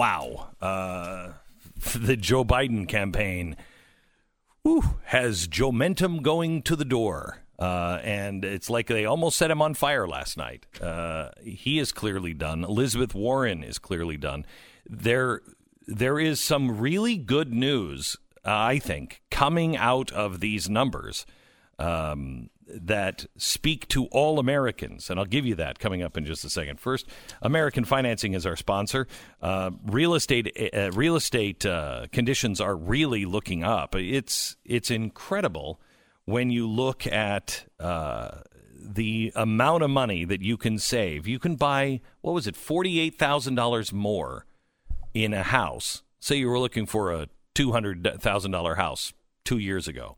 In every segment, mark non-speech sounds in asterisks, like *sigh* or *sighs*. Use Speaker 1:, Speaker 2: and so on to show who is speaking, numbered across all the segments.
Speaker 1: wow, uh, *laughs* the Joe Biden campaign whew, has Joementum going to the door. Uh, and it's like they almost set him on fire last night. Uh, he is clearly done. Elizabeth Warren is clearly done. There, there is some really good news, I think, coming out of these numbers. Um, that speak to all Americans, and I'll give you that coming up in just a second. First, American Financing is our sponsor. Uh, real estate uh, real estate uh, conditions are really looking up. It's it's incredible when you look at uh, the amount of money that you can save. You can buy what was it forty eight thousand dollars more in a house. Say you were looking for a two hundred thousand dollar house two years ago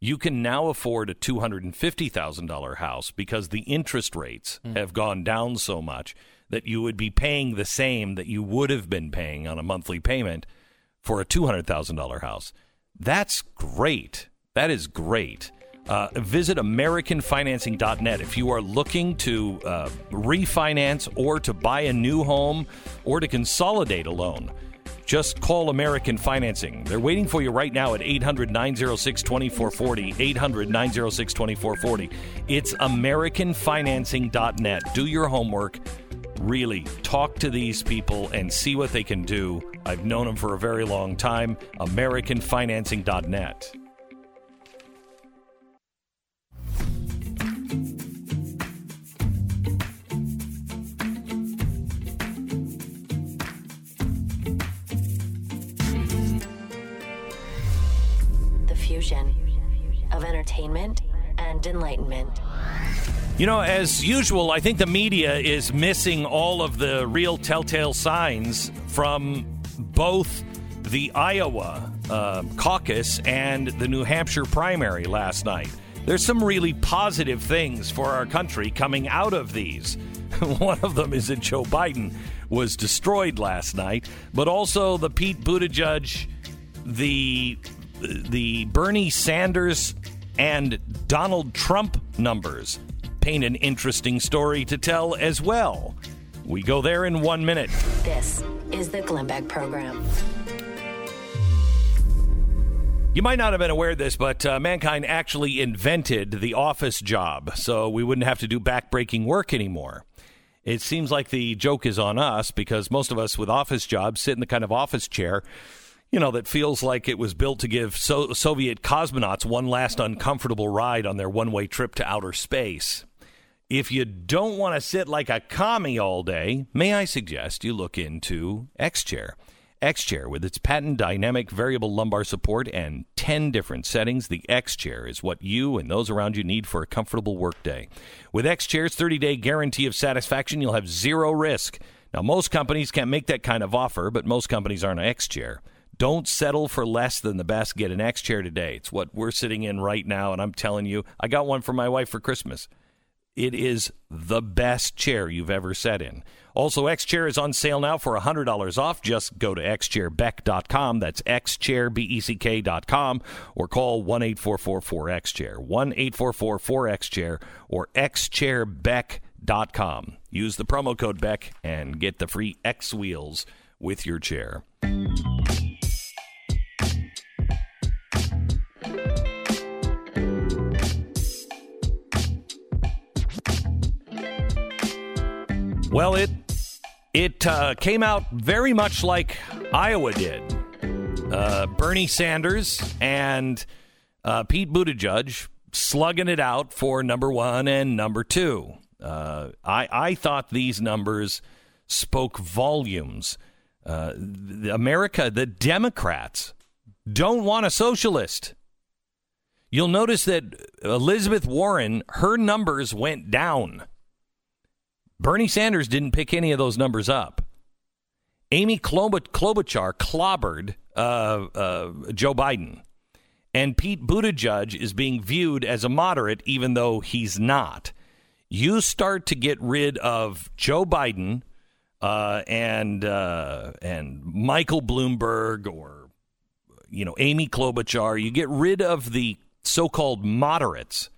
Speaker 1: you can now afford a $250,000 house because the interest rates mm. have gone down so much that you would be paying the same that you would have been paying on a monthly payment for a $200,000 house. That's great. That is great. Uh, visit AmericanFinancing.net if you are looking to uh, refinance or to buy a new home or to consolidate a loan. Just call American Financing. They're waiting for you right now at 800 906 2440. 800 906 2440. It's AmericanFinancing.net. Do your homework. Really talk to these people and see what they can do. I've known them for a very long time. AmericanFinancing.net.
Speaker 2: fusion of entertainment and enlightenment.
Speaker 1: You know, as usual, I think the media is missing all of the real telltale signs from both the Iowa uh, caucus and the New Hampshire primary last night. There's some really positive things for our country coming out of these. *laughs* One of them is that Joe Biden was destroyed last night, but also the Pete Buttigieg, the the Bernie Sanders and Donald Trump numbers paint an interesting story to tell as well. We go there in one minute.
Speaker 2: This is the Glenn Beck Program.
Speaker 1: You might not have been aware of this, but uh, mankind actually invented the office job, so we wouldn't have to do backbreaking work anymore. It seems like the joke is on us because most of us with office jobs sit in the kind of office chair you know, that feels like it was built to give so- Soviet cosmonauts one last uncomfortable ride on their one way trip to outer space. If you don't want to sit like a commie all day, may I suggest you look into X Chair. X Chair, with its patent dynamic variable lumbar support and 10 different settings, the X Chair is what you and those around you need for a comfortable workday. With X Chair's 30 day guarantee of satisfaction, you'll have zero risk. Now, most companies can't make that kind of offer, but most companies aren't X Chair. Don't settle for less than the best. Get an X chair today. It's what we're sitting in right now. And I'm telling you, I got one for my wife for Christmas. It is the best chair you've ever sat in. Also, X Chair is on sale now for $100 off. Just go to xchairbeck.com. That's xchairbeck.com or call 1 844 X Chair. 1 844 X Chair or xchairbeck.com. Use the promo code Beck and get the free X wheels with your chair. Well, it it uh, came out very much like Iowa did. Uh, Bernie Sanders and uh, Pete Buttigieg slugging it out for number one and number two. Uh, I I thought these numbers spoke volumes. Uh, America, the Democrats don't want a socialist. You'll notice that Elizabeth Warren, her numbers went down. Bernie Sanders didn't pick any of those numbers up. Amy Klobuchar clobbered uh, uh, Joe Biden. And Pete Buttigieg is being viewed as a moderate, even though he's not. You start to get rid of Joe Biden uh, and uh, and Michael Bloomberg or you know Amy Klobuchar. You get rid of the so-called moderates,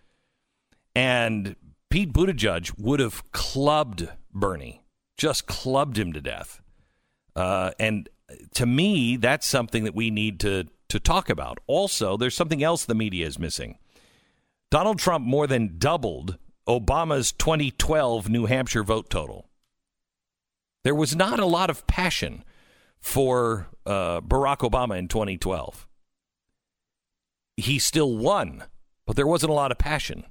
Speaker 1: and Pete Buttigieg would have clubbed Bernie, just clubbed him to death. Uh, and to me, that's something that we need to to talk about. Also, there's something else the media is missing. Donald Trump more than doubled Obama's 2012 New Hampshire vote total. There was not a lot of passion for uh, Barack Obama in 2012. He still won, but there wasn't a lot of passion.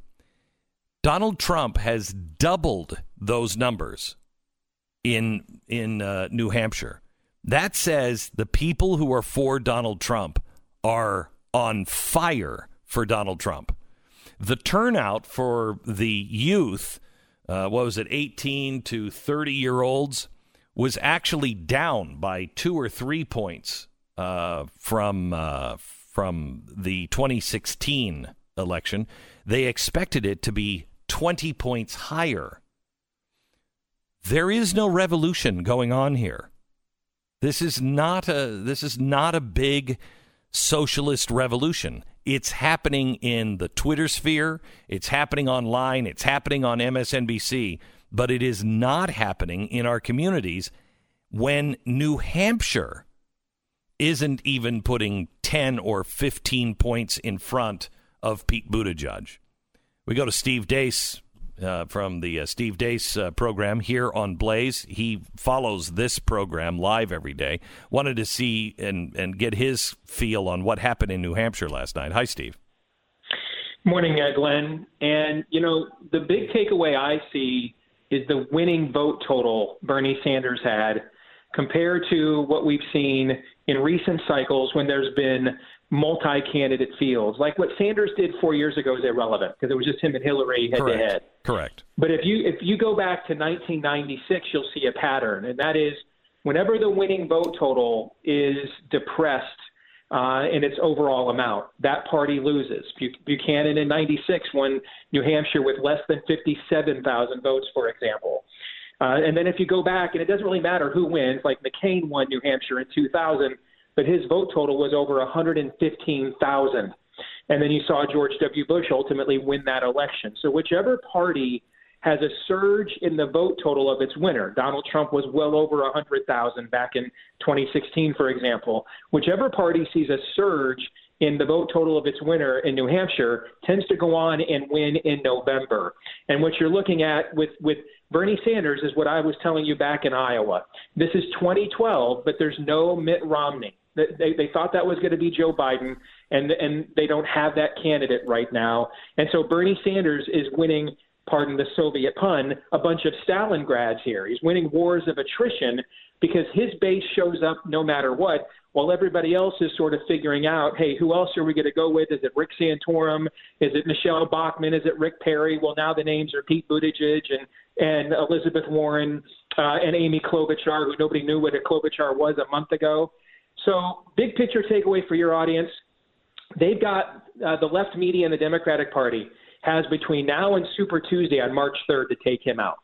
Speaker 1: Donald Trump has doubled those numbers in in uh, New Hampshire. That says the people who are for Donald Trump are on fire for Donald Trump. The turnout for the youth, uh, what was it, 18 to 30 year olds, was actually down by two or three points uh, from uh, from the 2016 election. They expected it to be 20 points higher. There is no revolution going on here. This is not a this is not a big socialist revolution. It's happening in the Twitter sphere, it's happening online, it's happening on MSNBC, but it is not happening in our communities when New Hampshire isn't even putting 10 or 15 points in front of Pete Buttigieg. We go to Steve Deace uh, from the uh, Steve Deace uh, program here on Blaze. He follows this program live every day. Wanted to see and, and get his feel on what happened in New Hampshire last night. Hi, Steve.
Speaker 3: Morning, uh, Glenn. And, you know, the big takeaway I see is the winning vote total Bernie Sanders had compared to what we've seen in recent cycles when there's been multi-candidate fields. Like what Sanders did four years ago is irrelevant because it was just him and Hillary head
Speaker 1: Correct.
Speaker 3: to head.
Speaker 1: Correct.
Speaker 3: But if you if you go back to 1996, you'll see a pattern, and that is whenever the winning vote total is depressed uh, in its overall amount, that party loses. Buchanan in 96 won New Hampshire with less than 57,000 votes, for example. Uh, and then if you go back, and it doesn't really matter who wins, like McCain won New Hampshire in 2000 but his vote total was over 115,000. And then you saw George W. Bush ultimately win that election. So whichever party has a surge in the vote total of its winner. Donald Trump was well over 100,000 back in 2016, for example. Whichever party sees a surge in the vote total of its winner in New Hampshire tends to go on and win in November. And what you're looking at with, with Bernie Sanders is what I was telling you back in Iowa. This is 2012, but there's no Mitt Romney. They, they thought that was going to be Joe Biden, and and they don't have that candidate right now. And so Bernie Sanders is winning, pardon the Soviet pun, a bunch of Stalingrads here. He's winning wars of attrition because his base shows up no matter what, while everybody else is sort of figuring out, hey, who else are we going to go with? Is it Rick Santorum? Is it Michele Bachmann? Is it Rick Perry? Well, now the names are Pete Buttigieg and and Elizabeth Warren uh, and Amy Klobuchar, who nobody knew what a Klobuchar was a month ago. So, big picture takeaway for your audience they've got uh, the left media and the Democratic Party has between now and Super Tuesday on March 3rd to take him out.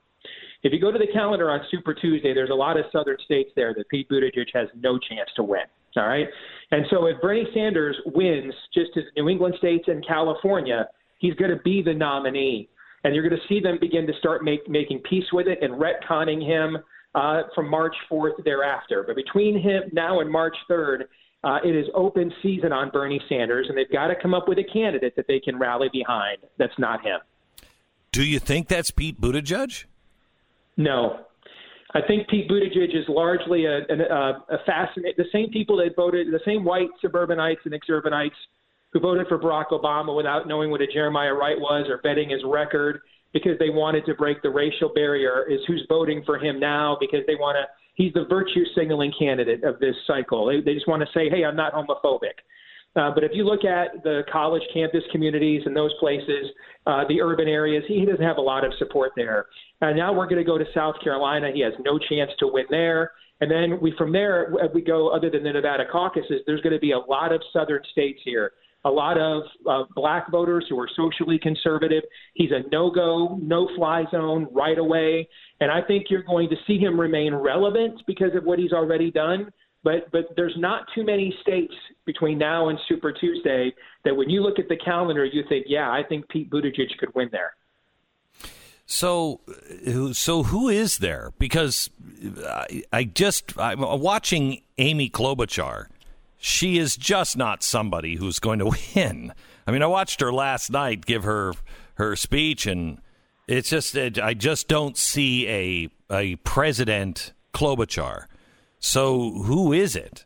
Speaker 3: If you go to the calendar on Super Tuesday, there's a lot of southern states there that Pete Buttigieg has no chance to win. All right. And so if Bernie Sanders wins just as New England states and California, he's going to be the nominee. And you're going to see them begin to start make, making peace with it and retconning him uh, from March 4th thereafter. But between him now and March 3rd, uh, it is open season on Bernie Sanders, and they've got to come up with a candidate that they can rally behind. That's not him.
Speaker 1: Do you think that's Pete Buttigieg?
Speaker 3: No. I think Pete Buttigieg is largely a, a, a fascinating. The same people that voted, the same white suburbanites and exurbanites who voted for Barack Obama without knowing what a Jeremiah Wright was or betting his record because they wanted to break the racial barrier is who's voting for him now because they want to he's the virtue signaling candidate of this cycle they, they just want to say hey i'm not homophobic uh, but if you look at the college campus communities and those places, uh, the urban areas, he doesn't have a lot of support there. And now we're going to go to South Carolina. He has no chance to win there. And then we from there we go. Other than the Nevada caucuses, there's going to be a lot of southern states here a lot of uh, black voters who are socially conservative. He's a no go, no fly zone right away. And I think you're going to see him remain relevant because of what he's already done. But, but there's not too many states between now and Super Tuesday that when you look at the calendar, you think, yeah, I think Pete Buttigieg could win there.
Speaker 1: So, so who is there? Because I, I just I'm watching Amy Klobuchar. She is just not somebody who's going to *laughs* win. I mean, I watched her last night give her her speech, and it's just I just don't see a a president Klobuchar. So who is it?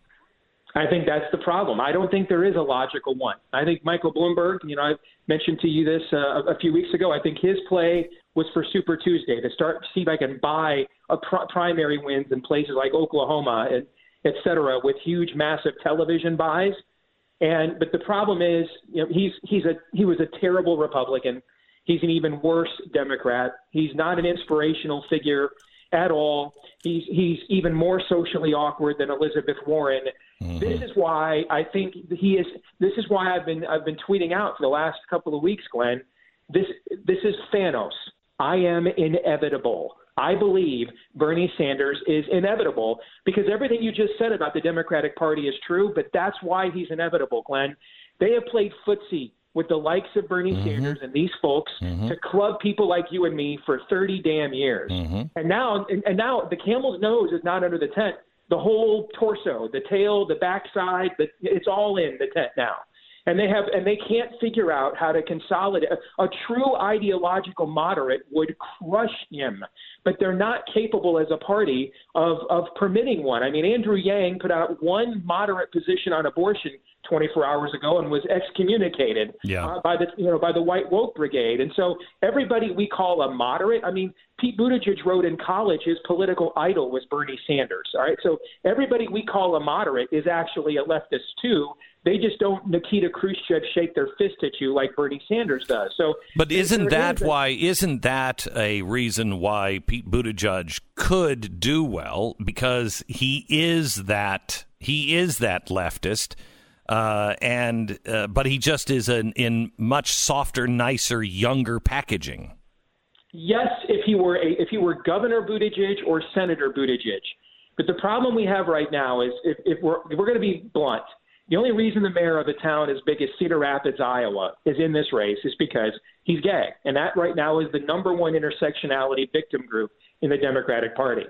Speaker 3: I think that's the problem. I don't think there is a logical one. I think Michael Bloomberg, you know, I mentioned to you this uh, a few weeks ago. I think his play was for Super Tuesday to start to see if I can buy a pr- primary wins in places like Oklahoma and et cetera with huge, massive television buys. And but the problem is, you know, he's he's a he was a terrible Republican. He's an even worse Democrat. He's not an inspirational figure at all. He's he's even more socially awkward than Elizabeth Warren. Mm-hmm. This is why I think he is. This is why I've been I've been tweeting out for the last couple of weeks, Glenn. This this is Thanos. I am inevitable. I believe Bernie Sanders is inevitable because everything you just said about the Democratic Party is true, but that's why he's inevitable, Glenn. They have played footsie with the likes of Bernie mm-hmm. Sanders and these folks mm-hmm. to club people like you and me for 30 damn years. Mm-hmm. And now and, now the camel's nose is not under the tent. The whole torso, the tail, the backside, the, it's all in the tent now and they have and they can't figure out how to consolidate. A, a true ideological moderate would crush him, but they're not capable as a party of of permitting one. I mean, Andrew Yang put out one moderate position on abortion 24 hours ago and was excommunicated
Speaker 1: yeah.
Speaker 3: uh, by the you know by the white woke brigade. And so everybody we call a moderate. I mean, Pete Buttigieg wrote in college his political idol was Bernie Sanders. All right, so everybody we call a moderate is actually a leftist too. They just don't Nikita Khrushchev shake their fist at you like Bernie Sanders does. So,
Speaker 1: but isn't that why? Isn't that a reason why Pete Buttigieg could do well because he is that he is that leftist. Uh, and uh, but he just is an, in much softer, nicer, younger packaging.
Speaker 3: Yes, if he were a, if he were Governor Buttigieg or Senator Buttigieg. But the problem we have right now is if, if we're if we're going to be blunt, the only reason the mayor of a town as big as Cedar Rapids, Iowa, is in this race is because he's gay, and that right now is the number one intersectionality victim group in the Democratic Party.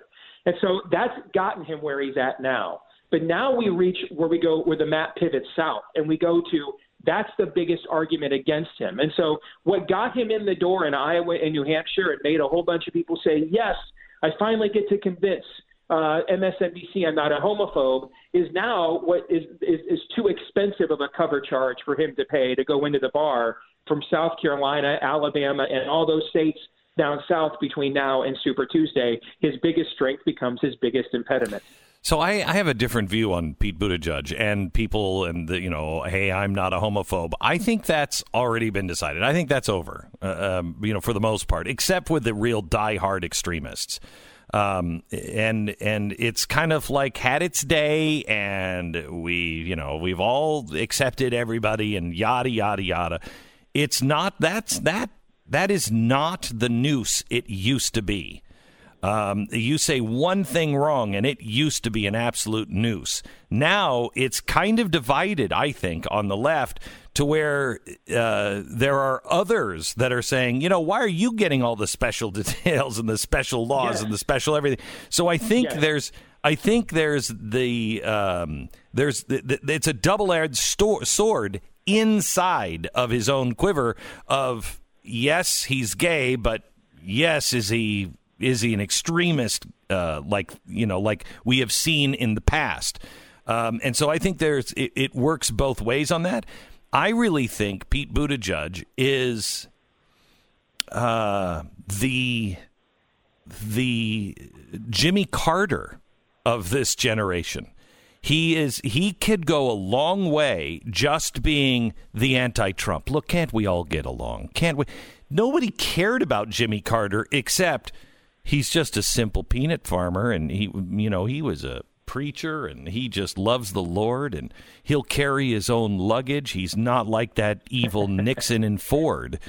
Speaker 3: And so that's gotten him where he's at now. But now we reach where we go where the map pivots south and we go to that's the biggest argument against him. And so what got him in the door in Iowa and New Hampshire and made a whole bunch of people say, yes, I finally get to convince uh, MSNBC I'm not a homophobe is now what is, is, is too expensive of a cover charge for him to pay to go into the bar from South Carolina, Alabama, and all those states down south between now and Super Tuesday. His biggest strength becomes his biggest impediment.
Speaker 1: So I, I, have a different view on Pete Buttigieg and people and the, you know, hey, I'm not a homophobe. I think that's already been decided. I think that's over, uh, um, you know, for the most part, except with the real diehard extremists. Um, and and it's kind of like had its day, and we, you know, we've all accepted everybody, and yada yada yada. It's not that's that that is not the noose it used to be. Um, you say one thing wrong, and it used to be an absolute noose. Now it's kind of divided, I think, on the left to where uh, there are others that are saying, you know, why are you getting all the special *laughs* details and the special laws yes. and the special everything? So I think yes. there's. I think there's the um, there's the, the, it's a double-edged sto- sword inside of his own quiver of yes he's gay but yes is he is he an extremist uh, like you know like we have seen in the past? Um, and so I think there's it, it, works both ways on that. I really think Pete Buttigieg is uh, the the Jimmy Carter of this generation. He is he could go a long way just being the anti-Trump. Look, can't we all get along? Can't we? Nobody cared about Jimmy Carter except he's just a simple peanut farmer, and he, you know, he was a preacher and he just loves the Lord and he'll carry his own luggage. He's not like that evil *laughs* Nixon and Ford.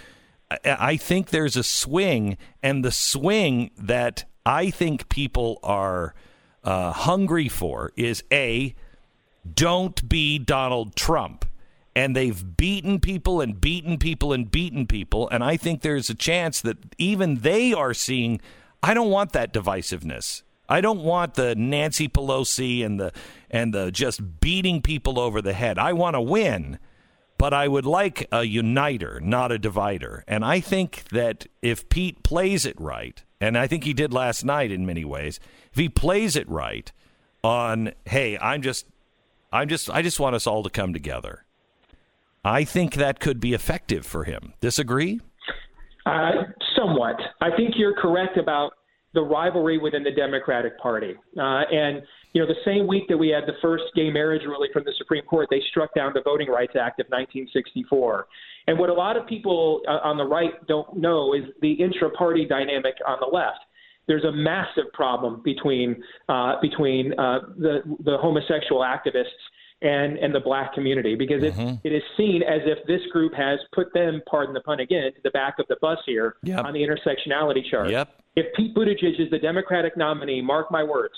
Speaker 1: I, I think there's a swing, and the swing that I think people are uh, hungry for is A, don't be Donald Trump. and they've beaten people and beaten people and beaten people. And I think there's a chance that even they are seeing, I don't want that divisiveness. I don't want the Nancy Pelosi and the and the just beating people over the head. I want to win, but I would like a uniter, not a divider. And I think that if Pete plays it right, and I think he did last night in many ways, if he plays it right on, hey, I'm just I'm just I just want us all to come together. I think that could be effective for him. Disagree?
Speaker 3: Uh, somewhat. I think you're correct about the rivalry within the Democratic Party. Uh, and, you know, the same week that we had the first gay marriage ruling from the Supreme Court, they struck down the Voting Rights Act of 1964. And what a lot of people uh, on the right don't know is the intra party dynamic on the left. There's a massive problem between uh, between uh, the the homosexual activists and and the black community because it, mm-hmm. it is seen as if this group has put them, pardon the pun again, to the back of the bus here yep. on the intersectionality chart.
Speaker 1: Yep.
Speaker 3: If Pete Buttigieg is the Democratic nominee, mark my words,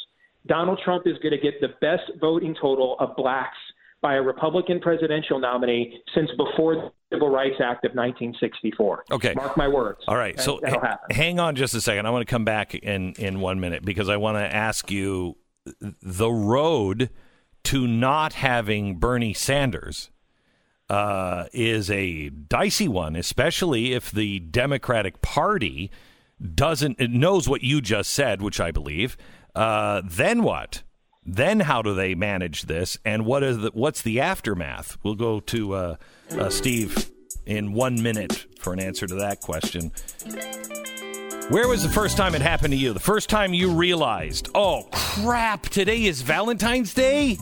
Speaker 3: Donald Trump is going to get the best voting total of blacks by a Republican presidential nominee since before the Civil Rights Act of 1964.
Speaker 1: Okay.
Speaker 3: Mark my words.
Speaker 1: All right. so ha- hang on just a second. I want to come back in, in one minute because I want to ask you the road – to not having Bernie Sanders uh, is a dicey one, especially if the Democratic Party doesn't knows what you just said, which I believe. Uh, then what? Then how do they manage this, and what is the, what's the aftermath? We'll go to uh, uh Steve in one minute for an answer to that question. Where was the first time it happened to you? The first time you realized, oh crap, today is Valentine's Day?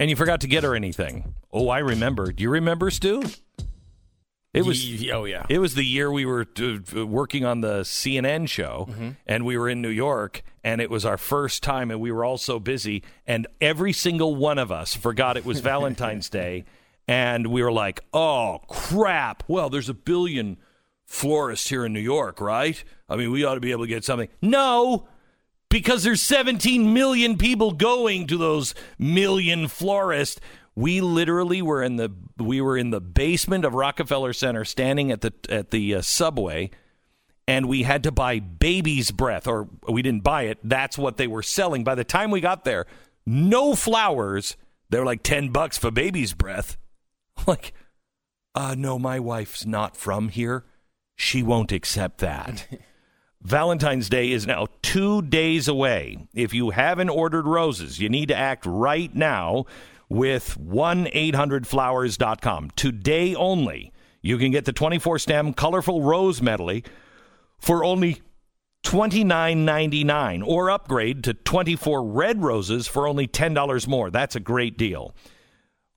Speaker 1: And you forgot to get her anything. Oh, I remember. Do you remember, Stu? It was
Speaker 4: oh yeah.
Speaker 1: It was the year we were uh, working on the CNN show, mm-hmm. and we were in New York, and it was our first time, and we were all so busy, and every single one of us forgot it was *laughs* Valentine's Day, and we were like, "Oh crap! Well, there's a billion florists here in New York, right? I mean, we ought to be able to get something. No, because there's 17 million people going to those million florists. We literally were in the we were in the basement of Rockefeller Center, standing at the at the uh, subway, and we had to buy baby's breath, or we didn't buy it. That's what they were selling. By the time we got there, no flowers. They're like ten bucks for baby's breath. *laughs* Like, uh, no, my wife's not from here she won't accept that. *laughs* Valentine's Day is now two days away. If you haven't ordered roses, you need to act right now with 1 800flowers.com. Today only, you can get the 24 stem colorful rose medley for only $29.99 or upgrade to 24 red roses for only $10 more. That's a great deal.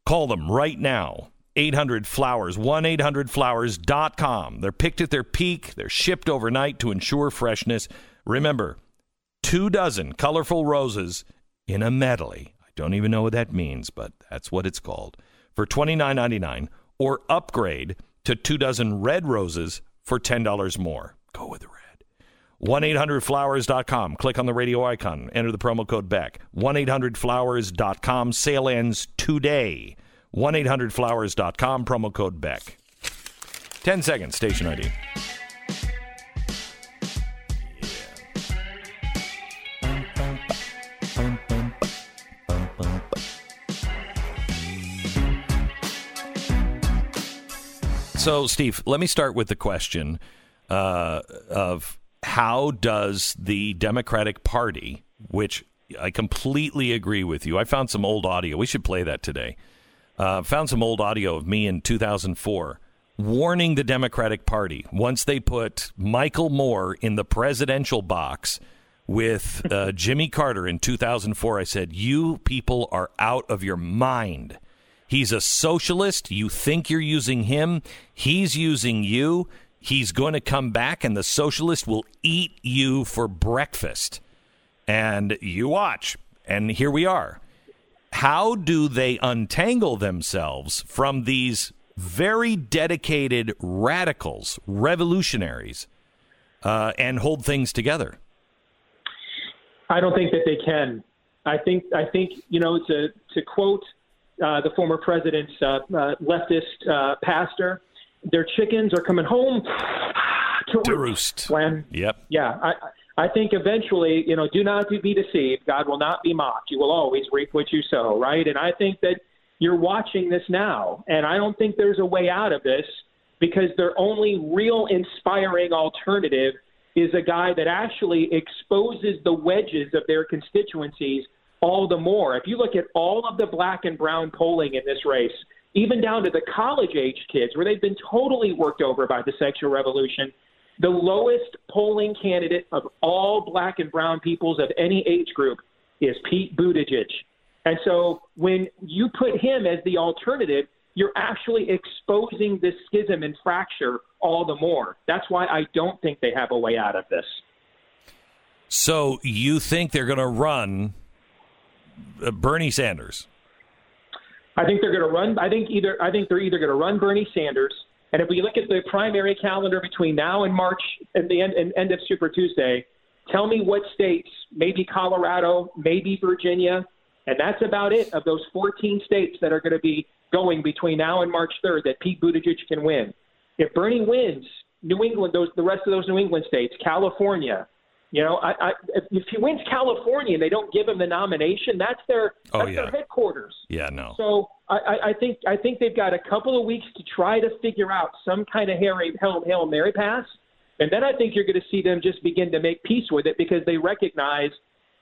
Speaker 1: Call them right now. 800 Flowers, 1 800 Flowers.com. They're picked at their peak, they're shipped overnight to ensure freshness. Remember, two dozen colorful roses in a medley. I don't even know what that means, but that's what it's called. For $29.99 or upgrade to two dozen red roses for $10 more. Go with the red. 1 800 Flowers.com. Click on the radio icon. Enter the promo code BECK. 1 800 Flowers.com. Sale ends today. 1 800 flowers.com, promo code BECK. 10 seconds, station ID. So, Steve, let me start with the question uh, of how does the Democratic Party, which I completely agree with you, I found some old audio. We should play that today. Uh, found some old audio of me in 2004 warning the Democratic Party once they put Michael Moore in the presidential box with uh, *laughs* Jimmy Carter in 2004. I said, You people are out of your mind. He's a socialist. You think you're using him, he's using you. He's going to come back, and the socialist will eat you for breakfast. And you watch. And here we are how do they untangle themselves from these very dedicated radicals, revolutionaries, uh, and hold things together?
Speaker 3: I don't think that they can. I think I think you know to to quote uh, the former president's uh, uh, leftist uh, pastor. Their chickens are coming home to,
Speaker 1: To roost.
Speaker 3: When,
Speaker 1: Yep.
Speaker 3: yeah, I, I think eventually, you know, do not be deceived. God will not be mocked. You will always reap what you sow, right? And I think that you're watching this now, and I don't think there's a way out of this because their only real inspiring alternative is a guy that actually exposes the wedges of their constituencies all the more. If you look at all of the black and brown polling in this race, even down to the college age kids, where they've been totally worked over by the sexual revolution, the lowest polling candidate of all black and brown peoples of any age group is Pete Buttigieg. And so when you put him as the alternative, you're actually exposing this schism and fracture all the more. That's why I don't think they have a way out of this.
Speaker 1: So you think they're going to run uh, Bernie Sanders?
Speaker 3: I think they're going to run. I think either. I think they're either going to run Bernie Sanders. And if we look at the primary calendar between now and March and the end, and end of Super Tuesday, tell me what states, maybe Colorado, maybe Virginia, and that's about it of those 14 states that are going to be going between now and March 3rd that Pete Buttigieg can win. If Bernie wins, New England, those the rest of those New England states, California, you know, I, I, if, he wins California and they don't give him the nomination, that's their
Speaker 1: Oh,
Speaker 3: that's
Speaker 1: yeah.
Speaker 3: their headquarters.
Speaker 1: Yeah, no.
Speaker 3: So I, I- I think I think they've got a couple of weeks to try to figure out some kind of Harry Hail, Hail Mary pass, and then I think you're going to see them just begin to make peace with it because they recognize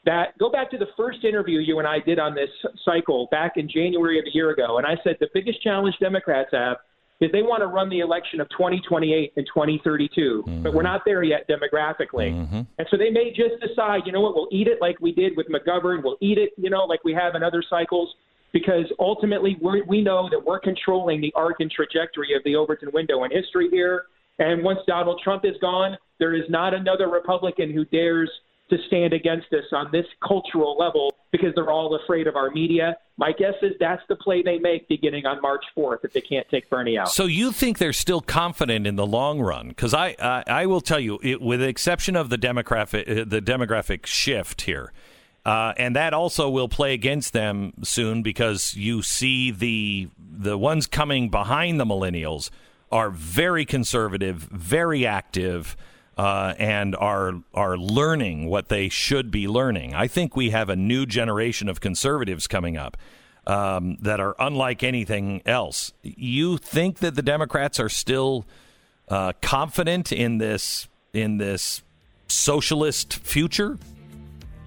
Speaker 3: that. Go back to the first interview you and I did on this cycle back in January of a year ago, and I said the biggest challenge Democrats have is they want to run the election of 2028 and 2032, but we're mm-hmm. not there yet demographically. Mm-hmm. And so they may just decide, you know what, we'll eat it like we did with McGovern. We'll eat it, you know, like we have in other cycles, because ultimately we're, we know that we're controlling the arc and trajectory of the Overton window in history here. And once Donald Trump is gone, there is not another Republican who dares to stand against us on this cultural level because they're all afraid of our media. My guess is that's the play they make beginning on March 4th if they can't take Bernie out.
Speaker 1: So you think they're still confident in the long run? Because I, I, I will tell you, it, with the exception of the demographic, uh, the demographic shift here, uh, and that also will play against them soon because you see the the ones coming behind the millennials are very conservative, very active. Uh, and are are learning what they should be learning. I think we have a new generation of conservatives coming up um, that are unlike anything else. You think that the Democrats are still uh, confident in this in this socialist future?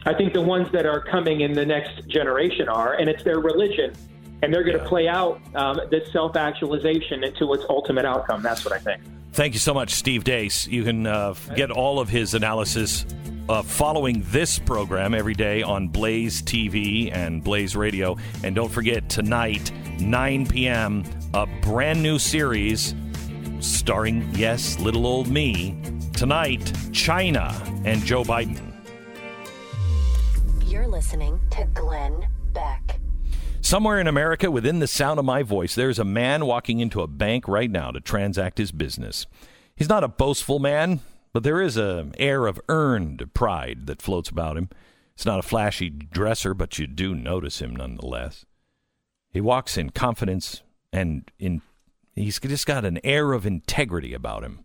Speaker 3: I think the ones that are coming in the next generation are, and it's their religion. And they're going to play out um, this self actualization into its ultimate outcome. That's what I think.
Speaker 1: Thank you so much, Steve Deace. You can uh, get all of his analysis uh, following this program every day on Blaze TV and Blaze Radio. And don't forget, tonight, 9 p.m., a brand new series starring, yes, little old me. Tonight, China and Joe Biden.
Speaker 2: You're listening to Glenn Beck.
Speaker 1: Somewhere in America, within the sound of my voice, there's a man walking into a bank right now to transact his business. He's not a boastful man, but there is an air of earned pride that floats about him. It's not a flashy dresser, but you do notice him nonetheless. He walks in confidence and in he's just got an air of integrity about him.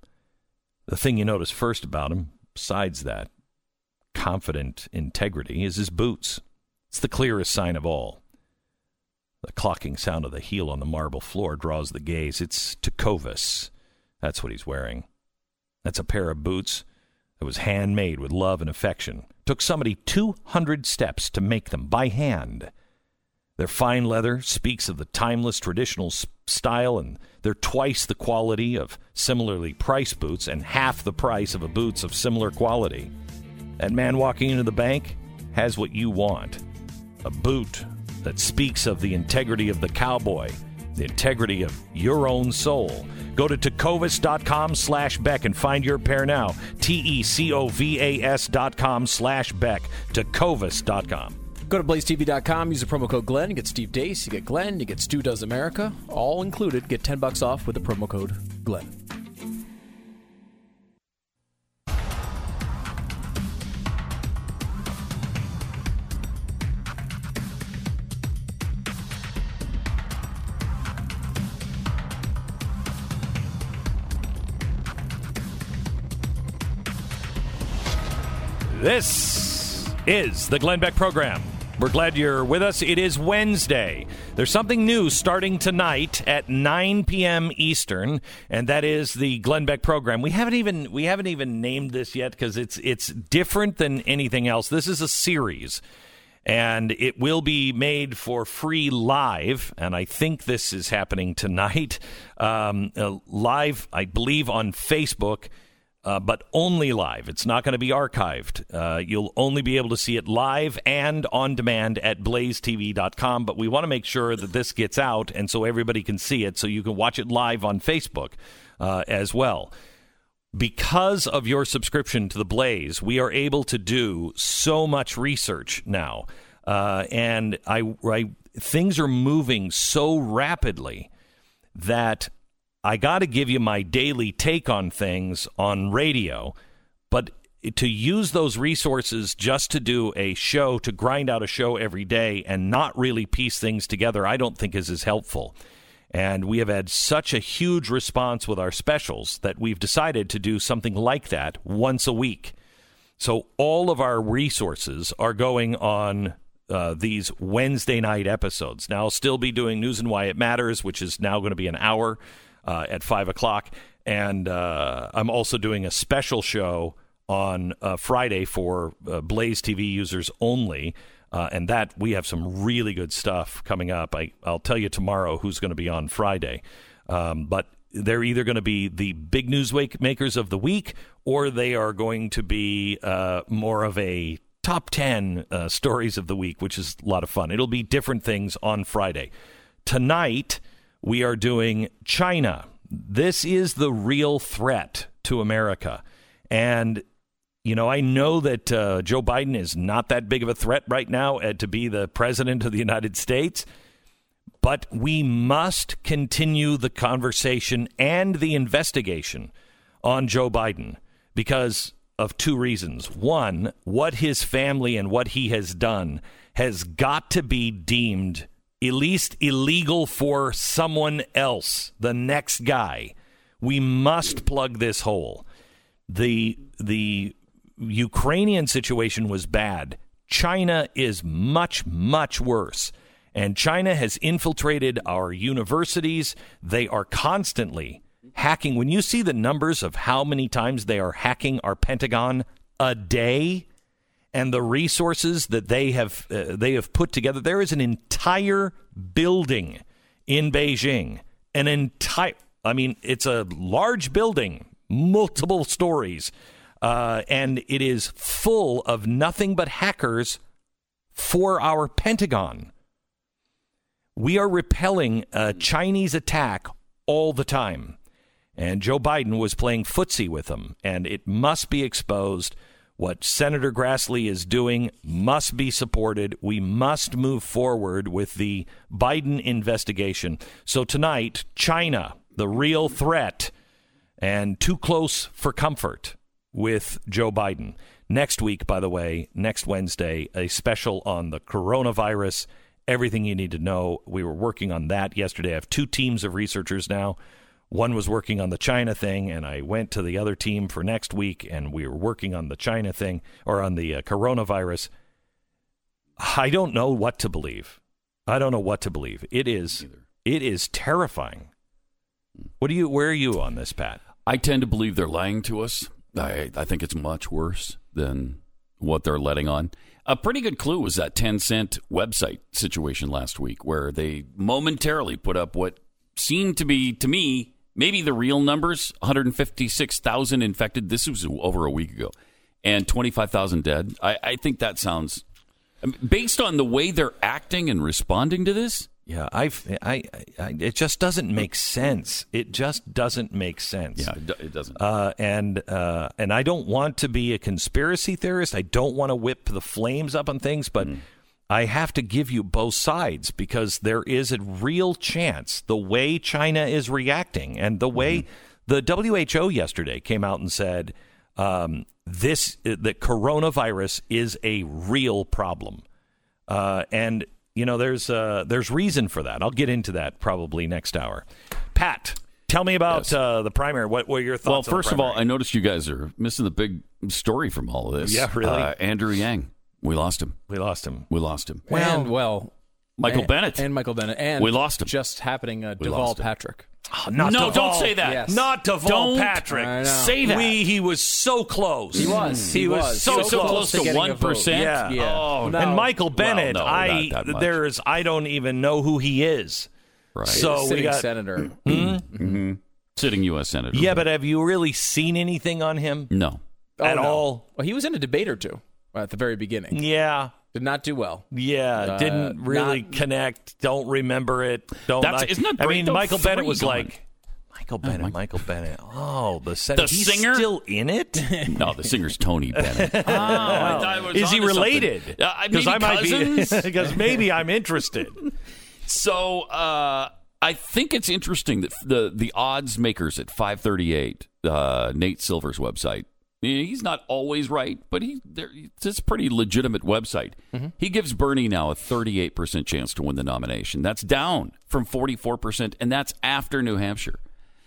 Speaker 1: The thing you notice first about him, besides that confident integrity, is his boots. It's the clearest sign of all. The clocking sound of the heel on the marble floor draws the gaze. It's Tecovas. That's what he's wearing. That's a pair of boots that was handmade with love and affection. Took somebody 200 steps to make them by hand. Their fine leather speaks of the timeless traditional style, and they're twice the quality of similarly priced boots and half the price of a boots of similar quality. That man walking into the bank has what you want a boot that speaks of the integrity of the cowboy, the integrity of your own soul. Go to tecovas.com slash Beck and find your pair now. T E C O V A S dot com slash Beck. Tecovas.com.
Speaker 4: Go to blazetv.com, use the promo code Glenn, you get Steve Deace, you get Glenn, you get Stu Does America, all included. Get 10 bucks off with the promo code Glenn.
Speaker 1: This is the Glenn Beck program. We're glad you're with us. It is Wednesday. There's something new starting tonight at 9 p.m. Eastern, and that is the Glenn Beck program. We haven't even we haven't even named this yet because it's it's different than anything else. This is a series, and it will be made for free live. And I think this is happening tonight, *laughs* um, uh, live, I believe, on Facebook uh, but only live. It's not going to be archived. Uh, you'll only be able to see it live and on demand at blazetv.com. But we want to make sure that this gets out and so everybody can see it so you can watch it live on Facebook uh, as well. Because of your subscription to the Blaze, we are able to do so much research now. Uh, and I, I, things are moving so rapidly that I got to give you my daily take on things on radio, but to use those resources just to do a show, to grind out a show every day and not really piece things together, I don't think is as helpful. And we have had such a huge response with our specials that we've decided to do something like that once a week. So all of our resources are going on uh, these Wednesday night episodes. Now, I'll still be doing News and Why It Matters, which is now going to be an hour uh, at five o'clock, and uh, I'm also doing a special show on uh, Friday for uh, Blaze TV users only. Uh, and that we have some really good stuff coming up. I, will tell you tomorrow who's going to be on Friday. Um, but they're either going to be the big news makers of the week or they are going to be uh, more of a top 10 uh, stories of the week, which is a lot of fun. It'll be different things on Friday. Tonight, we are doing China. This is the real threat to America. And, you know, I know that uh, Joe Biden is not that big of a threat right now uh, to be the president of the United States, but we must continue the conversation and the investigation on Joe Biden because of two reasons. One, what his family and what he has done has got to be deemed at least illegal for someone else, the next guy. We must plug this hole. The the Ukrainian situation was bad. China is much much worse. And China has infiltrated our universities. They are constantly hacking. When you see the numbers of how many times they are hacking our Pentagon a day, and the resources that they have uh, they have put together. There is an entire building in Beijing, an entire. I mean, it's a large building, multiple stories, uh, and it is full of nothing but hackers for our Pentagon. We are repelling a Chinese attack all the time. And Joe Biden was playing footsie with them, and it must be exposed. What Senator Grassley is doing must be supported. We must move forward with the Biden investigation. So tonight, China, the real threat, and too close for comfort with Joe Biden. Next week, by the way, next Wednesday, a special on the coronavirus, everything you need to know. We were working on that yesterday. I have two teams of researchers now one was working on the China thing, and I went to the other team for next week, and we were working on the China thing or on the uh, coronavirus. I don't know what to believe. I don't know what to believe. It is it is terrifying. What do you? Where are you on this, Pat?
Speaker 5: I tend to believe they're lying to us. I I think it's much worse than what they're letting on. A pretty good clue was that Tencent website situation last week, where they momentarily put up what seemed to be, to me, maybe the real numbers 156,000 infected. This was over a week ago, and 25,000 dead. I, I think that sounds, based on the way they're acting and responding to this.
Speaker 1: Yeah, I've, I, I, it just doesn't make sense. It just doesn't make sense.
Speaker 5: Yeah, it doesn't.
Speaker 1: Uh, and uh, and I don't want to be a conspiracy theorist. I don't want to whip the flames up on things, but mm. I have to give you both sides because there is a real chance the way China is reacting and the way mm-hmm. the WHO yesterday came out and said um, this that coronavirus is a real problem, uh, and you know there's uh, there's reason for that. I'll get into that probably next hour. Pat, Tell me about
Speaker 5: Yes.
Speaker 1: uh, the primary. What were your
Speaker 5: Well,
Speaker 1: thoughts? on the
Speaker 5: first of all, I noticed you guys are missing the big story from all of this.
Speaker 1: Yeah, really?
Speaker 5: Uh, Andrew Yang, we lost him.
Speaker 1: we lost him.
Speaker 5: We lost him.
Speaker 4: and well,
Speaker 5: Michael
Speaker 4: and,
Speaker 5: Bennet.
Speaker 4: and Michael Bennet, and
Speaker 5: We lost him.
Speaker 4: Just happening, uh,
Speaker 5: We
Speaker 4: Deval. Patrick.
Speaker 1: Oh, not
Speaker 5: no,
Speaker 1: Duvall.
Speaker 5: don't say that.
Speaker 4: Yes.
Speaker 1: Not Deval
Speaker 5: Don't
Speaker 1: Patrick.
Speaker 5: Say that.
Speaker 1: We, he was so close.
Speaker 4: He was.
Speaker 1: He,
Speaker 4: He
Speaker 1: was,
Speaker 4: was.
Speaker 1: so,
Speaker 5: so, so close to one
Speaker 1: Yeah.
Speaker 4: Yeah.
Speaker 5: Oh,
Speaker 4: No.
Speaker 1: and Michael
Speaker 5: Well,
Speaker 1: Bennet,
Speaker 5: no,
Speaker 1: I
Speaker 5: not that much.
Speaker 1: there's I don't even know who he is.
Speaker 5: right.
Speaker 1: So we
Speaker 4: Sitting
Speaker 1: got
Speaker 4: senator. Hmm? Hmm. Mm-hmm.
Speaker 5: sitting U.S. senator.
Speaker 1: yeah, but have you really seen anything on him
Speaker 5: no.
Speaker 1: at
Speaker 4: Oh, no.
Speaker 1: all?
Speaker 4: Well, he was in a debate or two at the very beginning.
Speaker 1: Yeah,
Speaker 4: Did not do well.
Speaker 1: yeah,
Speaker 4: Uh,
Speaker 1: didn't really
Speaker 4: not-
Speaker 1: connect. Don't remember it. Don't.
Speaker 5: That's-
Speaker 1: I,
Speaker 5: isn't that
Speaker 1: I mean. Michael
Speaker 5: Bennet
Speaker 1: was
Speaker 5: gone.
Speaker 1: like. Michael Bennet,
Speaker 5: Mike-
Speaker 1: Michael Bennet. Oh, the, sen-
Speaker 5: The singer?
Speaker 1: still in it. *laughs*
Speaker 5: No, the singer's Tony Bennett. *laughs* oh, I thought it was
Speaker 1: Is he
Speaker 5: onto something.
Speaker 1: related?
Speaker 5: Uh, maybe
Speaker 1: I might
Speaker 5: cousins?
Speaker 1: be *laughs* because maybe I'm interested.
Speaker 5: So uh, I think it's interesting that the the odds makers at 538, uh, Nate Silver's website. He's not always right, but he there, it's a pretty legitimate website. Mm-hmm. He gives Bernie now a 38% chance to win the nomination. That's down from 44%, and that's after New Hampshire.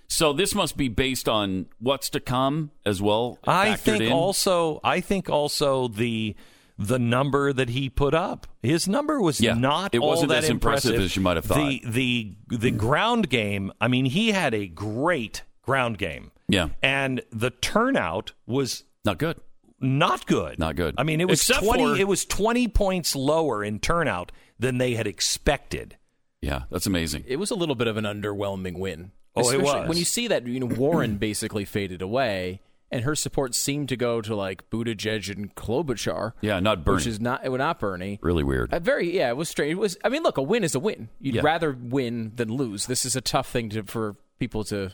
Speaker 5: So this must be based on what's to come as well.
Speaker 1: I think
Speaker 5: in.
Speaker 1: also I think also the the number that he put up. His number was
Speaker 5: Yeah,
Speaker 1: not
Speaker 5: it wasn't
Speaker 1: that
Speaker 5: as impressive as you might have thought.
Speaker 1: The the the ground game, I mean, he had a great ground game.
Speaker 5: Yeah.
Speaker 1: And the turnout was
Speaker 5: not good.
Speaker 1: not good.
Speaker 5: Not good.
Speaker 1: I mean, it was
Speaker 5: Except
Speaker 1: 20
Speaker 5: for-
Speaker 1: it was 20 points lower in turnout than they had expected.
Speaker 5: Yeah, that's amazing.
Speaker 4: It was a little bit of an underwhelming win.
Speaker 1: Oh, it was.
Speaker 4: When you see that, you know, Warren *clears throat* basically faded away, and her support seemed to go to like Buttigieg and Klobuchar.
Speaker 5: Yeah, not Bernie.
Speaker 4: which is not it was not Bernie.
Speaker 5: Really weird.
Speaker 4: Uh, very yeah, it was strange. It was. I mean, look, a win is a win. You'd
Speaker 5: Yeah.
Speaker 4: rather win than lose. This is a tough thing to for people to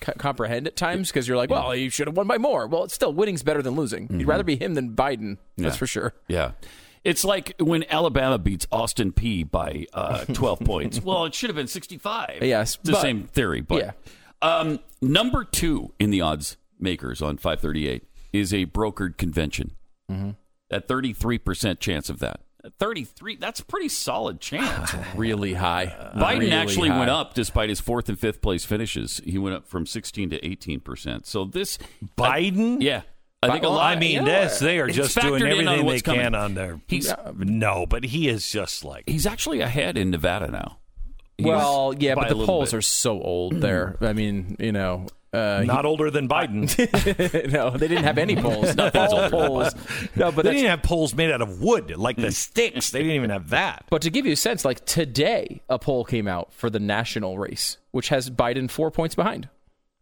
Speaker 4: comprehend at times because you're like, well, you should have won by more. Well, it's still winning's better than losing.
Speaker 5: Mm-hmm.
Speaker 4: You'd rather be him than Biden. That's for sure.
Speaker 5: Yeah. It's like when Alabama beats Austin Peay by uh, *laughs* 12 points. Well, it should have been 65.
Speaker 4: Yes,
Speaker 5: It's the
Speaker 4: but-
Speaker 5: same theory. But
Speaker 4: Yeah.
Speaker 5: um, number two in the odds makers on 538 is a brokered convention.
Speaker 4: Mm-hmm.
Speaker 5: At 33% chance of that. At 33, that's a pretty solid chance. *laughs*
Speaker 4: Really high.
Speaker 5: Uh, Biden
Speaker 4: Really
Speaker 5: actually
Speaker 4: high.
Speaker 5: went up despite his fourth and fifth place finishes. He went up from 16 to 18%. So this.
Speaker 1: Biden?
Speaker 5: Yeah. I think a lot.
Speaker 1: I mean,
Speaker 4: yeah.
Speaker 1: this they are just doing
Speaker 5: factored in on
Speaker 1: everything they
Speaker 5: coming.
Speaker 1: can on their.
Speaker 5: He's-
Speaker 1: no, but he is just like
Speaker 5: He's actually ahead in Nevada now. He's
Speaker 4: Well, yeah, but the polls
Speaker 5: bit.
Speaker 4: are so old there. *clears throat* I mean, you know, uh,
Speaker 1: not older than Biden. *laughs*
Speaker 4: no, they didn't have any polls. Nothing's
Speaker 5: older *laughs*
Speaker 4: polls. No, but
Speaker 1: they
Speaker 4: that's,
Speaker 1: didn't have poles made out of wood like the sticks. They didn't even have that.
Speaker 4: But to give you a sense, like today, a poll came out for the national race, which has Biden four points behind.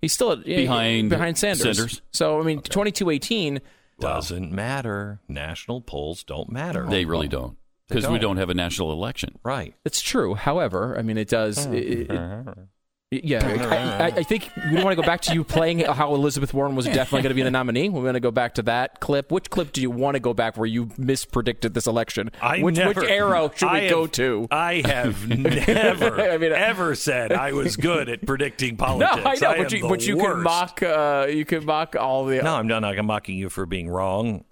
Speaker 4: He's still at, yeah,
Speaker 5: Behind
Speaker 4: behind Sanders.
Speaker 5: Sanders.
Speaker 4: So I mean, twenty-two eighteen.
Speaker 1: Doesn't matter. National polls don't matter.
Speaker 5: They really don't. Because we
Speaker 1: don't.
Speaker 5: don't have a national election.
Speaker 1: right.
Speaker 4: It's true. However, I mean, it does. it- it- it- *laughs* yeah, I, I, I think we want to go back to you playing how Elizabeth Warren was definitely going to be the *laughs* nominee. We're going to go back to that clip. Which clip do you want to go back where you mispredicted this election?
Speaker 1: I
Speaker 4: which,
Speaker 1: never,
Speaker 4: which arrow should we
Speaker 1: I
Speaker 4: go to?
Speaker 1: I have *laughs* never,
Speaker 4: I mean,
Speaker 1: ever said I was good at predicting *laughs*
Speaker 4: No,
Speaker 1: politics.
Speaker 4: I know,
Speaker 1: am
Speaker 4: but you,
Speaker 1: the
Speaker 4: but you can mock. Uh, you can mock all the.
Speaker 1: No, I'm not. I'm mocking you for being wrong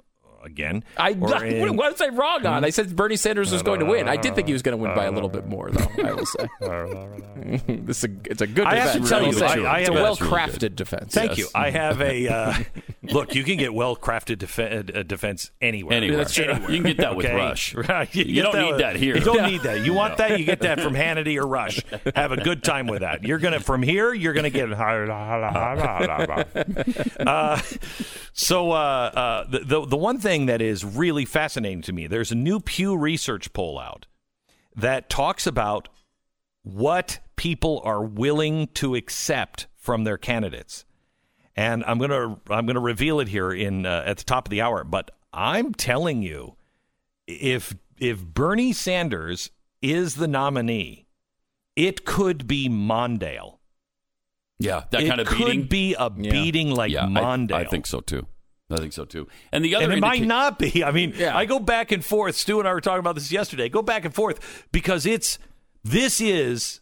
Speaker 1: again.
Speaker 4: I
Speaker 1: Or *laughs* in-
Speaker 4: what, what was I wrong on? I said Bernie Sanders was going to win. I did think he was going to win by a little bit more, though. I will say, *laughs* *laughs* this is a, it's a good
Speaker 1: I have to tell you,
Speaker 4: say.
Speaker 1: I- I
Speaker 4: it's a well
Speaker 5: That's really
Speaker 4: crafted defense.
Speaker 1: Thank
Speaker 4: yes.
Speaker 1: you. I have a uh, look. You can get well crafted def- uh, defense anywhere.
Speaker 5: Anywhere.
Speaker 4: That's true.
Speaker 5: You can get that with
Speaker 1: Okay?
Speaker 5: Rush.
Speaker 1: Right.
Speaker 5: You
Speaker 1: get
Speaker 5: don't need
Speaker 1: with-
Speaker 5: that here.
Speaker 1: You don't need that. You want that? You get that from Hannity or Rush. Have a good time with that. You're gonna from here. You're gonna get. Uh, so uh, uh, the, the the one thing that is really fascinating to me, there's a new Pew Research poll out that talks about what people are willing to accept from their candidates. And I'm gonna I'm gonna reveal it here in uh, at the top of the hour. But I'm telling you, if if Bernie Sanders is the nominee, it could be Mondale.
Speaker 5: Yeah, that
Speaker 1: it
Speaker 5: kind of
Speaker 1: could
Speaker 5: beating.
Speaker 1: be a beating like
Speaker 5: yeah, I-
Speaker 1: Mondale.
Speaker 5: I, think so too. I think so too. And the other
Speaker 1: and it might not be. I mean,
Speaker 4: Yeah.
Speaker 1: I go back and forth. Stu and I were talking about this yesterday. Go back and forth because it's this is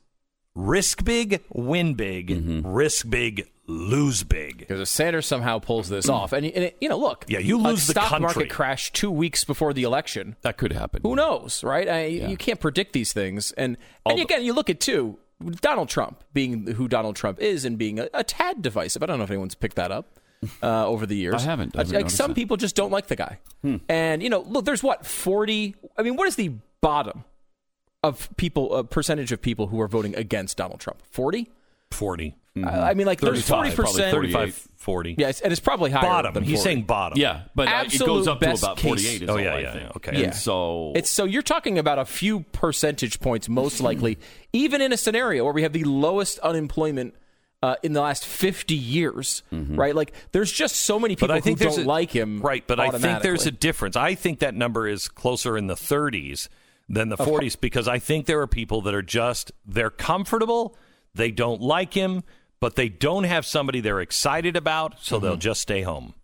Speaker 1: risk big, win big,
Speaker 5: Mm-hmm.
Speaker 1: risk big, lose big.
Speaker 4: Because if Sanders somehow pulls this off, and, and it, you know, look,
Speaker 1: Yeah, you
Speaker 4: a
Speaker 1: lose the
Speaker 4: stock
Speaker 1: country.
Speaker 4: market crash two weeks before the election.
Speaker 5: that could happen.
Speaker 4: Who knows, right? I, You can't predict these things, and and
Speaker 5: Although-
Speaker 4: again, you look at too. Donald Trump being who Donald Trump is and being a, a tad divisive. I don't know if anyone's picked that up uh, over the years.
Speaker 5: I haven't. I haven't
Speaker 4: like some
Speaker 5: that.
Speaker 4: people just don't like the guy. And you know, look, there's what forty. I mean, what is the bottom of people? A percentage of people who are voting against Donald Trump? Forty.
Speaker 1: 40.
Speaker 4: I mean, like there's forty percent,
Speaker 5: 38.
Speaker 1: 35, 40.
Speaker 4: Yes, and it's probably higher.
Speaker 1: Bottom.
Speaker 4: Than
Speaker 1: He's saying bottom.
Speaker 5: Yeah, but uh, it goes up to
Speaker 4: best
Speaker 5: about
Speaker 4: case.
Speaker 5: 48. Is
Speaker 1: Oh,
Speaker 5: all
Speaker 1: yeah,
Speaker 5: I
Speaker 1: yeah,
Speaker 5: think.
Speaker 1: okay.
Speaker 5: And
Speaker 4: Yeah.
Speaker 5: so
Speaker 4: It's so you're talking about a few percentage points, most likely, even in a scenario where we have the lowest unemployment uh, in the last 50 years, mm-hmm. right? Like, there's just so many people
Speaker 1: I think
Speaker 4: who don't
Speaker 1: a,
Speaker 4: like him.
Speaker 1: Right, but I think there's a difference. I think that number is closer in the 30s than the 40s because I think there are people that are just they're comfortable, they don't like him, but they don't have somebody they're excited about, so they'll mm-hmm. just stay home.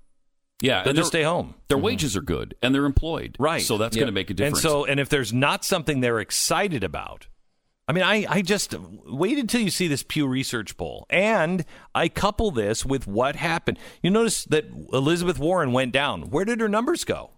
Speaker 5: yeah,
Speaker 1: They'll just stay home.
Speaker 5: their mm-hmm. wages are good and they're employed.
Speaker 1: Right.
Speaker 5: So that's
Speaker 4: Yep.
Speaker 5: going to make a difference.
Speaker 1: And so, and if there's not something they're excited about, I mean, I, I just wait until you see this Pew Research poll. And I couple this with what happened. You notice that Elizabeth Warren went down. Where did her numbers go?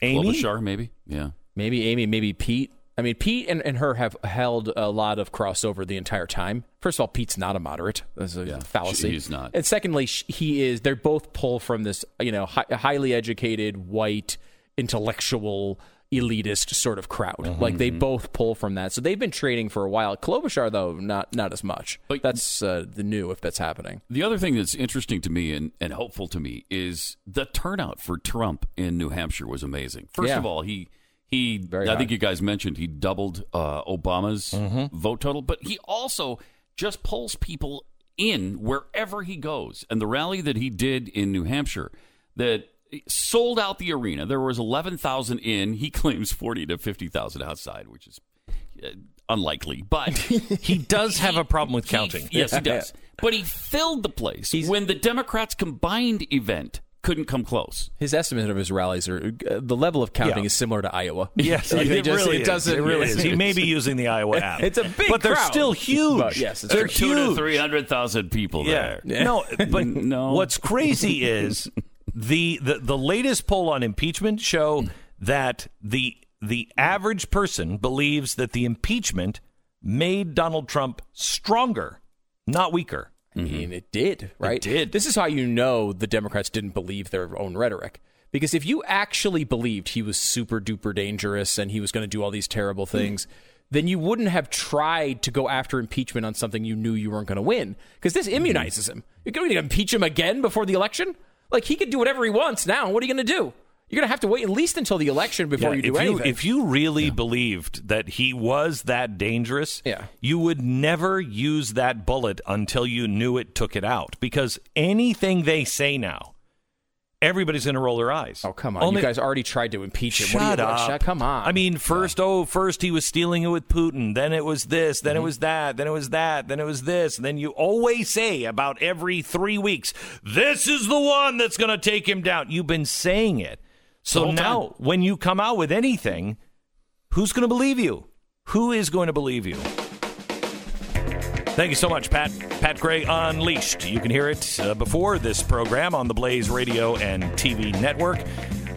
Speaker 1: Amy?
Speaker 5: Klobuchar, maybe. Yeah.
Speaker 4: Maybe Amy, maybe Pete. I mean, Pete and, and her have held a lot of crossover the entire time. First of all, Pete's not a moderate. That's a
Speaker 5: Yeah,
Speaker 4: fallacy.
Speaker 5: he's not.
Speaker 4: And secondly, he is. They're both pull from this, you know, hi- highly educated, white, intellectual, elitist sort of crowd.
Speaker 5: Mm-hmm,
Speaker 4: Like they both pull from that. So they've been trading for a while. Klobuchar, though, not not as much.
Speaker 5: But-
Speaker 4: that's uh, the new if that's happening.
Speaker 5: The other thing that's interesting to me and, and hopeful to me is the turnout for Trump in New Hampshire was amazing. First
Speaker 4: Yeah.
Speaker 5: of all, he he
Speaker 4: Very
Speaker 5: I think you guys mentioned he doubled uh, Obama's
Speaker 4: Mm-hmm.
Speaker 5: vote total, but he also just pulls people in wherever he goes. And the rally that he did in New Hampshire that sold out the arena. There was 11,000 in. He *laughs* claims 40 to 50,000 outside, which is uh, unlikely, but *laughs*
Speaker 1: He does have a problem with
Speaker 5: he-
Speaker 1: counting.
Speaker 5: yes, he *laughs* does. But he filled the place
Speaker 4: He's-
Speaker 5: when the Democrats' combined event couldn't come close.
Speaker 4: His estimate of his rallies are uh, the level of counting
Speaker 1: Yeah.
Speaker 4: is similar to Iowa.
Speaker 1: Yes,
Speaker 4: Like,
Speaker 1: it
Speaker 4: just-
Speaker 1: really
Speaker 4: it
Speaker 1: is.
Speaker 4: doesn't.
Speaker 1: It really is. He may be using the Iowa app.
Speaker 4: It's a big
Speaker 1: but they're still huge.
Speaker 4: But yes, it's
Speaker 1: they're
Speaker 5: Two to
Speaker 1: huge.
Speaker 5: three hundred thousand people
Speaker 1: Yeah.
Speaker 5: there.
Speaker 1: No, but
Speaker 5: No.
Speaker 1: what's crazy is the, the the latest poll on impeachment show mm. that the the average person believes that the impeachment made Donald Trump stronger, not weaker.
Speaker 4: I mean, it did, right?
Speaker 1: did.
Speaker 4: This is how you know the Democrats didn't believe their own rhetoric. Because if you actually believed he was super duper dangerous and he was going to do all these terrible mm. things, then you wouldn't have tried to go after impeachment on something you knew you weren't going to win. Because this mm-hmm. immunizes him. You're going to impeach him again before the election? Like, he could do whatever he wants now. What are you going to do? You're going to have to wait at least until the election before
Speaker 1: Yeah,
Speaker 4: you do
Speaker 1: if
Speaker 4: anything.
Speaker 1: you if you really believed that he was that dangerous,
Speaker 4: Yeah.
Speaker 1: you would never use that bullet until you knew it took it out. Because anything they say now, everybody's going to roll their eyes.
Speaker 4: oh, come on.
Speaker 1: Only-
Speaker 4: you guys already tried to impeach him.
Speaker 1: Shut
Speaker 4: what are you,
Speaker 1: up!
Speaker 4: Shut, come on.
Speaker 1: I mean, first, oh, first he was stealing it with Putin. Then it was this. Then it mm-hmm. was that. Then it was that. Then it was this. And then you always say about every three weeks, "This is the one that's going to take him down." You've been saying it. So now,
Speaker 5: time.
Speaker 1: when you come out with anything, who's going to believe you? Who is going to believe you? Thank you so much, Pat. Pat Gray Unleashed. You can hear it uh, before this program on the Blaze Radio and TV network.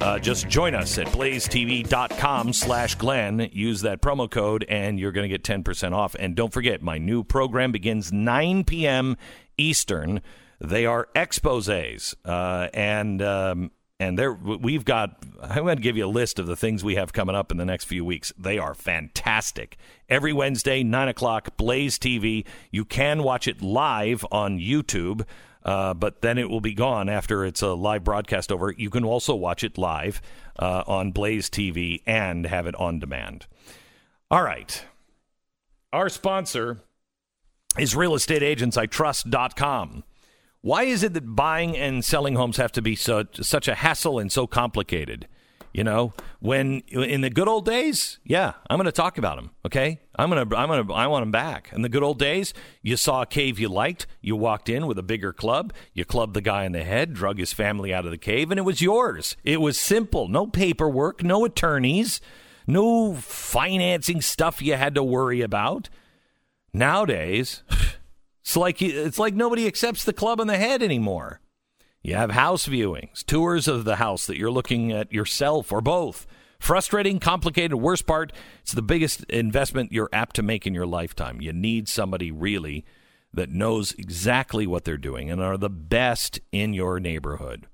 Speaker 1: Uh, just join us at blazetv.com slash Glenn. Use that promo code and you're going to get 10% off. And don't forget, my new program begins 9 p.m. Eastern. They are exposés. Uh, and um, and there we've got i'm going to give you a list of the things we have coming up in the next few weeks. They are fantastic. Every wednesday 9 o'clock blaze tv you can watch it live on youtube uh, but then it will be gone after it's a live broadcast over. You can also watch it live uh, on blaze tv and have it on demand. All right. Our sponsor is realestateagentsitrust.com why is it that buying and selling homes have to be such such a hassle and so complicated? You know, when in the good old days, yeah, I'm going to talk about them. Okay, I'm going to, I'm going to, I want them back. In the good old days, you saw a cave you liked, you walked in with a bigger club, you clubbed the guy in the head, drug his family out of the cave, and it was yours. It was simple, no paperwork, no attorneys, no financing stuff you had to worry about. Nowadays. It's like it's like nobody accepts the club on the head anymore. You have house viewings, tours of the house that you're looking at yourself or both, Frustrating, complicated, worst part, it's the biggest investment you're apt to make in your lifetime. You need somebody really that knows exactly what they're doing and are the best in your neighborhood.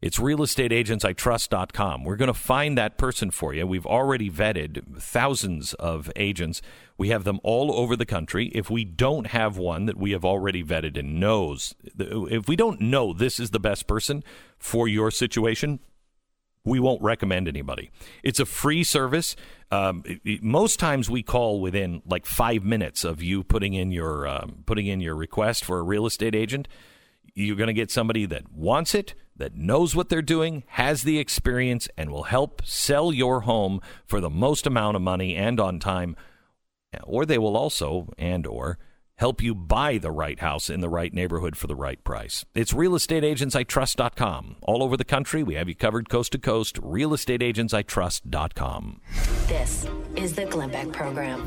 Speaker 1: It's realestateagentsitrust.com. We're going to find that person for you. We've already vetted thousands of agents. We have them all over the country. If we don't have one that we have already vetted and knows, if we don't know this is the best person for your situation, we won't recommend anybody. It's a free service. Um, most times we call within like five minutes of you putting in your um, putting in your request for a real estate agent. You're going to get somebody that wants it, that knows what they're doing, has the experience, and will help sell your home for the most amount of money and on time. Or they will also and or help you buy the right house in the right neighborhood for the right price. It's realestateagentsitrust.com. All over the country, we have you covered coast to coast. realestateagentsitrust.com.
Speaker 2: This is the Glenn Beck Program.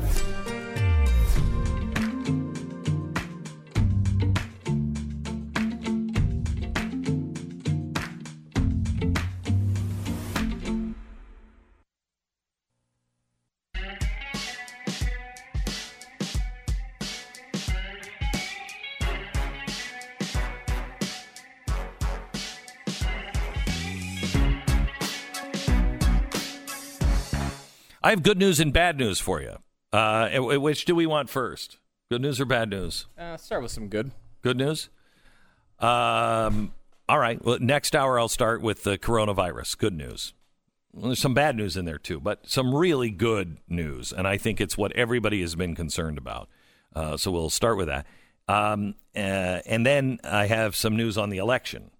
Speaker 1: I have good news and bad news for you. Uh, which do we want first? Good news or bad news?
Speaker 4: Uh, start with some good.
Speaker 1: Good news. Um, all right. Well, next hour I'll start with the coronavirus. Good news. Well, there's some bad news in there too, but some really good news, and I think it's what everybody has been concerned about. Uh, so we'll start with that, um, uh, and then I have some news on the election,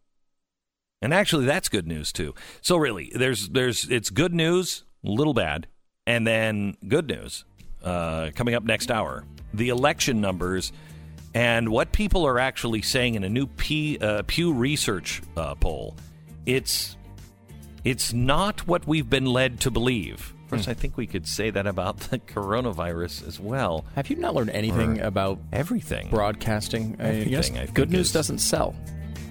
Speaker 1: and actually that's good news too. So really, there's there's it's good news, a little bad, and then good news uh, coming up next hour. The election numbers and what people are actually saying in a new P, uh, Pew Research uh, poll. It's it's not what we've been led to believe. Of course, I think we could say that about the *laughs* coronavirus as well.
Speaker 4: Have you not learned anything about
Speaker 1: Everything.
Speaker 4: broadcasting? I
Speaker 1: Everything,
Speaker 4: yes,
Speaker 1: I
Speaker 4: good news
Speaker 1: is-
Speaker 4: doesn't sell.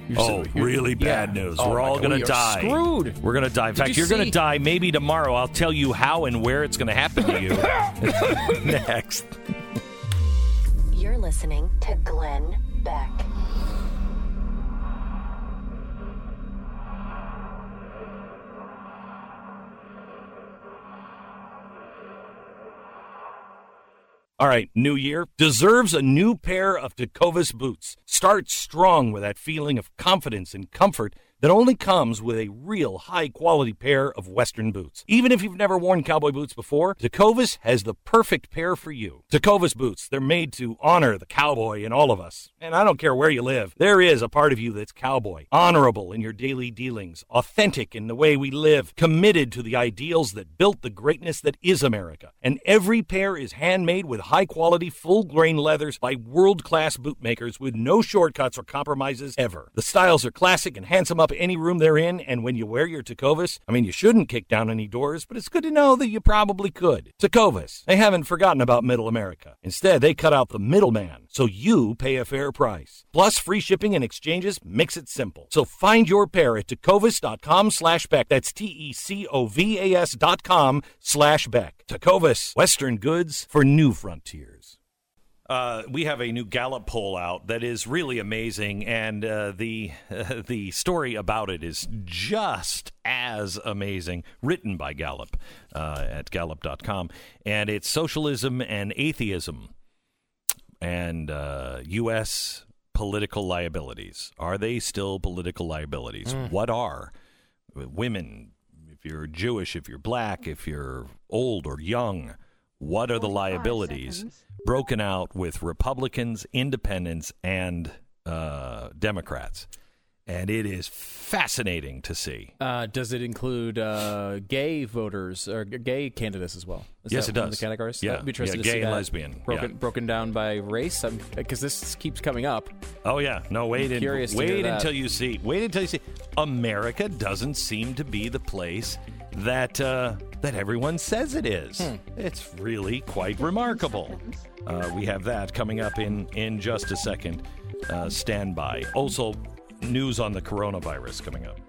Speaker 4: You're
Speaker 1: Oh,
Speaker 4: so- you're-
Speaker 1: really bad
Speaker 4: yeah.
Speaker 1: news.
Speaker 4: Oh
Speaker 1: We're all going to die.
Speaker 4: Screwed.
Speaker 1: We're going to die. In
Speaker 4: Did
Speaker 1: fact,
Speaker 4: you
Speaker 1: you're going to die maybe tomorrow. I'll tell you how and where it's going to happen to you *laughs* *laughs* next.
Speaker 2: You're listening to Glenn Beck.
Speaker 1: All right, new year deserves a new pair of Tecovas boots. Start strong with that feeling of confidence and comfort that only comes with a real high quality pair of Western boots. Even if you've never worn cowboy boots before, Tecovas has the perfect pair for you. Tecovas boots, they're made to honor the cowboy in all of us. And I don't care where you live, there is a part of you that's cowboy, honorable in your daily dealings, authentic in the way we live, committed to the ideals that built the greatness that is America. And every pair is handmade with high quality, full grain leathers by world class bootmakers with no shortcuts or compromises ever. The styles are classic and handsome up any room they're in, and when you wear your Tecovas, I mean, you shouldn't kick down any doors, but it's good to know that you probably could. Tecovas, they haven't forgotten about middle America. Instead, they cut out the middleman, so you pay a fair price. Plus, free shipping and exchanges makes it simple. So find your pair at tecovas.com slash Beck. That's T-E-C-O-V-A-S dot com slash Beck. Tecovas, Western goods for new frontiers. Uh, we have a new Gallup poll out that is really amazing, and uh, the uh, *laughs* the story about it is just as amazing. Written by Gallup uh, at Gallup.com, and it's socialism and atheism, and uh, U.S. political liabilities. Are they still political liabilities? What are women? If you're Jewish, if you're black, if you're old or young, what are the liabilities? Broken out with Republicans, Independents, and uh, Democrats, and it is fascinating to see.
Speaker 4: Uh, does it include uh, gay voters or gay candidates as well? Is
Speaker 1: Yes,
Speaker 4: that
Speaker 1: it
Speaker 4: one of
Speaker 1: does.
Speaker 4: The categories.
Speaker 1: Yeah.
Speaker 4: That'd be interesting
Speaker 1: Yeah,
Speaker 4: to
Speaker 1: gay
Speaker 4: see
Speaker 1: and
Speaker 4: that
Speaker 1: lesbian.
Speaker 4: broken
Speaker 1: Yeah.
Speaker 4: broken down by race. Because this keeps coming up.
Speaker 1: Oh yeah, no wait,
Speaker 4: I'm
Speaker 1: and-
Speaker 4: curious to hear
Speaker 1: wait
Speaker 4: that.
Speaker 1: until you see. Wait until you see. America doesn't seem to be the place that uh, that everyone says it is.
Speaker 4: Hmm.
Speaker 1: It's really quite remarkable. Uh, we have that coming up in in just a second. Uh, stand by. Also, news on the coronavirus coming up.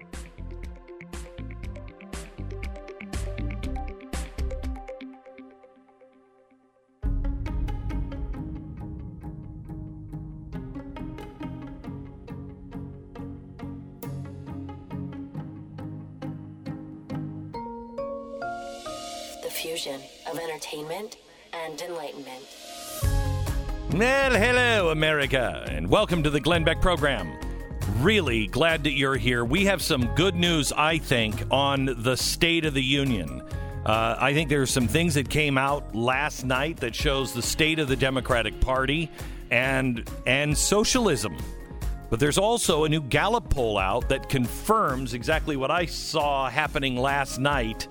Speaker 2: Fusion of entertainment and enlightenment.
Speaker 1: Well, hello, America, and welcome to the Glenn Beck program. Really glad that you're here. We have some good news, I think, on the State of the Union. Uh, I think there's some things that came out last night that shows the state of the Democratic Party and and socialism. But there's also a new Gallup poll out that confirms exactly what I saw happening last night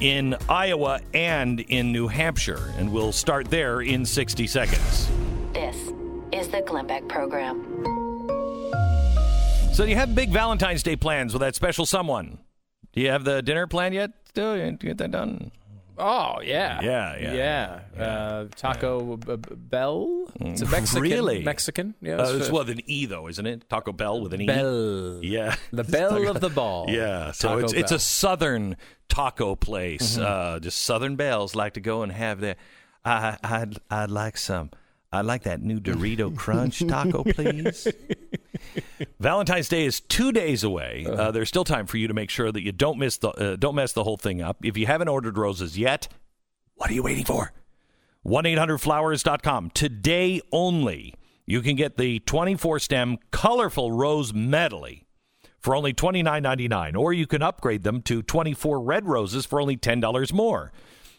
Speaker 1: in Iowa and in New Hampshire. And we'll start there in 60 seconds.
Speaker 2: This is the Glenn Beck Program.
Speaker 1: So, do you have big Valentine's Day plans with that special someone? Do you have the dinner plan yet? Still, you get that done?
Speaker 4: Oh yeah,
Speaker 1: Yeah, yeah,
Speaker 4: yeah. Uh, Taco B- Bell. It's a Mexican.
Speaker 1: Really?
Speaker 4: Mexican. Yeah.
Speaker 1: Uh,
Speaker 4: it's
Speaker 1: with an E though, isn't it? Taco Bell with an E.
Speaker 4: Bell.
Speaker 1: Yeah,
Speaker 4: The *laughs* belle of the ball.
Speaker 1: Yeah, so
Speaker 4: Taco
Speaker 1: it's it's a southern taco place.
Speaker 4: Mm-hmm.
Speaker 1: Uh, just Southern Belles like to go and have their. I I'd I'd like some. I'd like that new Dorito *laughs* Crunch taco, please. *laughs* Valentine's Day is two days away. Uh, there's still time for you to make sure that you don't miss the uh, don't mess the whole thing up. If you haven't ordered roses yet, what are you waiting for? 1-800-Flowers.com. Today only, you can get the 24-stem colorful rose medley for only $29.99, or you can upgrade them to 24 red roses for only $10 more.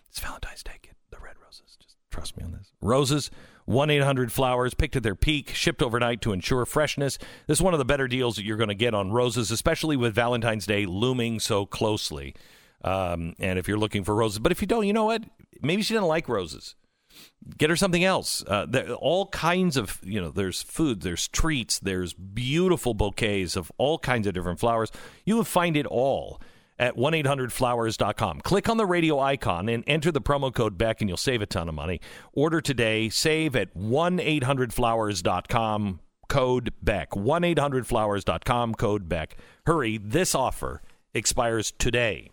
Speaker 1: It's Valentine's Day. Get the red roses. Just trust me on this. Roses, 1 800 Flowers, picked at their peak, shipped overnight to ensure freshness. This is one of the better deals that you're going to get on roses, especially with Valentine's Day looming so closely. Um, and if you're looking for roses, but if you don't, you know what? Maybe she didn't like roses get her something else. Uh, there, all kinds of, you know, there's food, there's treats, there's beautiful bouquets of all kinds of different flowers. You will find it all at 1-800-Flowers.com. Click on the radio icon and enter the promo code Beck and you'll save a ton of money. Order today, save at 1-800-Flowers.com, code Beck. 1-800-Flowers.com, code Beck. Hurry, this offer expires today.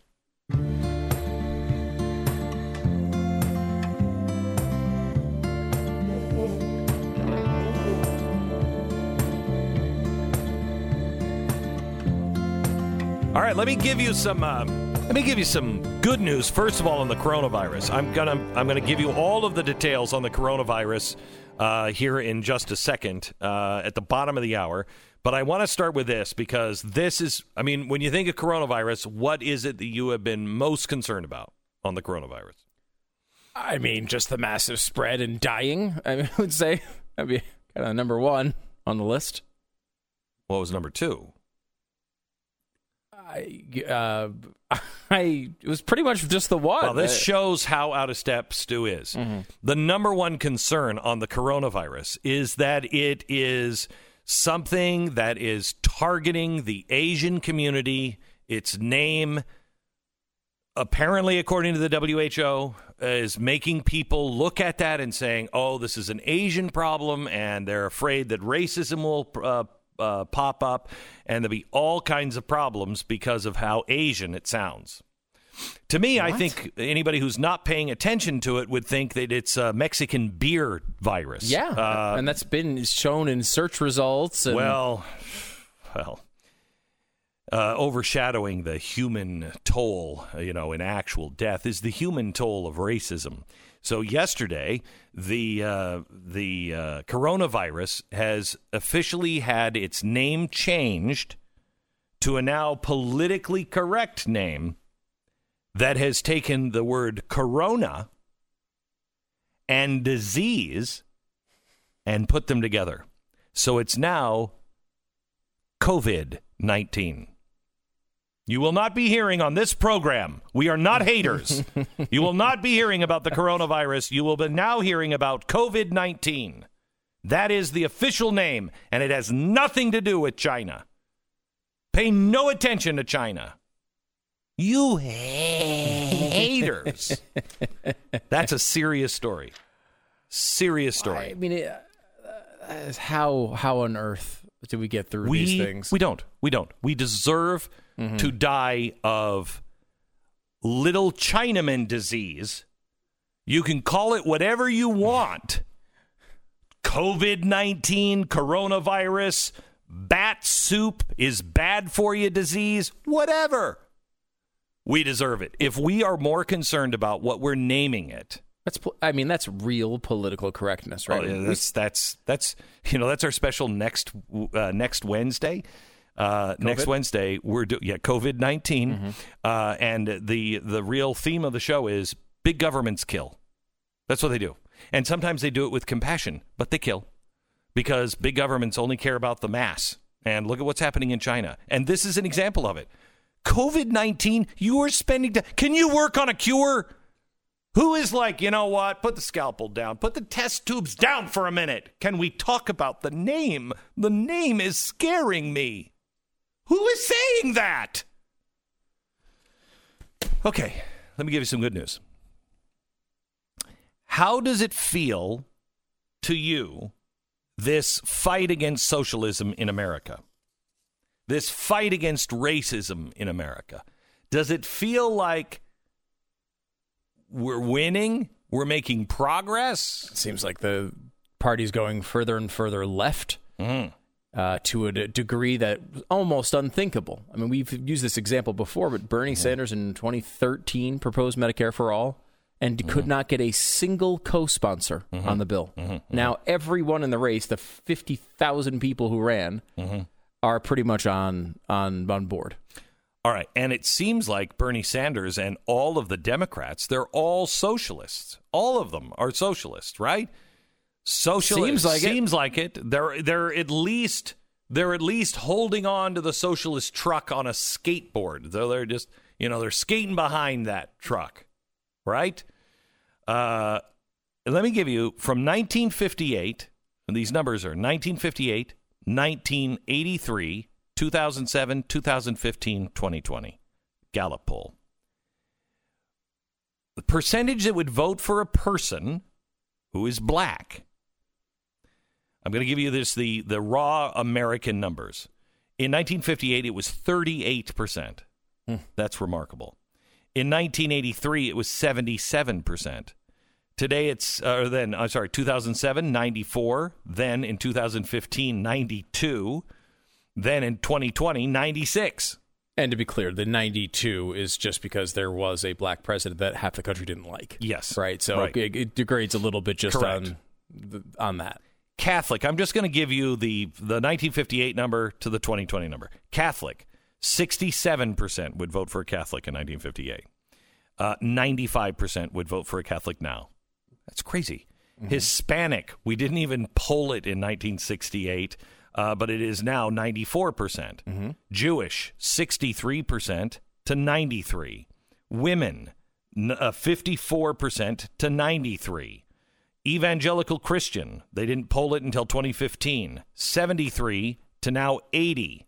Speaker 1: All right, let me give you some. Uh, let me give you some good news. First of all, on the coronavirus, I'm gonna I'm gonna give you all of the details on the coronavirus uh, here in just a second uh, at the bottom of the hour. But I want to start with this because this is. I mean, when you think of coronavirus, what is it that you have been most concerned about on the coronavirus?
Speaker 4: I mean, just the massive spread and dying. I would say that'd be kind of number one on the list.
Speaker 1: What was number two?
Speaker 4: I, uh, *laughs* I it was pretty much just the one.
Speaker 1: Well, this
Speaker 4: Uh,
Speaker 1: shows how out of step Stu is. The number one concern on the coronavirus is that it is something that is targeting the Asian community. Its name, apparently, according to the WHO, is making people look at that and saying, oh, this is an Asian problem, and they're afraid that racism will. Uh, uh, pop up, and there'll be all kinds of problems because of how Asian it sounds. To me, I think anybody who's not paying attention to it would think that it's a Mexican beer virus.
Speaker 4: yeah,
Speaker 1: Uh,
Speaker 4: and that's been shown in search results. And,
Speaker 1: well, well, uh, overshadowing the human toll, you know, in actual death is the human toll of racism. So yesterday, the uh, the uh, coronavirus has officially had its name changed to a now politically correct name that has taken the word corona and disease and put them together. So it's now COVID 19. You will not be hearing on this program. We are not haters. *laughs* you will not be hearing about the coronavirus. You will be now hearing about COVID 19. That is the official name, and it has nothing to do with China. Pay no attention to China. You haters. *laughs* That's a serious story. Serious story.
Speaker 4: I mean, it, uh, how how on earth do we get through
Speaker 1: we,
Speaker 4: these things?
Speaker 1: We don't. We don't. We deserve to die of little Chinaman disease. You can call it whatever you want. COVID 19, coronavirus, bat soup is bad for you disease, whatever. we deserve it. If we are more concerned about what we're naming it,
Speaker 4: That's, I mean, that's real political correctness, right?
Speaker 1: Oh, yeah, that's that's that's you know that's our special next uh, next Wednesday. Uh, next Wednesday we're do- yeah COVID 19 uh, and the the real theme of the show is big governments kill. That's what they do, and sometimes they do it with compassion, but they kill because big governments only care about the mass. And look at what's happening in China, and this is an example of it. COVID 19, you are spending. T- Can you work on a cure? Who is like, you know what? Put the scalpel down. Put the test tubes down for a minute. Can we talk about the name? The name is scaring me. Who is saying that? Okay, let me give you some good news. How does it feel to you, this fight against socialism in America? This fight against racism in America? Does it feel like we're winning? We're making progress?
Speaker 4: seems like the party's going further and further left mm-hmm. Uh, to a degree that was almost unthinkable. I mean, we've used this example before, but Bernie Sanders in 2013 proposed Medicare for all and could mm-hmm. not get a single co-sponsor mm-hmm. on the bill. Mm-hmm. Now, everyone in the race, the 50,000 people who ran, are pretty much on on on board.
Speaker 1: All right. And it seems like Bernie Sanders and all of the Democrats, they're all socialists. All of them are socialists, right? Socialists.
Speaker 4: Seems like it.
Speaker 1: like it. They're they're at least they're at least holding on to the socialist truck on a skateboard. So they're just you know, they're skating behind that truck. Right? Uh let me give you from 1958, and these numbers are 1958, 1983, 2007, 2015, 2020. Gallup poll. The percentage that would vote for a person who is black. I'm going to give you this the the raw American numbers. In 1958 it was 38%. That's remarkable. In 1983 it was 77%. Today it's uh, or then I'm sorry 2007 94, then in 2015 92, then in 2020 96.
Speaker 4: And to be clear, the 92 is just because there was a black president that half the country didn't like.
Speaker 1: Yes.
Speaker 4: Right. So
Speaker 1: Right.
Speaker 4: It, it degrades a little bit just
Speaker 1: Correct.
Speaker 4: on on that.
Speaker 1: Catholic. I'm just going to give you the the 1958 number to the 2020 number. Catholic, 67% would vote for a Catholic in 1958. Uh, 95% would vote for a Catholic now. That's crazy. Hispanic, we didn't even poll it in 1968, uh, but it is now 94%. percent Jewish, 63% to 93. Women, n- uh, 54% to 93. Evangelical Christian, they didn't poll it until 2015, 73 to now 80.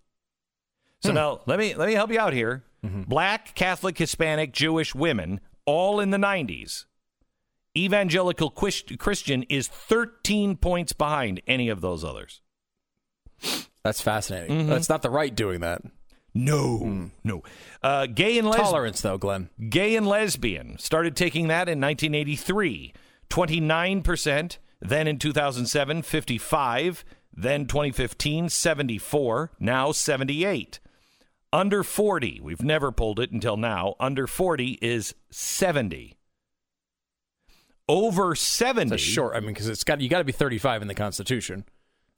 Speaker 1: So hmm. now let me let me help you out here. Mm-hmm. Black, Catholic, Hispanic, Jewish women, all in the 90s. Evangelical Christian is 13 points behind any of those others.
Speaker 4: That's fascinating. Mm-hmm. That's not the right doing that.
Speaker 1: No, hmm. no. Uh, gay and lesbian.
Speaker 4: Tolerance, though, Glenn.
Speaker 1: Gay and lesbian started taking that in 1983, 29%. Then in 2007, 55. Then 2015, 74. Now 78. Under 40, we've never pulled it until now. Under 40 is 70. Over 70.
Speaker 4: It's a short. I mean, because it's got you got to be 35 in the Constitution.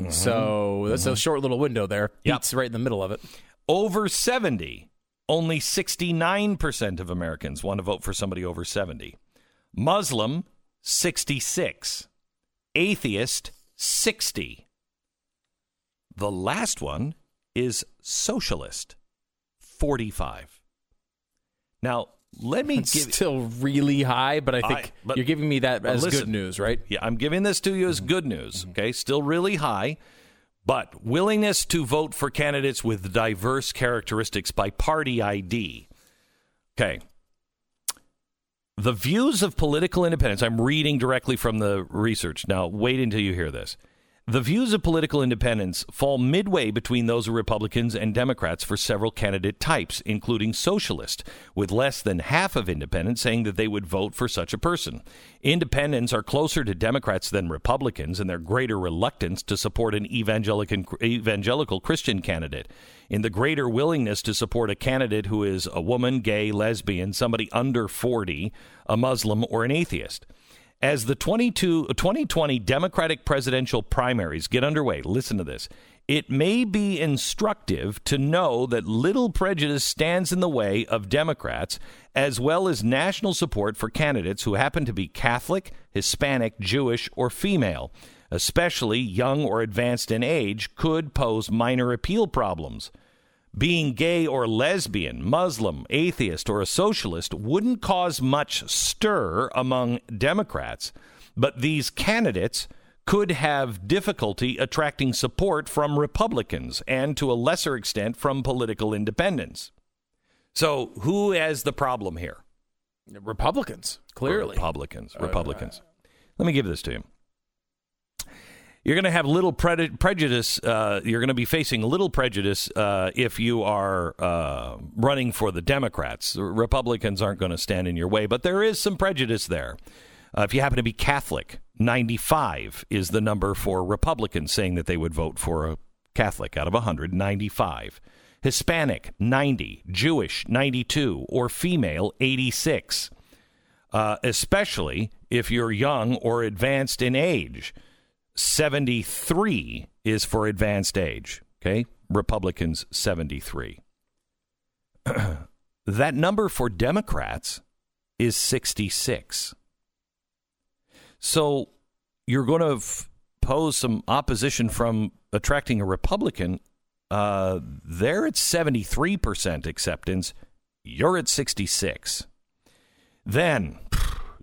Speaker 4: Mm-hmm. So that's a short little window there.
Speaker 1: Yep.
Speaker 4: Right in the middle of it.
Speaker 1: Over 70, only 69% of Americans want to vote for somebody over 70. Muslim, 66. Atheist, 60. The last one is socialist, 45. Now, let me
Speaker 4: It's
Speaker 1: give
Speaker 4: still really high, but I think
Speaker 1: I- but-
Speaker 4: you're giving me that as
Speaker 1: listen.
Speaker 4: good news, right?
Speaker 1: Yeah, I'm giving this to you as mm-hmm. good news. Mm-hmm. Okay, still really high, but willingness to vote for candidates with diverse characteristics by party ID. Okay. The views of political independents, I'm reading directly from the research. Now, wait until you hear this. The views of political independents fall midway between those of Republicans and Democrats for several candidate types, including socialist, with less than half of independents saying that they would vote for such a person. Independents are closer to Democrats than Republicans in their greater reluctance to support an evangelical, evangelical Christian candidate, in the greater willingness to support a candidate who is a woman, gay, lesbian, somebody under 40, a Muslim, or an atheist. As the 22, 2020 Democratic presidential primaries get underway, listen to this. It may be instructive to know that little prejudice stands in the way of Democrats, as well as national support for candidates who happen to be Catholic, Hispanic, Jewish, or female, especially young or advanced in age, could pose minor appeal problems. Being gay or lesbian, Muslim, atheist, or a socialist wouldn't cause much stir among Democrats, but these candidates could have difficulty attracting support from Republicans and to a lesser extent from political independents. So, who has the problem here?
Speaker 4: Republicans, clearly.
Speaker 1: Republicans. Republicans. Let me give this to you you're going to have little pre- prejudice. Uh, you're going to be facing little prejudice uh, if you are uh, running for the Democrats. Republicans aren't going to stand in your way, but there is some prejudice there. Uh, if you happen to be Catholic, 95 is the number for Republicans saying that they would vote for a Catholic out of 195. Hispanic, 90. Jewish, 92. Or female, 86. Uh, especially if you're young or advanced in age. 73 is for advanced age. Okay. Republicans, 73. *clears throat* that number for Democrats is 66. So you're going to f- pose some opposition from attracting a Republican. Uh, they're at 73% acceptance. You're at 66. Then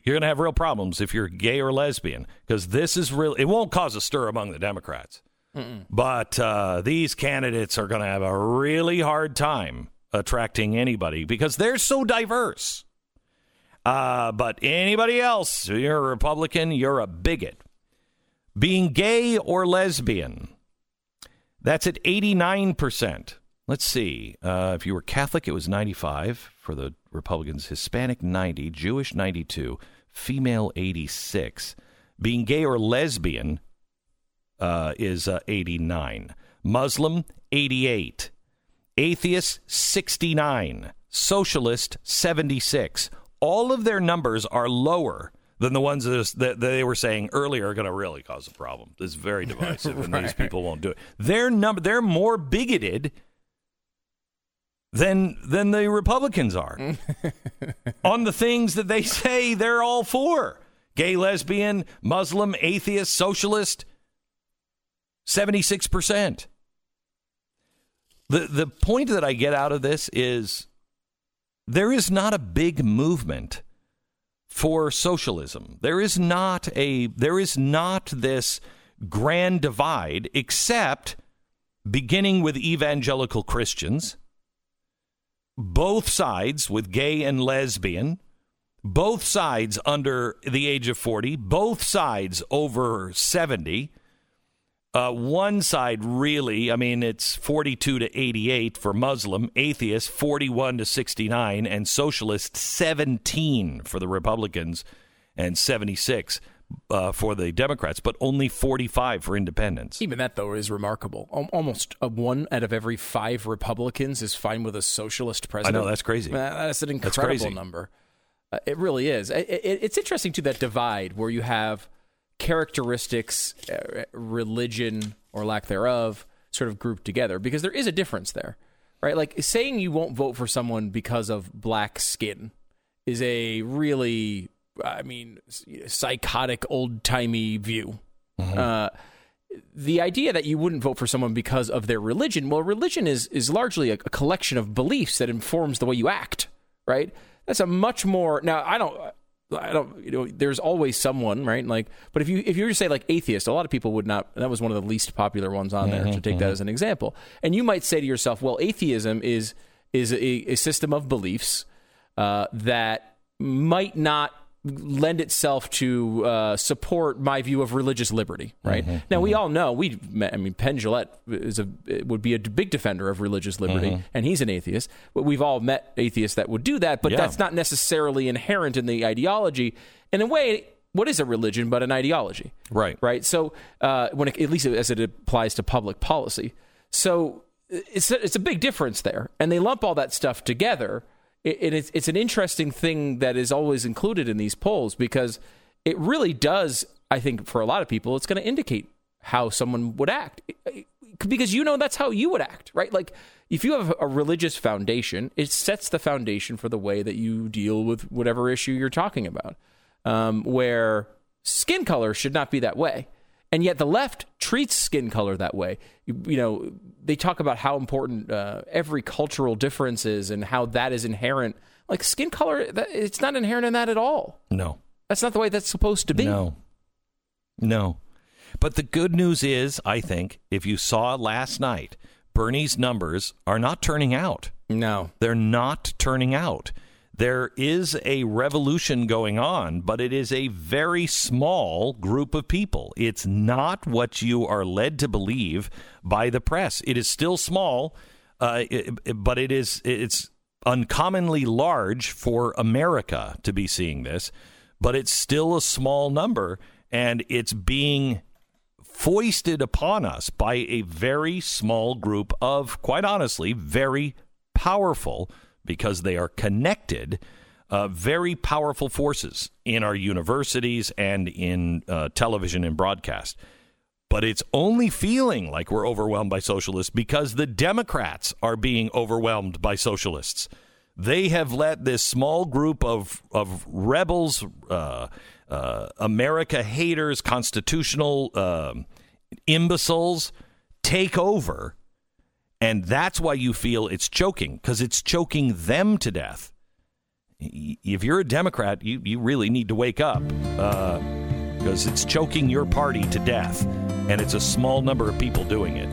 Speaker 1: you're going to have real problems if you're gay or lesbian because this is real. It won't cause a stir among the Democrats, Mm-mm. but uh, these candidates are going to have a really hard time attracting anybody because they're so diverse. Uh, but anybody else, you're a Republican, you're a bigot. Being gay or lesbian, that's at 89%. Let's see. Uh, if you were Catholic, it was 95 for the Republicans. Hispanic, 90. Jewish, 92. Female, 86. Being gay or lesbian uh, is uh, 89. Muslim, 88. Atheist, 69. Socialist, 76. All of their numbers are lower than the ones that, they were saying earlier are going to really cause a problem. It's very divisive, *laughs* and these people won't do it. Their number, they're more bigoted than than the Republicans are *laughs* on the things that they say they're all for. Gay, lesbian, Muslim, atheist, socialist. 76%. The the point that I get out of this is there is not a big movement for socialism. There is not a there is not this grand divide except beginning with evangelical Christians both sides with gay and lesbian, both sides under the age of 40, both sides over 70. Uh, one side really, I mean, it's 42 to 88 for Muslim, atheist 41 to 69, and socialist 17 for the Republicans and 76 uh, for the Democrats, but only 45 for independents.
Speaker 4: Even that, though, is remarkable. Almost one out of every five Republicans is fine with a socialist president.
Speaker 1: I know, that's crazy.
Speaker 4: That's an incredible
Speaker 1: that's
Speaker 4: number. Uh, it really is. It, it, it's interesting, too, that divide where you have characteristics, uh, religion, or lack thereof, sort of grouped together, because there is a difference there, right? Like saying you won't vote for someone because of black skin is a really I mean, psychotic, old timey view. Mm-hmm. Uh, the idea that you wouldn't vote for someone because of their religion, well, religion is is largely a, a, collection of beliefs that informs the way you act, right? That's a much more now. I don't. I don't, you know, there's always someone, right? Like, but if you if you were to say like atheist, a lot of people would not. That was one of the least popular ones on there. Mm-hmm, to take mm-hmm. that as an example, and you might say to yourself, well, atheism is is a, a system of beliefs uh, that might not lend itself to uh, support my view of religious liberty, right? now we all know we. I mean, Penn Jillette is a would be a big defender of religious liberty, and he's an atheist. But we've all met atheists that would do that, but
Speaker 1: Yeah.
Speaker 4: that's not necessarily inherent in the ideology. In a way, what is a religion but an ideology?
Speaker 1: Right.
Speaker 4: Right. So uh, when it, at least as it applies to public policy, so it's a, it's a big difference there, and they lump all that stuff together. It, it is, it's an interesting thing that is always included in these polls because it really does. I think for a lot of people, it's going to indicate how someone would act because you know that's how you would act, right? Like if you have a religious foundation, it sets the foundation for the way that you deal with whatever issue you're talking about. Um, where skin color should not be that way, and yet the left treats skin color that way. You, you know, they talk about how important uh, every cultural difference is and how that is inherent. Like skin color, that, it's not inherent in that at all.
Speaker 1: No.
Speaker 4: That's not the way that's supposed to be.
Speaker 1: No. No. But the good news is, I think, if you saw last night, Bernie's numbers are not turning out.
Speaker 4: No.
Speaker 1: They're not turning out. There is a revolution going on, but it is a very small group of people. It's not what you are led to believe by the press. It is still small, uh, it- but it is it's uncommonly large for America to be seeing this. But it's still a small number, and it's being foisted upon us by a very small group of, quite honestly, very powerful, because they are connected, uh, very powerful forces in our universities and in uh, television and broadcast. But it's only feeling like we're overwhelmed by socialists because the Democrats are being overwhelmed by socialists. They have let this small group of of rebels, uh, uh, America haters, constitutional um, imbeciles take over, and that's why you feel it's choking because it's choking them to death. If you're a Democrat, you you really need to wake up uh, because it's choking your party to death, and it's a small number of people doing it.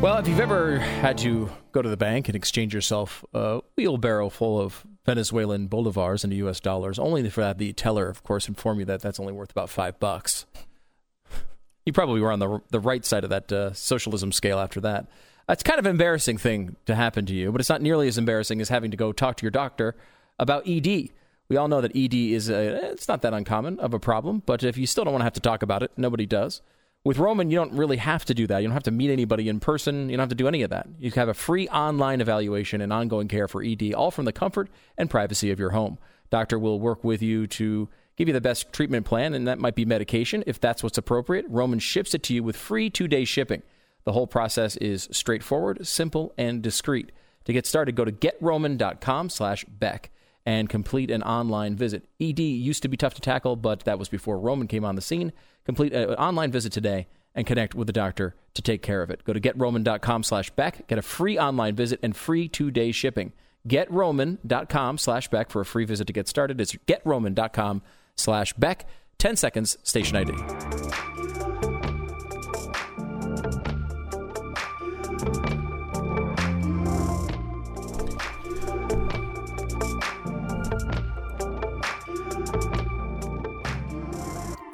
Speaker 4: Well, if you've ever had to go to the bank and exchange yourself a wheelbarrow full of Venezuelan bolivars into U.S. dollars, only for that the teller, of course, inform you that that's only worth about five bucks. You probably were on the the right side of that uh, socialism scale after that. It's kind of embarrassing thing to happen to you, but it's not nearly as embarrassing as having to go talk to your doctor about ED. We all know that ED is a, it's not that uncommon of a problem, but if you still don't want to have to talk about it, nobody does. With Roman, you don't really have to do that. You don't have to meet anybody in person. You don't have to do any of that. You have a free online evaluation and ongoing care for ED, all from the comfort and privacy of your home. Doctor will work with you to give you the best treatment plan, and that might be medication if that's what's appropriate. Roman ships it to you with free two day shipping. The whole process is straightforward, simple, and discreet. To get started, go to getroman.com slash Beck and complete an online visit. ED used to be tough to tackle, but that was before Roman came on the scene. Complete an online visit today and connect with a doctor to take care of it. Go to getroman.com slash Beck, get a free online visit and free two-day shipping. Getroman.com slash Beck for a free visit to get started. It's getroman.com slash Beck. 10 seconds, station ID.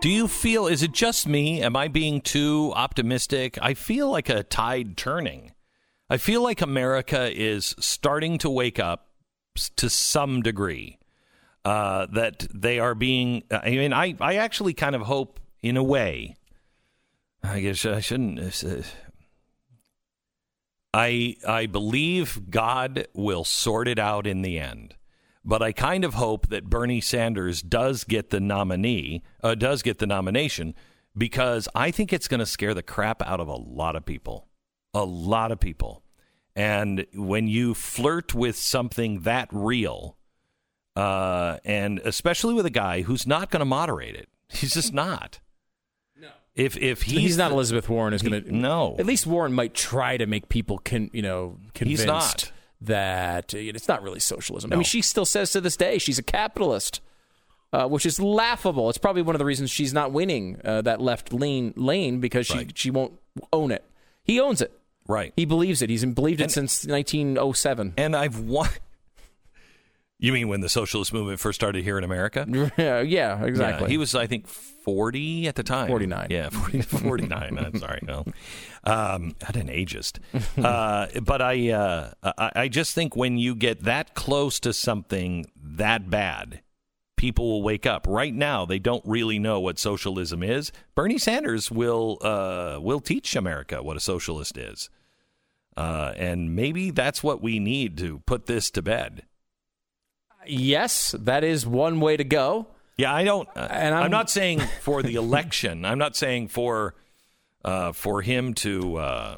Speaker 1: Do you feel, is it just me? Am I being too optimistic? I feel like a tide turning. I feel like America is starting to wake up to some degree. Uh, that they are being, I mean, I, I actually kind of hope, in a way, I guess I shouldn't. uh, I I believe God will sort it out in the end. But I kind of hope that Bernie Sanders does get the nominee, uh, does get the nomination, because I think it's going to scare the crap out of a lot of people, a lot of people. And when you flirt with something that real, uh, and especially with a guy who's not going to moderate it, he's just not. No. If if he's,
Speaker 4: He's, not Elizabeth Warren is going to
Speaker 1: no.
Speaker 4: At least Warren might try to make people can you know convinced
Speaker 1: He's not.
Speaker 4: that it's not really socialism. I mean, she still says to this day she's a capitalist, uh, which is laughable. It's probably one of the reasons she's not winning uh, that left lane lane because she
Speaker 1: Right.
Speaker 4: she won't own it. He owns it.
Speaker 1: right.
Speaker 4: He believes it. He's believed it since 1907.
Speaker 1: and I've wa- You mean when the socialist movement first started here in America? *laughs*
Speaker 4: yeah, yeah, exactly.
Speaker 1: Yeah, he was, I think, 40 at the time.
Speaker 4: 49.
Speaker 1: Yeah, *laughs* 40, 49. I'm sorry. No. Um, I didn't ageist. *laughs* Uh, but I, uh, I, I just think when you get that close to something that bad, people will wake up. Right now, they don't really know what socialism is. Bernie Sanders will, uh, will teach America what a socialist is. Uh, and maybe that's what we need to put this to bed.
Speaker 4: Yes, that is one way to go.
Speaker 1: Yeah, I don't. Uh,
Speaker 4: And
Speaker 1: I'm,
Speaker 4: I'm-
Speaker 1: not saying for the election. I'm not saying for uh, for him to uh,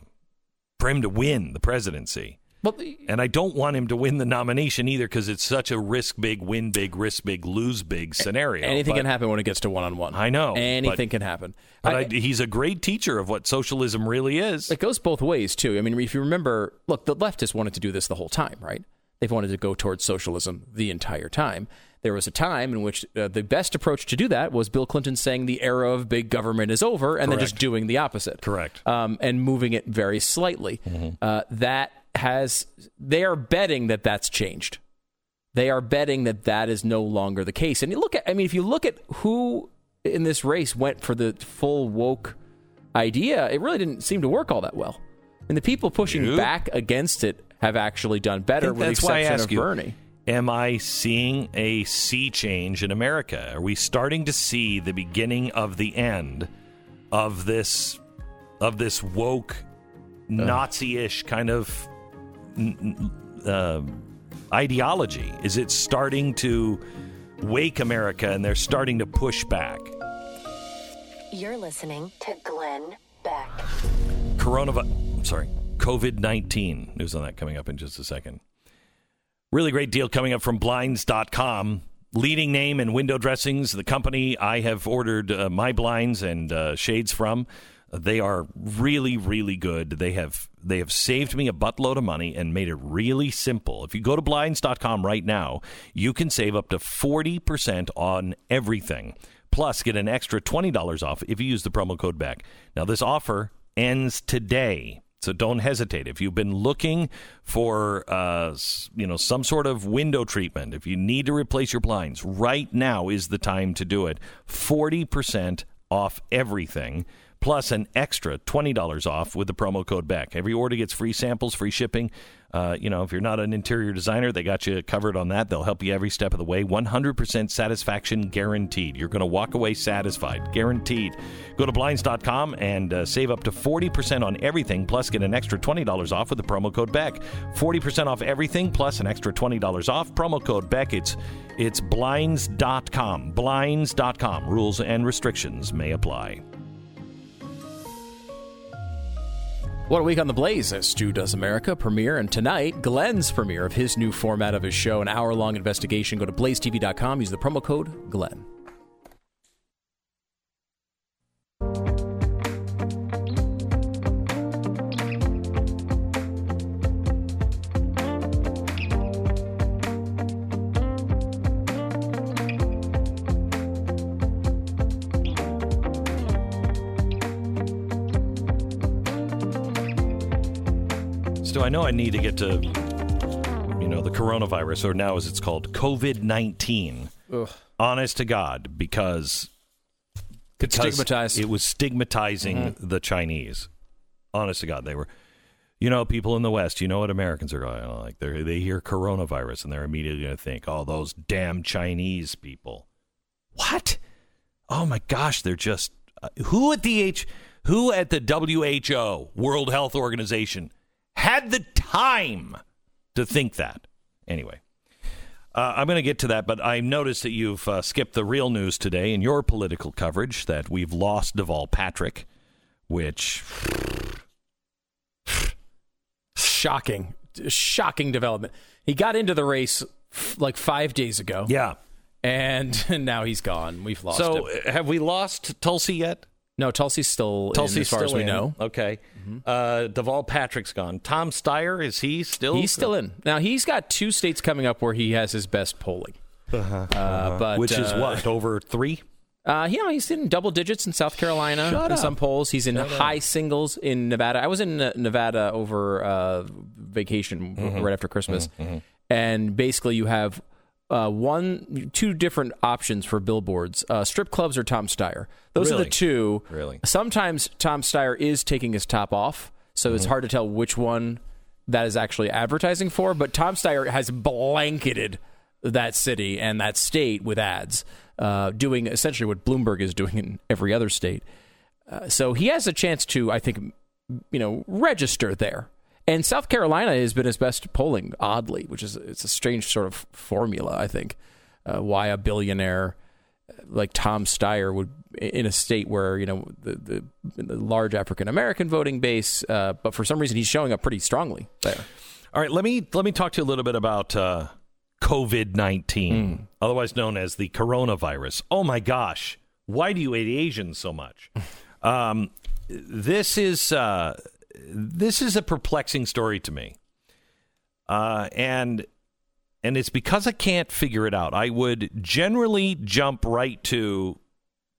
Speaker 1: for him to win the presidency.
Speaker 4: But the,
Speaker 1: And I don't want him to win the nomination either because it's such a risk big, win big, risk big, lose big scenario.
Speaker 4: anything
Speaker 1: But-
Speaker 4: can happen when it gets to one on one.
Speaker 1: I know,
Speaker 4: anything
Speaker 1: but-
Speaker 4: can happen.
Speaker 1: But
Speaker 4: I-
Speaker 1: I, he's a great teacher of what socialism really is.
Speaker 4: It goes both ways too. I mean, if you remember, look, the leftists wanted to do this the whole time, right? They've wanted to go towards socialism the entire time. There was a time in which uh, the best approach to do that was Bill Clinton saying the era of big government is over, and then just doing the opposite.
Speaker 1: Correct.
Speaker 4: Um, and moving it very slightly. Uh, that has they are betting that that's changed. They are betting that that is no longer the case. And you look at, I mean, if you look at who in this race went for the full woke idea, it really didn't seem to work all that well. And the people pushing
Speaker 1: You?
Speaker 4: back against it have actually done better,
Speaker 1: think
Speaker 4: with the
Speaker 1: that's why I
Speaker 4: exception
Speaker 1: ask
Speaker 4: of
Speaker 1: you.
Speaker 4: Bernie.
Speaker 1: Am I seeing a sea change in America? Are we starting to see the beginning of the end of this of this woke Nazi-ish kind of n- n- uh, ideology? Is it starting to wake America and they're starting to push back?
Speaker 2: You're listening to Glenn Beck.
Speaker 1: Coronavirus. I'm sorry. COVID 19. News on that coming up in just a second. Really great deal coming up from Blinds.com. Leading name in window dressings, the company I have ordered uh, my blinds and uh, shades from. They are really, really good. They have they have saved me a buttload of money and made it really simple. If you go to blinds.com right now, you can save up to 40% on everything. Plus, get an extra $20 off if you use the promo code BECK. Now, this offer ends today. So don't hesitate. If you've been looking for, uh, you know, some sort of window treatment, if you need to replace your blinds, right now is the time to do it. Forty percent off everything, plus an extra twenty dollars off with the promo code BECK. Every order gets free samples, free shipping. Uh, you know, if you're not an interior designer, they got you covered on that. They'll help you every step of the way. 100% satisfaction guaranteed. You're going to walk away satisfied, guaranteed. Go to blinds.com and uh, save up to 40% on everything, plus get an extra $20 off with the promo code BECK. 40% off everything, plus an extra $20 off. Promo code BECK. It's, it's blinds.com. Blinds.com. Rules and restrictions may apply.
Speaker 4: What a week on the Blaze as Stu Does America premiere, and tonight, Glenn's premiere of his new format of his show, an hour long investigation. Go to blazetv.com, use the promo code Glenn.
Speaker 1: I know I need to get to, you know, the coronavirus, or now as it's called, COVID 19. Honest to God, because, because
Speaker 4: stigmatized.
Speaker 1: It was stigmatizing the Chinese. Honest to God, they were. You know, people in the West, you know what Americans are going like. They they hear coronavirus and they're immediately going to think, "Oh, those damn Chinese people." What? Oh my gosh, they're just uh, who at the H who at the WHO, World Health Organization, had the time to think that. Anyway, uh, I'm going to get to that, but I noticed that you've uh, skipped the real news today in your political coverage that we've lost Deval Patrick, which
Speaker 4: Shocking, shocking development. He got into the race f- like five days ago,
Speaker 1: yeah.
Speaker 4: and *laughs* now he's gone. We've lost
Speaker 1: So
Speaker 4: him.
Speaker 1: uh, have we lost Tulsi yet?
Speaker 4: No, Tulsi's still in, as far
Speaker 1: still
Speaker 4: as we
Speaker 1: in.
Speaker 4: know.
Speaker 1: Okay. Uh, Deval Patrick's gone. Tom Steyer is he still?
Speaker 4: He's still in. Now he's got two states coming up where he has his best polling. Uh, but
Speaker 1: which is
Speaker 4: uh,
Speaker 1: what over three?
Speaker 4: Uh, you know, he's in double digits in South Carolina
Speaker 1: Shut
Speaker 4: in
Speaker 1: up.
Speaker 4: some polls. He's in high singles in Nevada. I was in uh, Nevada over uh, vacation
Speaker 1: Mm-hmm.
Speaker 4: right after Christmas, and basically you have uh, one, two different options for billboards: uh, strip clubs or Tom Steyer. Those are the two.
Speaker 1: Really?
Speaker 4: Sometimes Tom Steyer is taking his top off, so it's hard to tell which one that is actually advertising for. But Tom Steyer has blanketed that city and that state with ads, uh, doing essentially what Bloomberg is doing in every other state. Uh, so he has a chance to, I think, you know, register there. And South Carolina has been his best polling, oddly, which is it's a strange sort of formula. I think uh, why a billionaire uh, like Tom Steyer would in a state where you know the the, the large African American voting base, uh, but for some reason he's showing up pretty strongly there.
Speaker 1: All right, let me let me talk to you a little bit about uh, COVID nineteen, otherwise known as the coronavirus. Oh my gosh, why do you hate Asians so much? *laughs* um, this is uh, this is a perplexing story to me, uh, and and it's because I can't figure it out. I would generally jump right to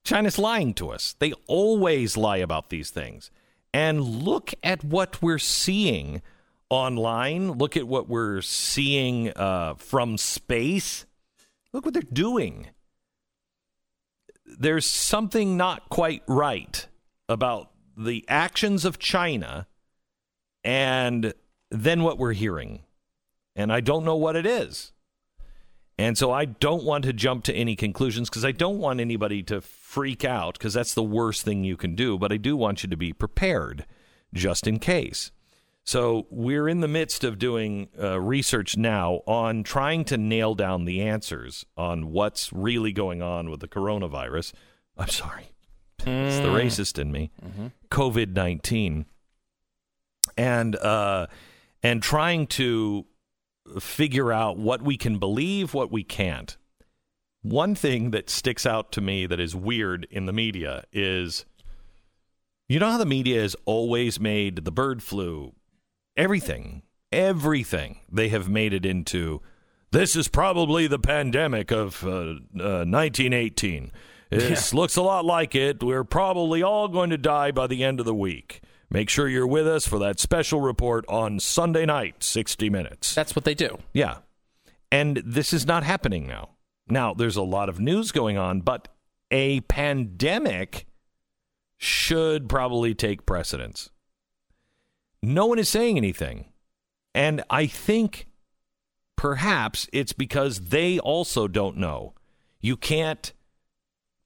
Speaker 1: China's lying to us. They always lie about these things. And look at what we're seeing online. Look at what we're seeing uh, from space. Look what they're doing. There's something not quite right about the actions of China and then what we're hearing. And I don't know what it is. And so I don't want to jump to any conclusions because I don't want anybody to freak out because that's the worst thing you can do. But I do want you to be prepared just in case. So we're in the midst of doing uh, research now on trying to nail down the answers on what's really going on with the coronavirus. I'm sorry. It's the racist in me. COVID 19. And, uh, and trying to figure out what we can believe, what we can't. One thing that sticks out to me that is weird in the media is you know how the media has always made the bird flu, everything, everything they have made it into. This is probably the pandemic of uh, uh, 1918. It looks a lot like it. We're probably all going to die by the end of the week. Make sure you're with us for that special report on Sunday night, 60 Minutes.
Speaker 4: That's what they do.
Speaker 1: Yeah. And this is not happening now. Now, there's a lot of news going on, but a pandemic should probably take precedence. No one is saying anything. And I think perhaps it's because they also don't know. You can't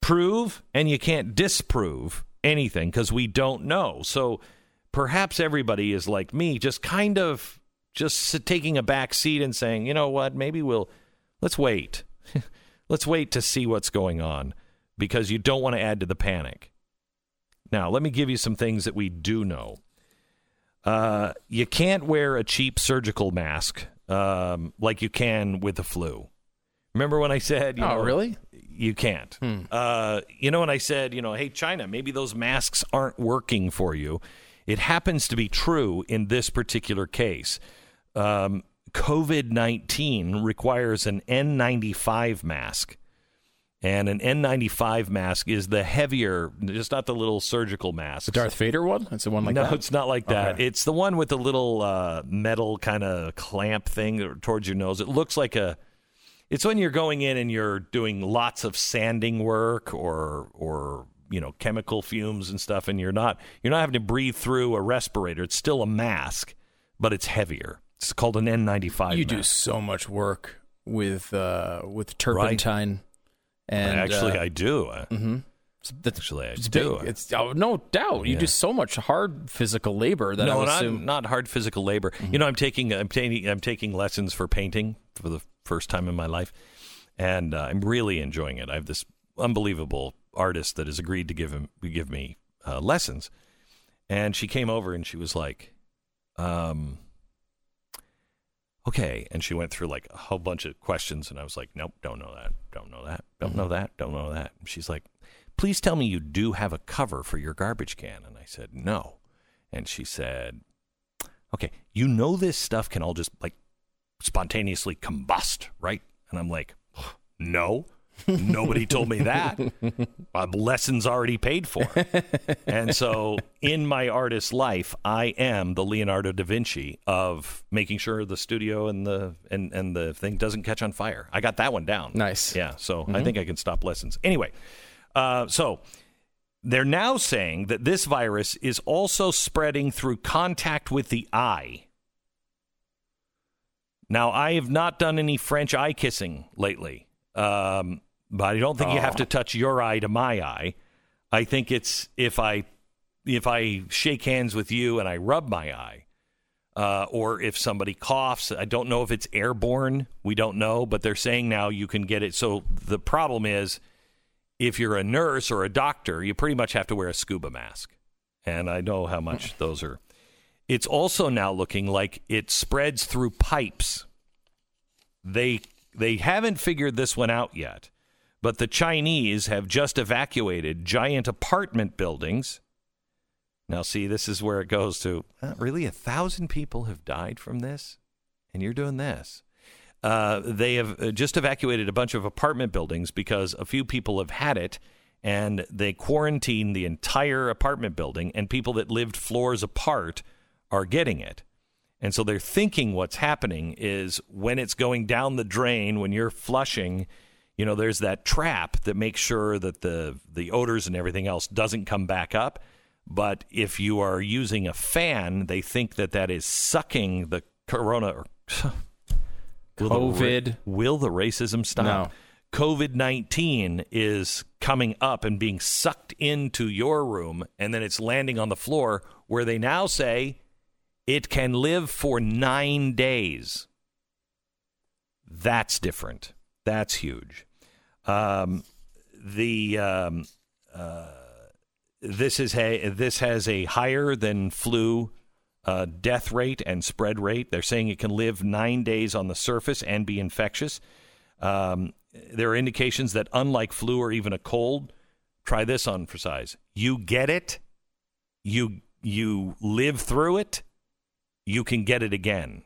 Speaker 1: prove and you can't disprove anything because we don't know. So perhaps everybody is like me, just kind of just taking a back seat and saying, you know what, maybe we'll let's wait. *laughs* let's wait to see what's going on because you don't want to add to the panic. Now, let me give you some things that we do know. Uh, you can't wear a cheap surgical mask um, like you can with the flu. Remember when I said, you
Speaker 4: Oh,
Speaker 1: know,
Speaker 4: really?
Speaker 1: You can't. Uh, you know, when I said, you know, hey, China, maybe those masks aren't working for you. It happens to be true in this particular case. Um, COVID 19 requires an N95 mask. And an N95 mask is the heavier, just not the little surgical mask.
Speaker 4: The Darth Vader one? It's the one like
Speaker 1: no,
Speaker 4: that.
Speaker 1: it's not like that.
Speaker 4: Okay.
Speaker 1: It's the one with the little uh, metal kind of clamp thing towards your nose. It looks like a. It's when you're going in and you're doing lots of sanding work or or you know chemical fumes and stuff, and you're not you're not having to breathe through a respirator. It's still a mask, but it's heavier. It's called an N95.
Speaker 4: you do so much work with uh, with turpentine. And
Speaker 1: Actually,
Speaker 4: uh,
Speaker 1: I do.
Speaker 4: Mhm. That's,
Speaker 1: Actually, I
Speaker 4: it's
Speaker 1: do.
Speaker 4: big. It's oh, no doubt. You
Speaker 1: Yeah.
Speaker 4: do so much hard physical labor that I
Speaker 1: no, not,
Speaker 4: assume.
Speaker 1: not hard physical labor. You know, I'm taking I'm taking I'm taking lessons for painting for the first time in my life, and uh, I'm really enjoying it. I have this unbelievable artist that has agreed to give him give me uh, lessons, and she came over and she was like, um, "Okay," and she went through like a whole bunch of questions, and I was like, "Nope, don't know that, don't know that, don't know that, don't know that." And she's like, "Please tell me you do have a cover for your garbage can," and I said, "No." And she said, okay, you know this stuff can all just like spontaneously combust, right? And I'm like, no. Nobody told me that. Uh, lessons already paid for. and so, in my artist life, I am the Leonardo da Vinci of making sure the studio and the and, and the thing doesn't catch on fire. I got that one down.
Speaker 4: Nice.
Speaker 1: Yeah. So I think I can stop lessons. Anyway, uh, so they're now saying that this virus is also spreading through contact with the eye. Now, I have not done any French eye kissing lately, um, but I don't think you have to touch your eye to my eye. I think it's if I if I shake hands with you and I rub my eye, uh, or if somebody coughs. I don't know if it's airborne. We don't know, but they're saying now you can get it. So the problem is, if you're a nurse or a doctor, you pretty much have to wear a scuba mask, and I know how much those are. It's also now looking like it spreads through pipes. They they haven't figured this one out yet, but the Chinese have just evacuated giant apartment buildings. Now, see, this is where it goes to uh, really a thousand people have died from this, and you're doing this. Uh, they have uh, just evacuated a bunch of apartment buildings because a few people have had it, and they quarantined the entire apartment building, and people that lived floors apart are getting it. And so they're thinking what's happening is when it's going down the drain, when you're flushing, you know, there's that trap that makes sure that the the odors and everything else doesn't come back up. But if you are using a fan, they think that that is sucking the corona. Or, *sighs* will the
Speaker 4: COVID.
Speaker 1: will the racism stop?
Speaker 4: No.
Speaker 1: COVID 19 is coming up and being sucked into your room, and then it's landing on the floor where they now say it can live for nine days. That's different. That's huge. Um, the um, uh, this is a this has a higher than flu uh, death rate and spread rate. They're saying it can live nine days on the surface and be infectious. Um, there are indications that unlike flu or even a cold, try this on for size. You get it, you you live through it, you can get it again.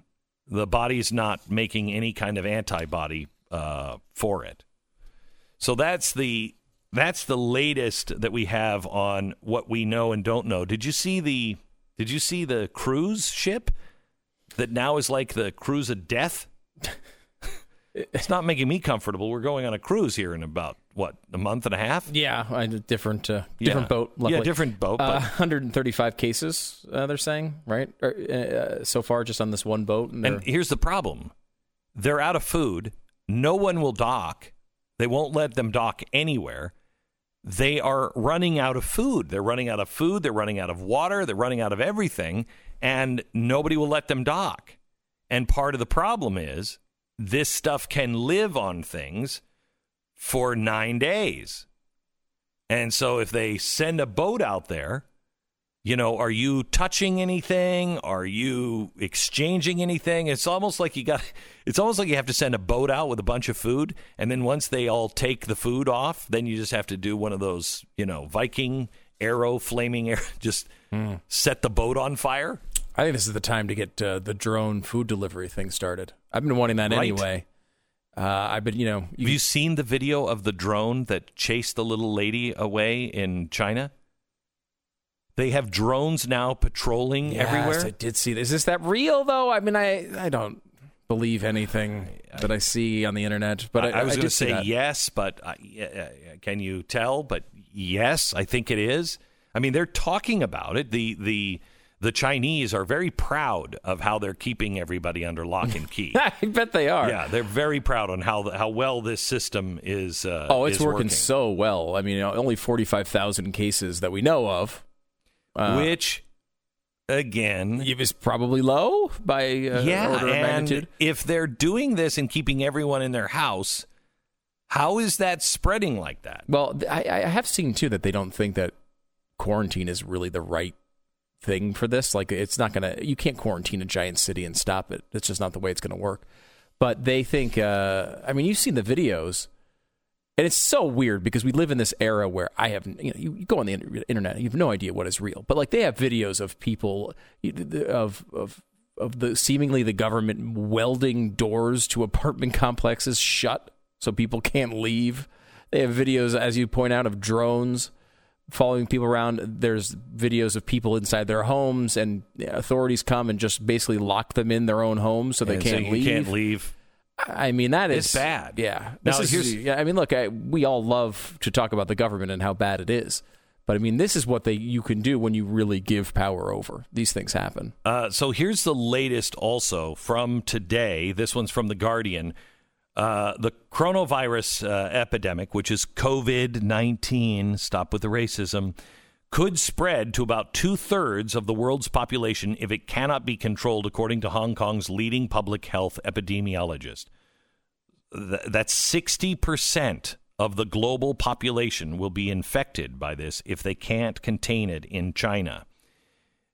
Speaker 1: The body's not making any kind of antibody uh, for it. So that's the that's the latest that we have on what we know and don't know. Did you see the Did you see the cruise ship that now is like the cruise of death? *laughs* it's not making me comfortable. We're going on a cruise here in about what a month and a half.
Speaker 4: Yeah, a different uh, different
Speaker 1: Yeah.
Speaker 4: boat.
Speaker 1: Yeah, different boat,
Speaker 4: Uh, 135 cases. Uh, they're saying right Or, uh, so far, just on this one boat. And,
Speaker 1: And here's the problem: they're out of food. No one will dock. They won't let them dock anywhere. They are running out of food. They're running out of food. They're running out of water. They're running out of everything, and nobody will let them dock. And part of the problem is this stuff can live on things for nine days. And so if they send a boat out there, you know, are you touching anything? Are you exchanging anything? It's almost like you got *laughs* it's almost like you have to send a boat out with a bunch of food and then once they all take the food off, then you just have to do one of those, you know, Viking arrow flaming arrow *laughs* just set the boat on fire.
Speaker 4: I think this is the time to get uh, the drone food delivery thing started. I've been wanting that
Speaker 1: Right.
Speaker 4: anyway. Uh, I've been, you know, you,
Speaker 1: Have you seen the video of the drone that chased the little lady away in China? They have drones now patrolling
Speaker 4: Yes,
Speaker 1: everywhere.
Speaker 4: I did see this. Is this that real though? I mean, I I don't believe anything that I see on the internet. But I,
Speaker 1: I, was going to say yes, but uh, can you tell? But yes, I think it is. I mean, they're talking about it. The the the Chinese are very proud of how they're keeping everybody under lock and key. *laughs*
Speaker 4: I bet they are.
Speaker 1: yeah, they're very proud on how the, how well this system is. Uh,
Speaker 4: Oh, it's
Speaker 1: is
Speaker 4: working, so well. I mean, only forty five thousand cases that we know of. Uh,
Speaker 1: which again,
Speaker 4: it was probably low by uh,
Speaker 1: yeah,
Speaker 4: order of
Speaker 1: and
Speaker 4: magnitude.
Speaker 1: if they're doing this and keeping everyone in their house, how is that spreading like that?
Speaker 4: Well, I, I have seen too that they don't think that quarantine is really the right thing for this. Like, it's not gonna. You can't quarantine a giant city and stop it. It's just not the way it's gonna work. But they think. Uh, I mean, you've seen the videos, and it's so weird because we live in this era where I have. You know, you, go on the internet, you have no idea what is real. But like, they have videos of people of of of the seemingly the government welding doors to apartment complexes shut so people can't leave They have videos, as you point out, of drones following people around. There's videos of people inside their homes, and authorities come and just basically lock them in their own homes so they
Speaker 1: And
Speaker 4: can't
Speaker 1: you
Speaker 4: leave.
Speaker 1: Can't leave.
Speaker 4: I mean, that is
Speaker 1: It's bad.
Speaker 4: Yeah.
Speaker 1: Now,
Speaker 4: This is,
Speaker 1: here's-
Speaker 4: yeah, I mean, look, I, we all love to talk about the government and how bad it is. But I mean, this is what they you can do when you really give power over. These things happen.
Speaker 1: Uh, so here's the latest also from today. This one's from The Guardian. Uh, the coronavirus uh, epidemic, which is COVID 19, stop with the racism, could spread to about two thirds of the world's population if it cannot be controlled, according to Hong Kong's leading public health epidemiologist. Th- that's 60% of the global population will be infected by this if they can't contain it in China.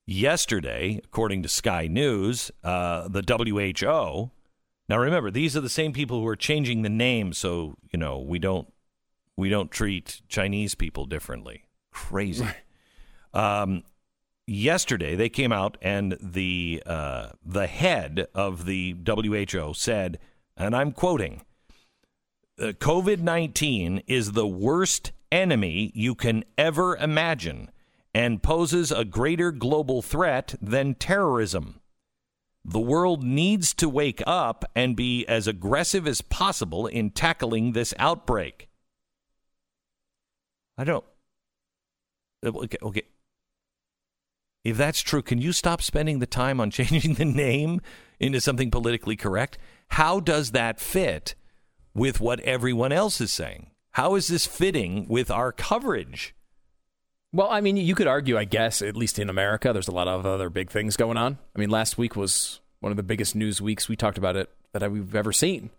Speaker 1: Yesterday, according to Sky News, uh, the WHO. Now remember, these are the same people who are changing the name, so you know we don't we don't treat Chinese people differently. Crazy. Um, yesterday, they came out and the uh, the head of the WHO said, and I'm quoting: "COVID nineteen is the worst enemy you can ever imagine." and poses a greater global threat than terrorism. The world needs to wake up and be as aggressive as possible in tackling this outbreak. I don't. Uh, okay, okay. If that's true, can you stop spending the time on *laughs* changing the name into something politically correct? How does that fit with what everyone else is saying? How is this fitting with our coverage?
Speaker 4: Well, I mean, you could argue, I guess, at least in America, there's a lot of other big things going on. I mean, last week was one of the biggest news weeks. We talked about it that we've ever seen.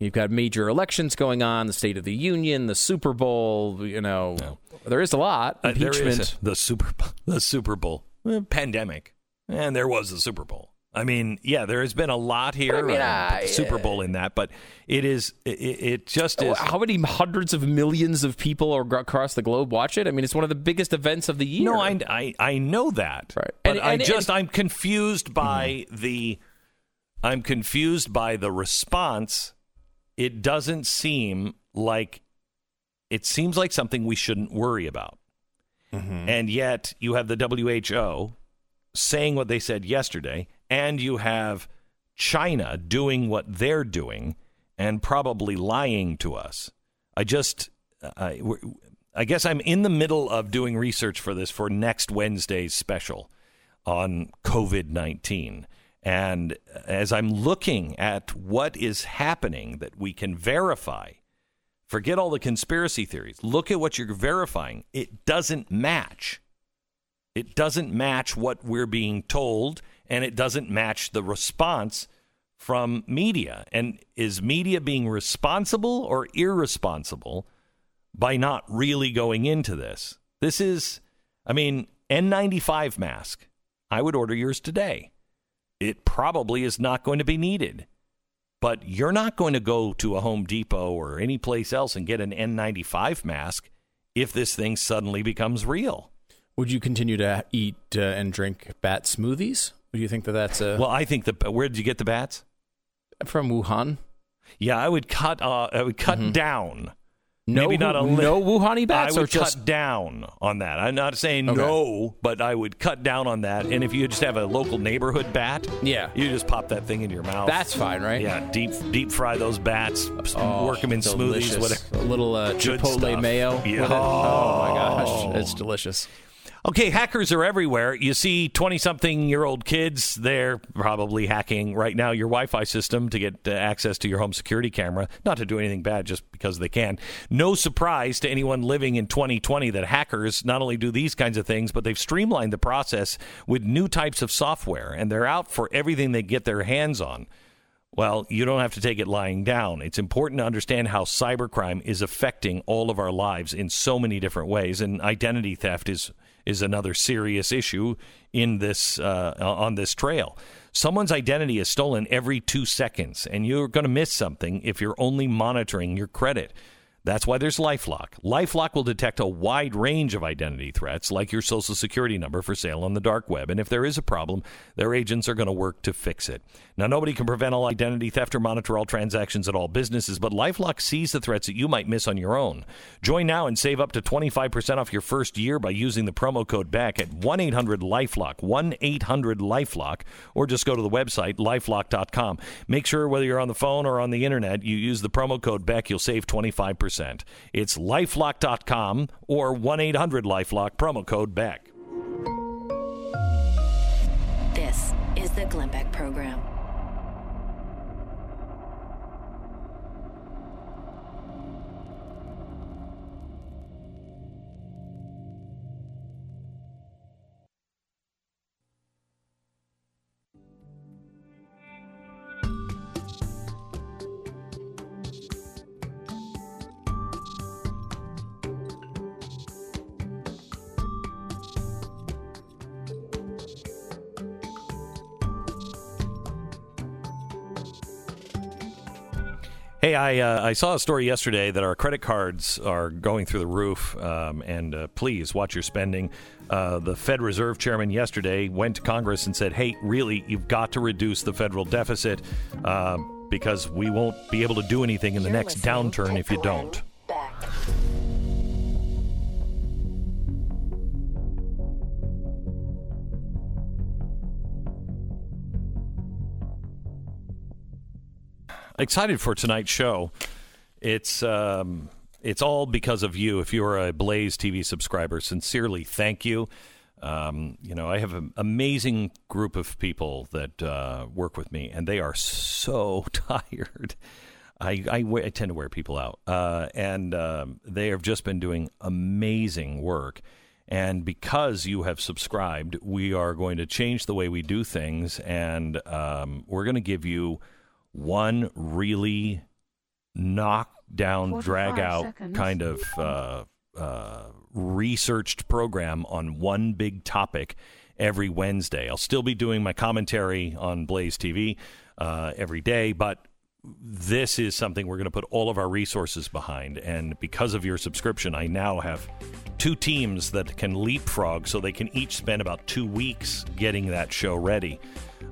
Speaker 4: You've got major elections going on, the State of the Union, the Super Bowl. You know,
Speaker 1: No.
Speaker 4: there is a lot.
Speaker 1: Uh,
Speaker 4: Impeachment.
Speaker 1: a- the Super *laughs* the Super Bowl pandemic, and there was the Super Bowl. I mean, yeah, there has been a lot here.
Speaker 4: I mean,
Speaker 1: uh,
Speaker 4: I-
Speaker 1: Super Bowl in that, but it is it, it just is.
Speaker 4: How many hundreds of millions of people are across the globe watch it? I mean, it's one of the biggest events of the year.
Speaker 1: No, I, I I know that,
Speaker 4: Right.
Speaker 1: but
Speaker 4: And-
Speaker 1: I
Speaker 4: and-
Speaker 1: just
Speaker 4: and-
Speaker 1: I'm confused by the I'm confused by the response. It doesn't seem like it seems like something we shouldn't worry about. And yet you have the WHO saying what they said yesterday, and you have China doing what they're doing and probably lying to us. I just, uh, I, I guess I'm in the middle of doing research for this for next Wednesday's special on COVID 19. And as I'm looking at what is happening that we can verify, forget all the conspiracy theories. Look at what you're verifying. It doesn't match. It doesn't match what we're being told, and it doesn't match the response from media. And is media being responsible or irresponsible by not really going into this? This is, I mean, N95 mask. I would order yours today. It probably is not going to be needed. But you're not going to go to a Home Depot or any place else and get an N95 mask if this thing suddenly becomes real.
Speaker 4: Would you continue to eat uh, and drink bat smoothies? Would you think that that's a,
Speaker 1: Well, I think the where did you get the bats?
Speaker 4: from Wuhan?
Speaker 1: Yeah, I would cut. Uh, I would cut down.
Speaker 4: No,
Speaker 1: Maybe not a li-
Speaker 4: no Wuhani bats,
Speaker 1: I would
Speaker 4: just
Speaker 1: cut down on that. I'm not saying
Speaker 4: Okay.
Speaker 1: no, but I would cut down on that. And if you just have a local neighborhood bat,
Speaker 4: Yeah.
Speaker 1: you just pop that thing in your mouth.
Speaker 4: that's fine, right?
Speaker 1: yeah, deep deep fry those bats,
Speaker 4: Oh,
Speaker 1: work them in
Speaker 4: delicious.
Speaker 1: smoothies, whatever.
Speaker 4: A little uh, chipotle
Speaker 1: stuff.
Speaker 4: mayo.
Speaker 1: Yeah.
Speaker 4: Oh my gosh, it's delicious.
Speaker 1: Okay, hackers are everywhere. You see 20 something year old kids, they're probably hacking right now your Wi Fi system to get uh, access to your home security camera. Not to do anything bad, just because they can. No surprise to anyone living in 2020 that hackers not only do these kinds of things, but they've streamlined the process with new types of software, and they're out for everything they get their hands on. Well, you don't have to take it lying down. It's important to understand how cybercrime is affecting all of our lives in so many different ways, and identity theft is is another serious issue in this uh, on this trail. Someone's identity is stolen every two seconds, and you're going to miss something if you're only monitoring your credit. That's why there's Lifelock. Lifelock will detect a wide range of identity threats, like your social security number for sale on the dark web. And if there is a problem, their agents are going to work to fix it. Now, nobody can prevent all identity theft or monitor all transactions at all businesses, but Lifelock sees the threats that you might miss on your own. Join now and save up to 25% off your first year by using the promo code BECK at 1 800 Lifelock, 1 800 Lifelock, or just go to the website, lifelock.com. Make sure whether you're on the phone or on the internet, you use the promo code BECK, you'll save 25%. It's lifelock.com or 1 800 Lifelock, promo code BECK.
Speaker 2: This is the Glenn Beck Program.
Speaker 1: I uh, I saw a story yesterday that our credit cards are going through the roof, um, and uh, please watch your spending. Uh, the Fed Reserve Chairman yesterday went to Congress and said, "Hey, really, you've got to reduce the federal deficit uh, because we won't be able to do anything in the
Speaker 2: You're
Speaker 1: next downturn if you don't." Excited for tonight's show. It's um, it's all because of you. If you're a Blaze TV subscriber, sincerely thank you. Um, you know, I have an amazing group of people that uh, work with me, and they are so *laughs* tired. I, I tend to wear people out, uh, and um, they have just been doing amazing work. And because you have subscribed, we are going to change the way we do things, and um, we're going to give you one really knock down, drag out
Speaker 6: seconds.
Speaker 1: kind of uh, uh, researched program on one big topic every Wednesday. I'll still be doing my commentary on Blaze TV uh, every day, but this is something we're going to put all of our resources behind. And because of your subscription, I now have two teams that can leapfrog so they can each spend about two weeks getting that show ready.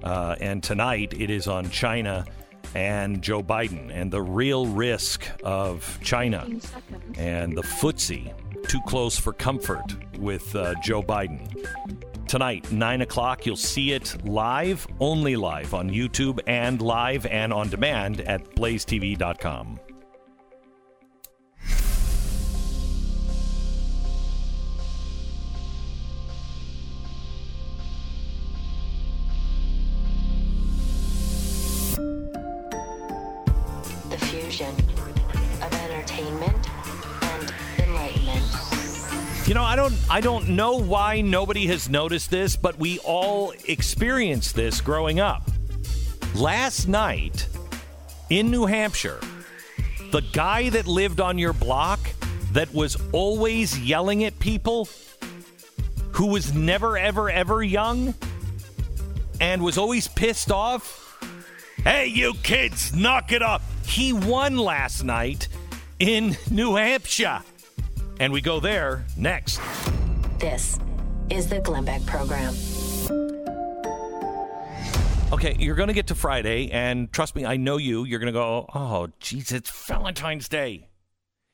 Speaker 1: Uh, and tonight it is on China and Joe Biden and the real risk of China and the footsie too close for comfort with uh, Joe Biden. Tonight, 9 o'clock, you'll see it live, only live on YouTube and live and on demand at blazetv.com.
Speaker 2: fusion of entertainment and enlightenment.
Speaker 1: You know, I don't I don't know why nobody has noticed this, but we all experienced this growing up. Last night in New Hampshire, the guy that lived on your block that was always yelling at people who was never ever ever young and was always pissed off. Hey, you kids, knock it up. He won last night in *laughs* New Hampshire. And we go there next.
Speaker 2: This is the Glenn Beck Program.
Speaker 1: Okay, you're going to get to Friday, and trust me, I know you. You're going to go, oh, geez, it's Valentine's Day.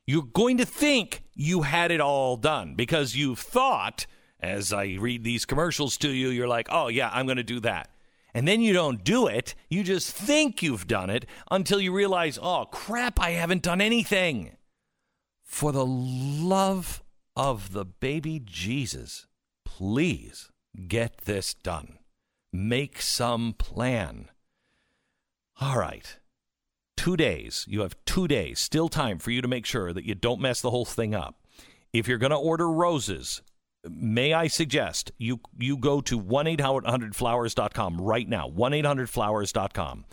Speaker 1: You're going to think you had it all done because you've thought, as I read these commercials to you, you're like, oh, yeah, I'm going to do that. And then you don't do it. You just think you've done it until you realize, oh, crap, I haven't done anything. For the love of the baby Jesus, please get this done. Make some plan. All right. Two days. You have two days. Still time for you to make sure that you don't mess the whole thing up. If you're going to order roses, may I suggest you you go to 1-800-flowers.com right now. 1-800-flowers.com.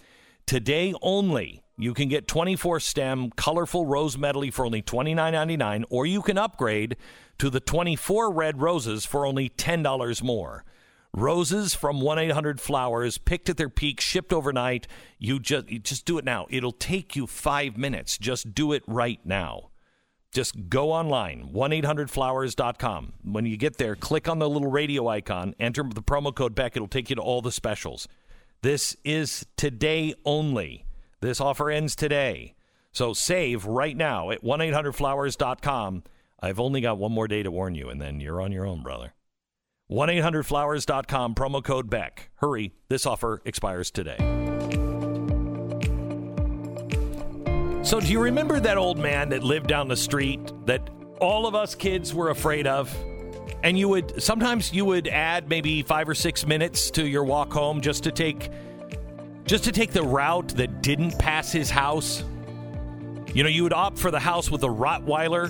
Speaker 1: Today only, you can get 24 stem colorful rose medley for only $29.99, or you can upgrade to the 24 red roses for only $10 more. Roses from 1-800 Flowers, picked at their peak, shipped overnight. You just you just do it now. It'll take you 5 minutes. Just do it right now. Just go online, 1-800-Flowers.com. When you get there, click on the little radio icon, enter the promo code Beck. It'll take you to all the specials. This is today only. This offer ends today. So save right now at 1-800-Flowers.com. I've only got one more day to warn you, and then you're on your own, brother. 1-800-Flowers.com, promo code Beck. Hurry, this offer expires today. So, do you remember that old man that lived down the street that all of us kids were afraid of? And you would sometimes you would add maybe five or six minutes to your walk home just to take just to take the route that didn't pass his house. You know, you would opt for the house with a Rottweiler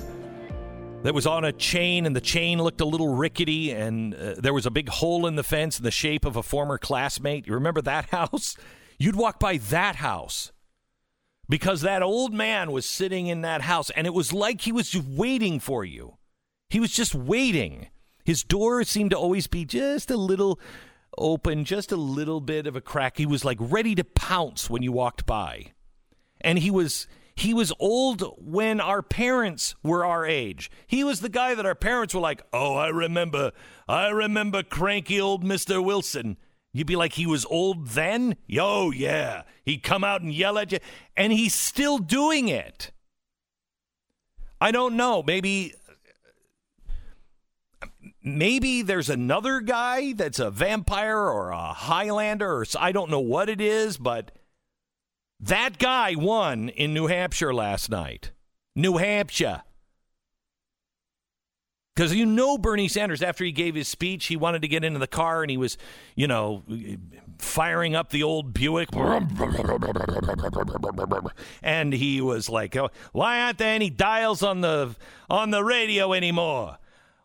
Speaker 1: that was on a chain, and the chain looked a little rickety, and uh, there was a big hole in the fence in the shape of a former classmate. You remember that *laughs* house? You'd walk by that house because that old man was sitting in that house and it was like he was just waiting for you. He was just waiting. His door seemed to always be just a little open, just a little bit of a crack. He was like ready to pounce when you walked by. And he was he was old when our parents were our age. He was the guy that our parents were like, "Oh, I remember. I remember cranky old Mr. Wilson." You'd be like, he was old then? Yo, yeah. He'd come out and yell at you, and he's still doing it. I don't know. Maybe. Maybe there's another guy that's a vampire or a Highlander, or I don't know what it is, but that guy won in New Hampshire last night. New Hampshire. Because you know Bernie Sanders, after he gave his speech, he wanted to get into the car and he was, you know, firing up the old Buick. And he was like, oh, why aren't there any dials on the on the radio anymore?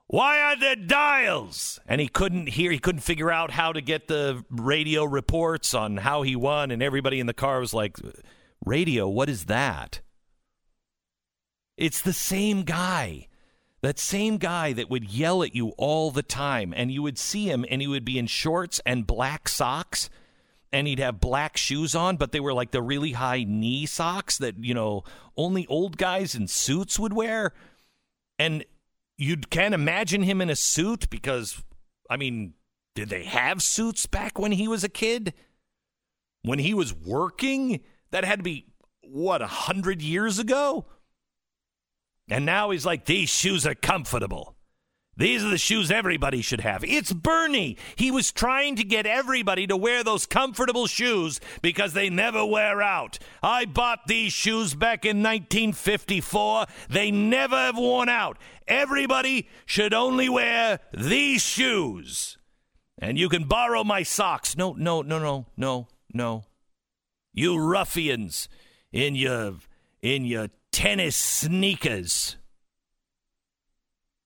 Speaker 1: Why aren't there dials? And he couldn't hear, he couldn't figure out how to get the radio reports on how he won. And everybody in the car was like, radio, what is that? It's the same guy. That same guy that would yell at you all the time, and you would see him, and he would be in shorts and black socks, and he'd have black shoes on, but they were like the really high knee socks that, you know, only old guys in suits would wear. And you can't imagine him in a suit because, I mean, did they have suits back when he was a kid? When he was working? That had to be, what, a hundred years ago? And now he's like, these shoes are comfortable. These are the shoes everybody should have. It's Bernie. He was trying to get everybody to wear those comfortable shoes because they never wear out. I bought these shoes back in 1954. They never have worn out. Everybody should only wear these shoes. And you can borrow my socks. No, no, no, no, no, no. You ruffians in your in your tennis sneakers.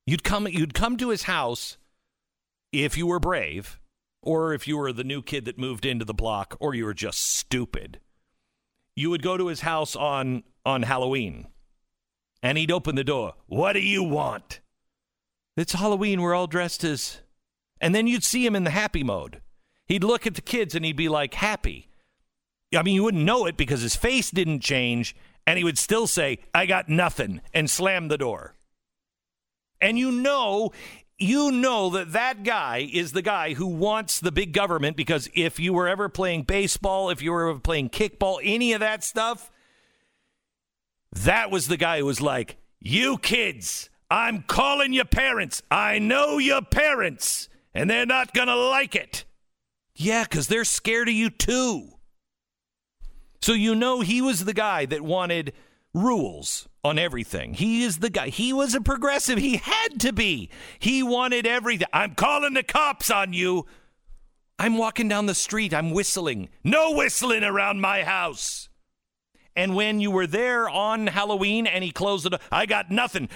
Speaker 1: You'd come you'd come to his house if you were brave or if you were the new kid that moved into the block or you were just stupid. You would go to his house on on Halloween and he'd open the door. What do you want? It's Halloween. We're all dressed as. And then you'd see him in the happy mode. He'd look at the kids and he'd be like, happy. I mean, you wouldn't know it because his face didn't change and he would still say, I got nothing, and slam the door. And you know, you know that that guy is the guy who wants the big government because if you were ever playing baseball, if you were ever playing kickball, any of that stuff, that was the guy who was like, You kids, I'm calling your parents. I know your parents, and they're not going to like it. Yeah, because they're scared of you too. So you know he was the guy that wanted rules on everything. He is the guy. He was a progressive. He had to be. He wanted everything. I'm calling the cops on you. I'm walking down the street. I'm whistling. No whistling around my house. And when you were there on Halloween and he closed it, I got nothing.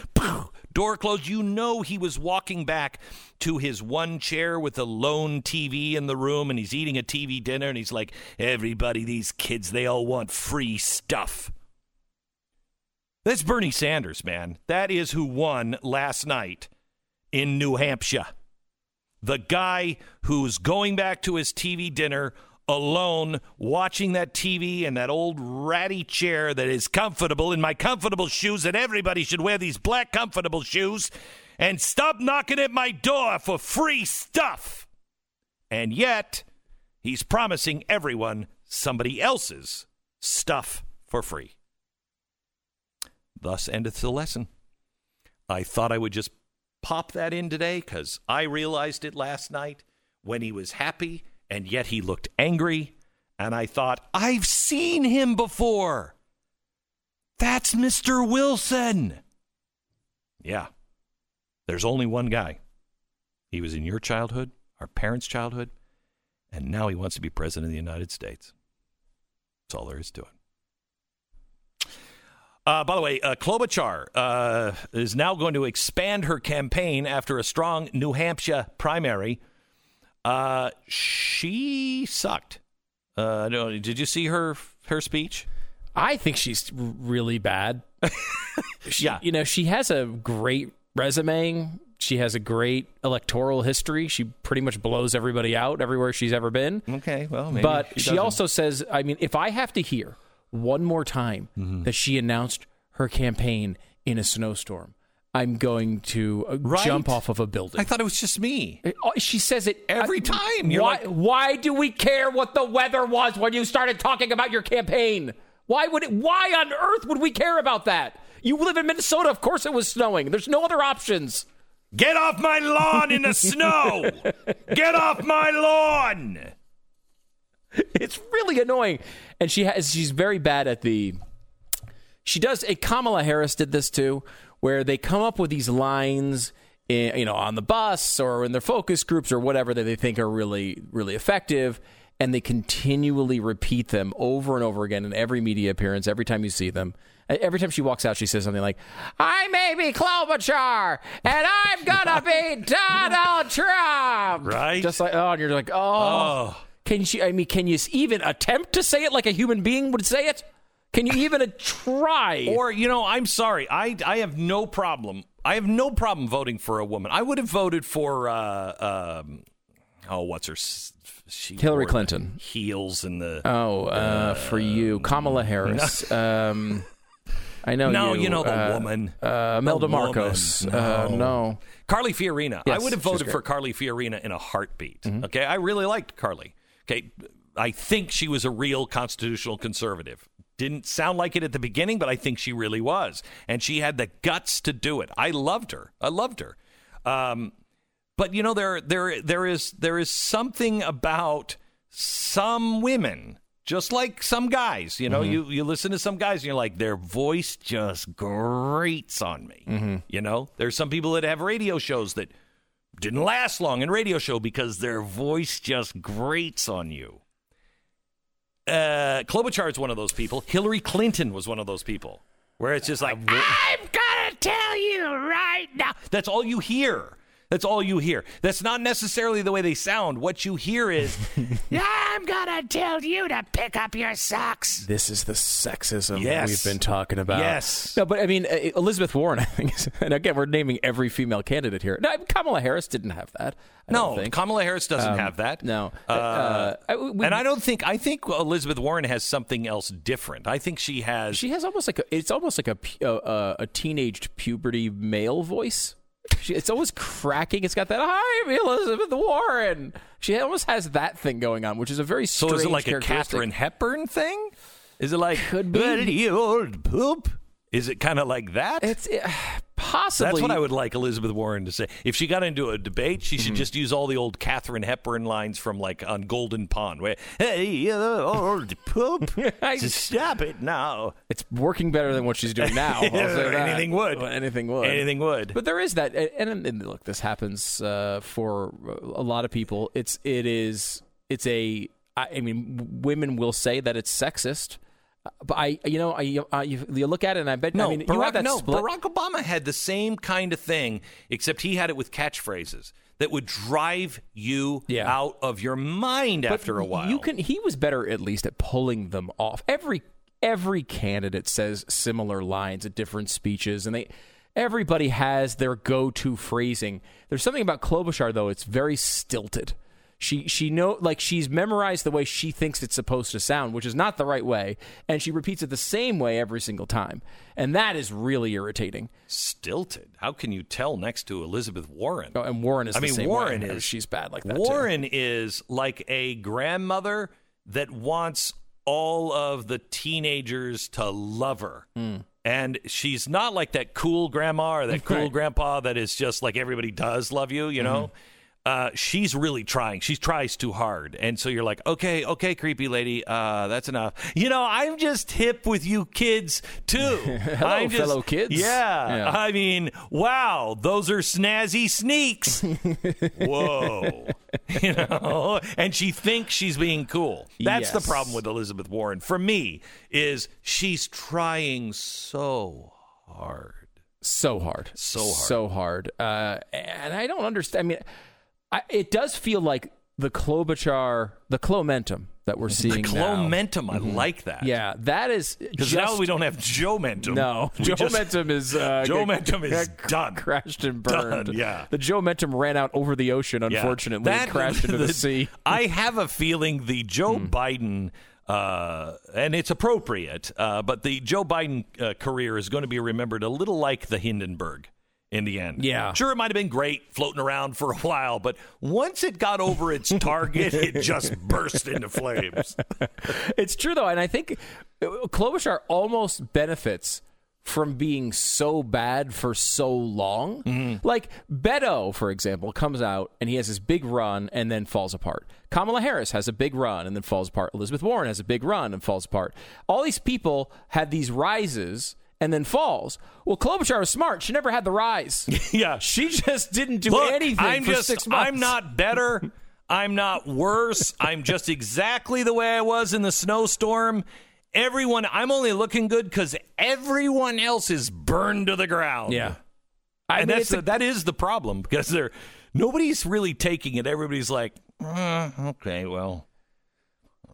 Speaker 1: Door closed. You know he was walking back to his one chair with a lone TV in the room and he's eating a TV dinner and he's like, everybody, these kids, they all want free stuff. That's Bernie Sanders, man. That is who won last night in New Hampshire. The guy who's going back to his TV dinner alone watching that TV in that old ratty chair that is comfortable in my comfortable shoes, and everybody should wear these black comfortable shoes and stop knocking at my door for free stuff. And yet, he's promising everyone somebody else's stuff for free. Thus endeth the lesson. I thought I would just pop that in today because I realized it last night when he was happy and yet he looked angry. And I thought, I've seen him before. That's Mr. Wilson. Yeah. There's only one guy. He was in your childhood, our parents' childhood, and now he wants to be president of the United States. That's all there is to it. Uh, by the way, uh, Klobuchar uh, is now going to expand her campaign after a strong New Hampshire primary. Uh, she sucked. Uh, no, did you see her her speech?
Speaker 4: I think she's really bad. *laughs* she,
Speaker 1: Yeah.
Speaker 4: You know, she has a great resume. She has a great electoral history. She pretty much blows everybody out everywhere she's ever been.
Speaker 1: Okay, well, maybe
Speaker 4: but
Speaker 1: she
Speaker 4: she, also says, I mean, if I have to hear one more time
Speaker 1: Mm-hmm.
Speaker 4: that she announced her campaign in a snowstorm, I'm going to uh,
Speaker 1: Right.
Speaker 4: jump off of a building.
Speaker 1: I thought it was just me.
Speaker 4: Uh, oh, She says it
Speaker 1: Every
Speaker 4: uh,
Speaker 1: time. You're
Speaker 4: Why,
Speaker 1: like-
Speaker 4: why do we care what the weather was when you started talking about your campaign? Why would it? Why on earth would we care about that? You live in Minnesota. Of course, it was snowing. There's no other options.
Speaker 1: Get off my lawn in the snow! Get off my lawn! *laughs*
Speaker 4: It's really annoying, and she has. She's very bad at the. She does. A Kamala Harris did this too, where they come up with these lines. In, you know, on the bus or in their focus groups or whatever that they think are really, really effective, and they continually repeat them over and over again in every media appearance. Every time you see them, every time she walks out, she says something like, "I may be Klobuchar, and I'm gonna be *laughs* Donald Trump."
Speaker 1: Right?
Speaker 4: Just like, oh, and you're like, oh.
Speaker 1: Oh.
Speaker 4: Can she? I mean, can you even attempt to say it like a human being would say it? Can you even try? *laughs*
Speaker 1: Or, you know, I'm sorry. I, I have no problem. I have no problem voting for a woman. I would have voted for, uh, um, oh, what's her? She
Speaker 4: Hillary Clinton.
Speaker 1: Heels and the.
Speaker 4: oh, uh, for you, Kamala Harris. *laughs* um, I know.
Speaker 1: no,
Speaker 4: you,
Speaker 1: you know the
Speaker 4: uh,
Speaker 1: woman.
Speaker 4: Uh, Melda. Marcos. Uh, no.
Speaker 1: Carly Fiorina.
Speaker 4: Yes,
Speaker 1: I would have voted for Carly Fiorina in a heartbeat.
Speaker 4: Mm-hmm.
Speaker 1: Okay, I really liked Carly. Okay, I think she was a real constitutional conservative. Didn't sound like it at the beginning, but I think she really was, and she had the guts to do it. I loved her. I loved her. Um, but you know, there, there, there is, there is something about some women. Just like some guys, you know, you, you listen to some guys and you're like, their voice just grates on me. You know, there's some people that have radio shows that didn't last long in radio show because their voice just grates on you. Uh, Klobuchar is one of those people. Hillary Clinton was one of those people where it's just like, I'm gonna tell you right now. That's all you hear. That's all you hear. That's not necessarily the way they sound. What you hear is, *laughs* I'm gonna tell you to pick up your socks.
Speaker 4: This is the sexism
Speaker 1: Yes.
Speaker 4: we've been talking about.
Speaker 1: Yes.
Speaker 4: No, but I mean, uh, Elizabeth Warren, *laughs* I think, is- and again, we're naming every female candidate here. No, Kamala Harris didn't have that. I
Speaker 1: No. Kamala Harris doesn't have that.
Speaker 4: no.
Speaker 1: Uh,
Speaker 4: Uh, I- we-
Speaker 1: and I don't think I think Elizabeth Warren has something else different. I think she has.
Speaker 4: She has almost like a, it's almost like a uh, uh, a teenaged puberty male voice. She, it's always cracking. It's got that I'm Elizabeth Warren. She almost has that thing going on, which is a very
Speaker 1: so is it like a. Katharine Hepburn thing? Is it like
Speaker 4: Could be.
Speaker 1: "Well, you old poop? Is it kind of like that?
Speaker 4: It's uh, possibly
Speaker 1: That's what I would like Elizabeth Warren to say. If she got into a debate, she
Speaker 4: Mm-hmm.
Speaker 1: should just use all the old Katharine Hepburn lines from like on Golden Pond, where "Hey, you old *laughs* poop, *laughs* just stop it now."
Speaker 4: It's working better than what she's doing now. I'll *laughs* say that.
Speaker 1: Anything would.
Speaker 4: Well, anything would.
Speaker 1: Anything would.
Speaker 4: But there is that, and, and, look, this happens uh, for a lot of people. It's it is it's a. I I mean, women will say that it's sexist, Uh, but I, you know, I, I you, you look at it, and I bet.
Speaker 1: No,
Speaker 4: I mean, you
Speaker 1: Barack,
Speaker 4: have that
Speaker 1: no,
Speaker 4: split.
Speaker 1: Barack Obama had the same kind of thing, except he had it with catchphrases that would drive you
Speaker 4: Yeah.
Speaker 1: out of your mind
Speaker 4: But
Speaker 1: after a while.
Speaker 4: You can. He was better at least at pulling them off. Every every candidate says similar lines at different speeches, and they everybody has their go-to phrasing. There's something about Klobuchar though; it's very stilted. She she know like she's memorized the way she thinks it's supposed to sound, which is not the right way, and she repeats it the same way every single time, and that is really irritating.
Speaker 1: Stilted. How can you tell next to Elizabeth Warren?
Speaker 4: Oh, and Warren is
Speaker 1: I
Speaker 4: the
Speaker 1: mean,
Speaker 4: same
Speaker 1: Warren is
Speaker 4: she's bad like that. too.
Speaker 1: Warren is like a grandmother that wants all of the teenagers to love her.
Speaker 4: Hmm.
Speaker 1: And she's not like that cool grandma or that cool
Speaker 4: Right.
Speaker 1: grandpa that is just like everybody does love you, you know?
Speaker 4: Mm-hmm.
Speaker 1: Uh, she's really trying. She tries too hard. And so you're like, okay, okay, creepy lady, uh, that's enough. You know, I'm just hip with you kids too. *laughs*
Speaker 4: Hello,
Speaker 1: I'm just-
Speaker 4: fellow kids.
Speaker 1: Yeah.
Speaker 4: Yeah.
Speaker 1: I mean, wow, those are snazzy sneaks. *laughs* Whoa. *laughs* you know, and she thinks she's being cool. That's the problem with Elizabeth Warren. For me, is she's trying so hard.
Speaker 4: so hard,
Speaker 1: So hard.
Speaker 4: so hard. Uh, and I don't understand. I mean, I, it does feel like the Klobuchar, the Clomentum that we're
Speaker 1: The
Speaker 4: seeing now.
Speaker 1: Clomentum, I like that.
Speaker 4: Yeah, that is
Speaker 1: Because now we don't have Joe Mentum.
Speaker 4: No, *laughs* Joe
Speaker 1: just-
Speaker 4: Mentum is uh, *laughs*
Speaker 1: Joe Mentum is done.
Speaker 4: crashed and burned.
Speaker 1: Done, yeah.
Speaker 4: the Joe Mentum ran out over the ocean.
Speaker 1: Yeah.
Speaker 4: Unfortunately,
Speaker 1: That-
Speaker 4: and crashed into the, sea. Hmm. *laughs*
Speaker 1: I have a feeling the Joe Biden, uh, and it's appropriate, uh, but the Joe Biden uh, career is going to be remembered a little like the Hindenburg in the end.
Speaker 4: Yeah.
Speaker 1: Sure, it might have been great floating around for a while, but once it got over its target, it just *laughs* burst into flames.
Speaker 4: It's true though, and I think uh, Klobuchar almost benefits from being so bad for so long.
Speaker 1: Mm-hmm.
Speaker 4: Like Beto, for example, comes out and he has this big run and then falls apart. Kamala Harris has a big run and then falls apart. Elizabeth Warren has a big run and falls apart. All these people had these rises and then falls. Well, Klobuchar was smart. She never had the rise. *laughs*
Speaker 1: yeah.
Speaker 4: She just didn't do
Speaker 1: Look,
Speaker 4: anything
Speaker 1: I'm
Speaker 4: for
Speaker 1: just,
Speaker 4: six months.
Speaker 1: I'm not better. *laughs* I'm not worse. I'm just exactly the way I was in the snowstorm. Everyone, I'm only looking good because everyone else is burned to the ground.
Speaker 4: Yeah. I
Speaker 1: and
Speaker 4: mean,
Speaker 1: that's the,
Speaker 4: a-
Speaker 1: that is the problem because they're nobody's really taking it. Everybody's like, "Uh, okay, well,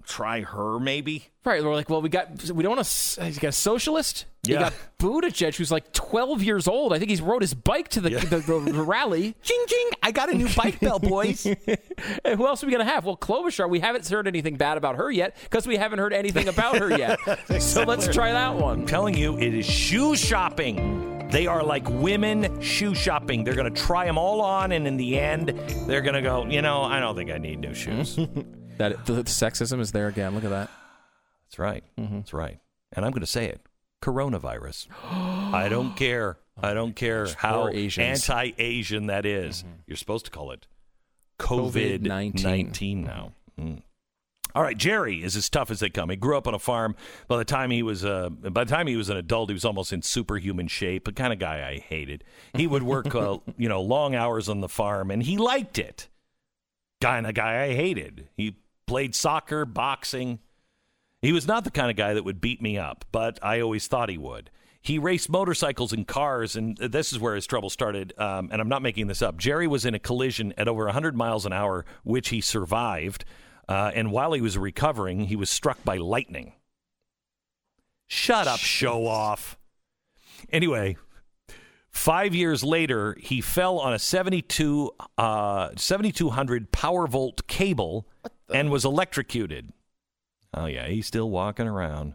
Speaker 1: try her maybe.
Speaker 4: Right, we're like, well, we got we don't want to. You got a socialist. You
Speaker 1: Yeah.
Speaker 4: got Buttigieg, who's like 12 years old. I think he's rode his bike to the the, the, the rally. *laughs*
Speaker 1: Ching ching! I got a new bike bell, boys.
Speaker 4: And *laughs* who else are we gonna have? Well, Klobuchar. We haven't heard anything bad about her yet because we haven't heard anything about her yet. *laughs* so let's try that one.
Speaker 1: telling you, it is shoe shopping. They are like women shoe shopping. They're going to try them all on, and in the end, they're going to go, you know, I don't think I need new shoes.
Speaker 4: That the, sexism is there again. Look at that.
Speaker 1: That's right. That's right. And I'm going to say it coronavirus. *gasps* I don't care. I don't care how
Speaker 4: Poor Asians.
Speaker 1: anti Asian that is. You're supposed to call it COVID
Speaker 4: COVID-19.
Speaker 1: 19 now. Mm. All right, Jerry is as tough as they come. He grew up on a farm. By the time he was uh, by the time he was an adult, he was almost in superhuman shape. The kind of guy I hated. He would work, uh, *laughs* you know, long hours on the farm, and he liked it. Kind of guy I hated. He played soccer, boxing. He was not the kind of guy that would beat me up, but I always thought he would. He raced motorcycles and cars, and this is where his trouble started. Um, and I'm not making this up. Jerry was in a collision at over 100 miles an hour, which he survived. Uh, and while he was recovering, he was struck by lightning. Shut up, show off. Anyway, five years later, he fell on a 72, uh, 7200 power volt cable and was electrocuted. Oh, yeah, he's still walking around.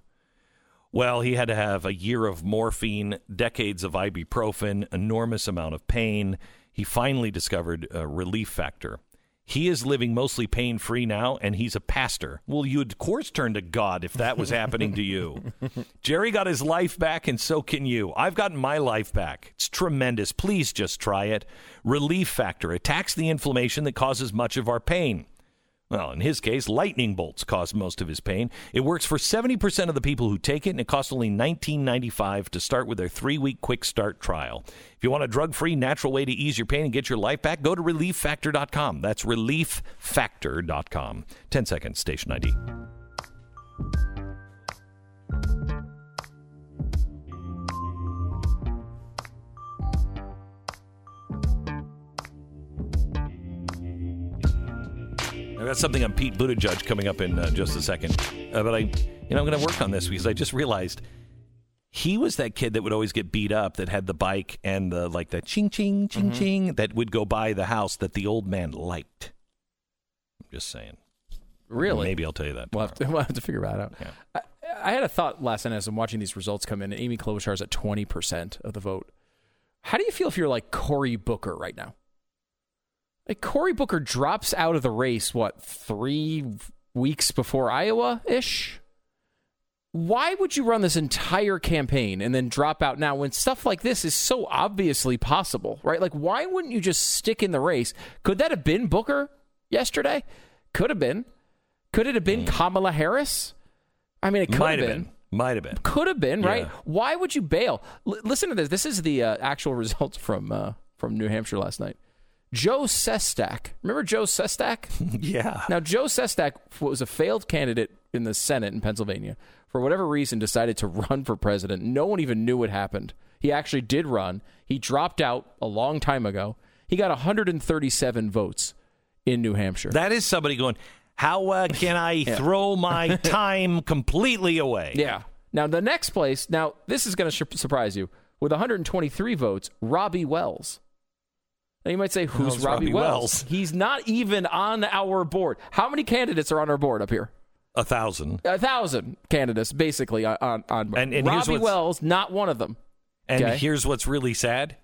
Speaker 1: Well, he had to have a year of morphine, decades of ibuprofen, enormous amount of pain. He finally discovered a relief factor. He is living mostly pain free now, and he's a pastor. Well, you'd of course turn to God if that was happening to you. *laughs* Jerry got his life back, and so can you. I've gotten my life back. It's tremendous. Please just try it. Relief Factor attacks the inflammation that causes much of our pain. Well, in his case, lightning bolts cause most of his pain. It works for 70% of the people who take it, and it costs only $19.95 to start with their three week quick start trial. If you want a drug free, natural way to ease your pain and get your life back, go to relieffactor.com. That's relieffactor.com. 10 seconds, station ID. I've got something on Pete Buttigieg coming up in uh, just a second. Uh, but I, you know, I'm going to work on this because I just realized he was that kid that would always get beat up that had the bike and the like the ching ching ching ching that would go by the house that the old man liked. I'm just saying.
Speaker 4: Really?
Speaker 1: Maybe I'll tell you that.
Speaker 4: We'll have, to, *laughs* we'll have to figure that out.
Speaker 1: Yeah.
Speaker 4: I, I had a thought last night as I'm watching these results come in, and Amy is at 20% of the vote. How do you feel if you're like Cory Booker right now? Like Cory Booker drops out of the race, what, three weeks before Iowa ish? Why would you run this entire campaign and then drop out now when stuff like this is so obviously possible, right? Like, why wouldn't you just stick in the race? Could that have been Booker yesterday? Could have been. Could it have been Kamala Harris? I mean, it could
Speaker 1: Mm. Might
Speaker 4: have
Speaker 1: have
Speaker 4: been.
Speaker 1: been. Might have been.
Speaker 4: Could have been, right?
Speaker 1: Yeah.
Speaker 4: Why would you bail? L- listen to this. This is the uh, actual *laughs* results from uh, from New Hampshire last night. Joe Sestak. Remember Joe Sestak? *laughs*
Speaker 1: Yeah.
Speaker 4: Now, Joe Sestak was a failed candidate in the Senate in Pennsylvania. For whatever reason, decided to *laughs* run for president. No one even knew what happened. He actually did run. He dropped out a long time ago. He got 137 votes in New Hampshire.
Speaker 1: That is somebody going, how uh, can I *laughs* throw my time completely away?
Speaker 4: Yeah. Now the next place. Now this is going to sh- surprise you. With 123 votes, Robbie Wells. Now you might say, "Who's Robbie,
Speaker 1: Robbie
Speaker 4: Wells?
Speaker 1: Wells?
Speaker 4: He's not even on our board. How many candidates are on our board up here?
Speaker 1: A thousand.
Speaker 4: A thousand candidates, basically on on.
Speaker 1: And- and
Speaker 4: Robbie Wells, not one of them.
Speaker 1: And
Speaker 4: Okay.
Speaker 1: here's what's really sad.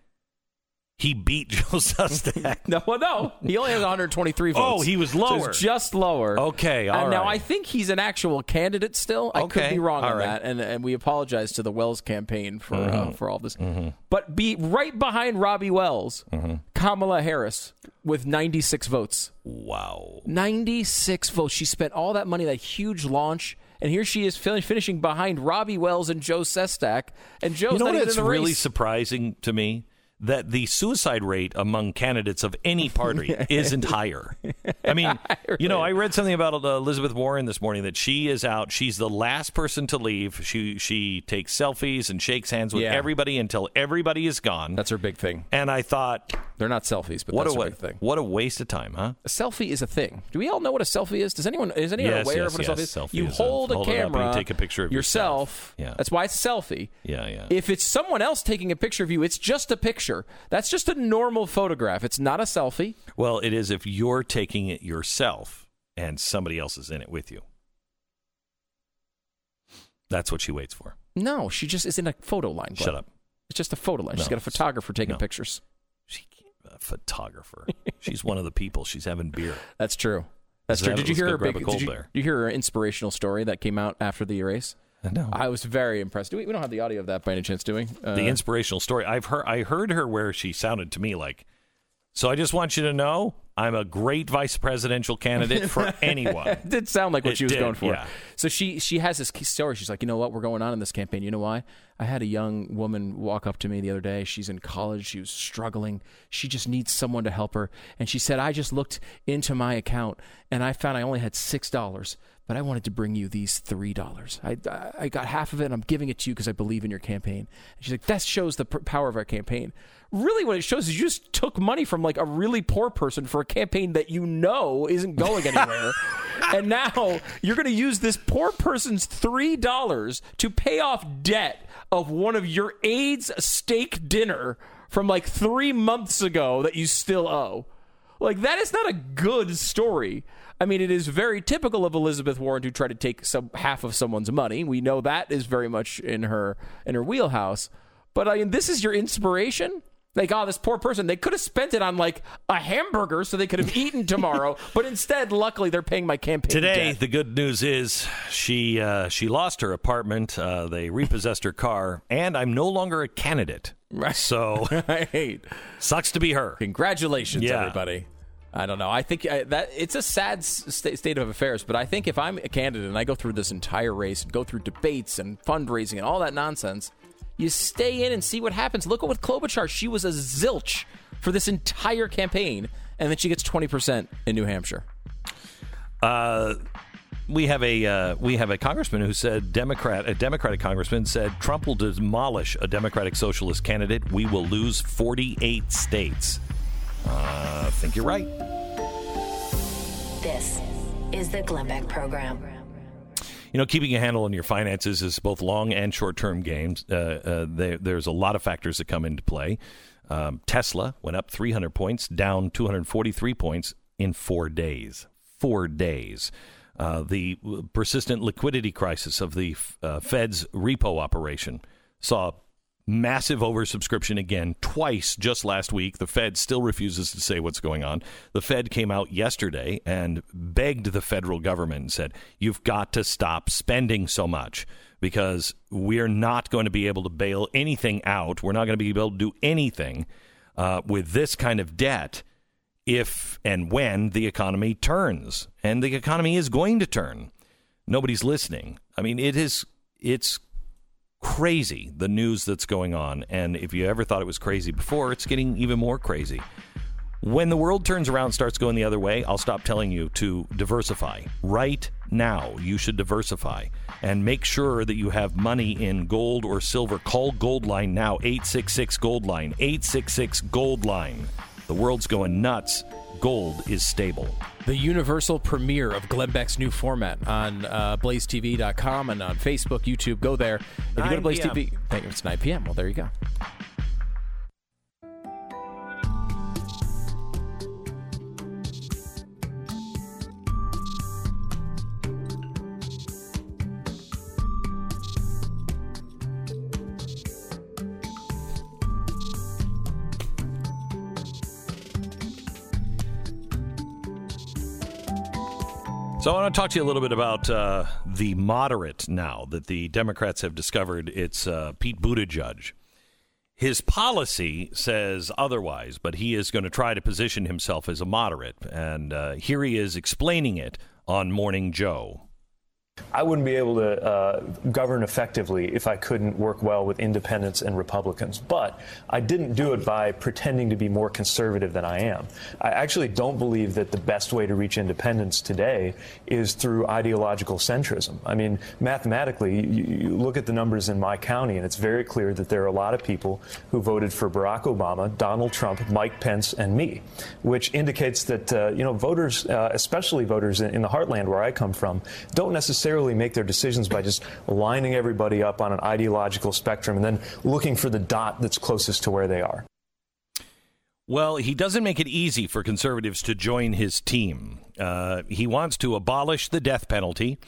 Speaker 1: He beat *laughs* Joe Sestak. *laughs*
Speaker 4: No, well, no, he only has 123 votes.
Speaker 1: Oh, he was
Speaker 4: So
Speaker 1: lower.
Speaker 4: it's just lower.
Speaker 1: Okay, all
Speaker 4: Uh, Now. I think he's an actual candidate still. I could be wrong on
Speaker 1: right.
Speaker 4: that, and and we apologize to the Wells campaign for
Speaker 1: Mm-hmm.
Speaker 4: uh, for all this. But be right behind Robbie Wells,
Speaker 1: Mm-hmm.
Speaker 4: Kamala Harris with 96 votes.
Speaker 1: wow.
Speaker 4: 96 votes. She spent all that money, that huge launch. And here she is fin- finishing behind Robbie Wells and Joe Sestak. And Joe's
Speaker 1: You know
Speaker 4: not even
Speaker 1: what's
Speaker 4: in the
Speaker 1: really
Speaker 4: race.
Speaker 1: surprising to me? That the suicide rate among candidates of any party *laughs* isn't higher. I mean, *laughs* you know, I read something about uh, Elizabeth Warren this morning that she is out. She's the last person to leave. She she takes selfies and shakes hands with
Speaker 4: Yeah.
Speaker 1: everybody until everybody is gone.
Speaker 4: That's her big thing.
Speaker 1: and I thought,
Speaker 4: They're not selfies, but
Speaker 1: what
Speaker 4: that's
Speaker 1: a wa-
Speaker 4: big thing.
Speaker 1: what a waste of time, huh?
Speaker 4: A selfie is a thing. Do we all know what a selfie is? Does anyone is anyone
Speaker 1: Yes,
Speaker 4: aware
Speaker 1: yes,
Speaker 4: of what a selfie is?
Speaker 1: Selfie
Speaker 4: you
Speaker 1: is
Speaker 4: hold a,
Speaker 1: hold and you
Speaker 4: camera,
Speaker 1: take a picture of yourself. Yeah.
Speaker 4: That's why it's a selfie.
Speaker 1: Yeah, yeah.
Speaker 4: If it's someone else taking a picture of you, it's just a picture. That's just a normal photograph. It's not a selfie.
Speaker 1: Well, it is if you're taking it yourself and somebody else is in it with you. That's what she waits for.
Speaker 4: No, she just is in a photo line.
Speaker 1: Shut up.
Speaker 4: It's just a photo line. She's got a photographer taking
Speaker 1: no.
Speaker 4: pictures.
Speaker 1: A photographer. She's one of the people. She's having beer. *laughs*
Speaker 4: That's true. That's true. Did you hear her big?
Speaker 1: cold
Speaker 4: Did you, you hear her inspirational story that came out after the race?
Speaker 1: No.
Speaker 4: I was very impressed. Do we, we don't have the audio of that by any chance, do we? Uh,
Speaker 1: the inspirational story. I've heard I heard her where she sounded to me like so I just want you to know I'm a great vice presidential candidate for *laughs* anyone.
Speaker 4: it did sound like what
Speaker 1: It
Speaker 4: she was
Speaker 1: did,
Speaker 4: going for.
Speaker 1: yeah.
Speaker 4: So she she has this story. She's like, you know what, we're going on in this campaign. You know why? I had a young woman walk up to me the other day. She's in college. She was struggling. She just needs someone to help her. And she said, I just looked into my account and I found I only had six dollars. But I wanted to bring you these three dollars. I, I got half of it, and I'm giving it to you because I believe in your campaign. And she's like, that shows the p- power of our campaign. Really, what it shows is you just took money from like a really poor person for a campaign that you know isn't going *laughs* anywhere. and now you're going to use this poor person's $3 to pay off debt of one of your aide's steak dinner from like three months ago that you still owe. Like, that is not a good story. I mean, it is very typical of Elizabeth Warren to try to take some half of someone's money. We know that is very much in her in her wheelhouse. But I mean, this is your inspiration. Like, oh, this poor person, they could have spent it on like a hamburger so they could have eaten tomorrow. *laughs* but instead, luckily, they're paying my campaign
Speaker 1: Today,
Speaker 4: debt.
Speaker 1: the good news is she uh, she lost her apartment. Uh, they repossessed her car, and I'm no longer a candidate. Right. So *laughs*
Speaker 4: right.
Speaker 1: sucks to be her.
Speaker 4: Congratulations,
Speaker 1: Yeah.
Speaker 4: everybody. I don't know. I think I, that it's a sad s- sta- state of affairs, but I think if I'm a candidate and I go through this entire race and go through debates and fundraising and all that nonsense, you stay in and see what happens. Look at with Klobuchar. She was a zilch for this entire campaign, and then she gets 20% in New Hampshire.
Speaker 1: Uh, we have a uh, we have a congressman who said Democrat a Democratic congressman said Trump will demolish a Democratic Socialist candidate. We will lose 48 states. Uh, I think you're right.
Speaker 2: This is the Glenn Beck Program.
Speaker 1: You know, keeping a handle on your finances is both long and short term games. Uh, uh, there, there's a lot of factors that come into play. Um, Tesla went up 300 points, down 243 points in four days. four days. Uh, the persistent liquidity crisis of the uh, Fed's repo operation saw massive oversubscription again twice just last week. The Fed still refuses to say what's going on. The Fed came out yesterday and begged the federal government and said, You've got to stop spending so much because we're not going to be able to bail anything out. We're not going to be able to do anything uh, with this kind of debt if and when the economy turns. And the economy is going to turn. Nobody's listening. I mean, it is, it's crazy the news that's going on. And if you ever thought it was crazy before, it's getting even more crazy. When the world turns around starts going the other way, I'll stop telling you to diversify. Right now, you should diversify and make sure that you have money in gold or silver. Call Goldline now, 866 Goldline, 866 Goldline. The world's going nuts. Gold is stable.
Speaker 4: The universal premiere of Glenn Beck's new format on uh, blazetv.com and on Facebook, YouTube. Go there. If you go to Blaze
Speaker 1: PM.
Speaker 4: TV, thank you. It's 9 p.m. Well, there you go.
Speaker 1: So I want to talk to you a little bit about uh, the moderate now that the Democrats have discovered. It's uh, Pete Buttigieg. His policy says otherwise, but he is going to try to position himself as a moderate. And uh, here he is explaining it on Morning Joe.
Speaker 6: I wouldn't be able to uh, govern effectively if I couldn't work well with independents and Republicans. But I didn't do it by pretending to be more conservative than I am. I actually don't believe that the best way to reach independents today is through ideological centrism. I mean, mathematically, you, you look at the numbers in my county, and it's very clear that there are a lot of people who voted for Barack Obama, Donald Trump, Mike Pence, and me, which indicates that uh, you know voters, uh, especially voters in, in the heartland where I come from, don't necessarily make their decisions by just lining everybody up on an ideological spectrum and then looking for the dot that's closest to where they are.
Speaker 1: Well, he doesn't make it easy for conservatives to join his team. Uh, he wants to abolish the death penalty,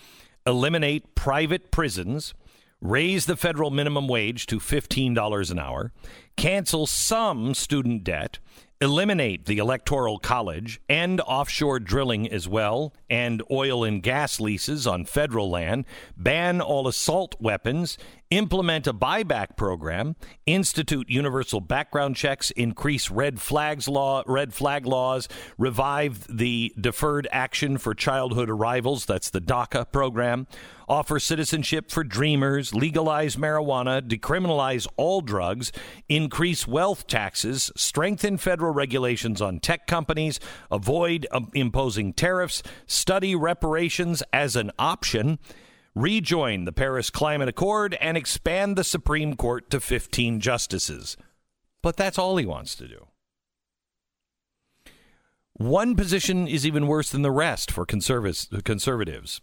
Speaker 1: eliminate private prisons, raise the federal minimum wage to $15 an hour, cancel some student debt, eliminate the electoral college, end offshore drilling as well, and oil and gas leases on federal land, ban all assault weapons, implement a buyback program, institute universal background checks, increase red flags law, red flag laws, revive the deferred action for childhood arrivals, that's the DACA program, offer citizenship for dreamers, legalize marijuana, decriminalize all drugs, increase wealth taxes, strengthen federal regulations on tech companies, avoid um, imposing tariffs, study reparations as an option, rejoin the Paris Climate Accord, and expand the Supreme Court to 15 justices. But that's all he wants to do. One position is even worse than the rest for conservatives.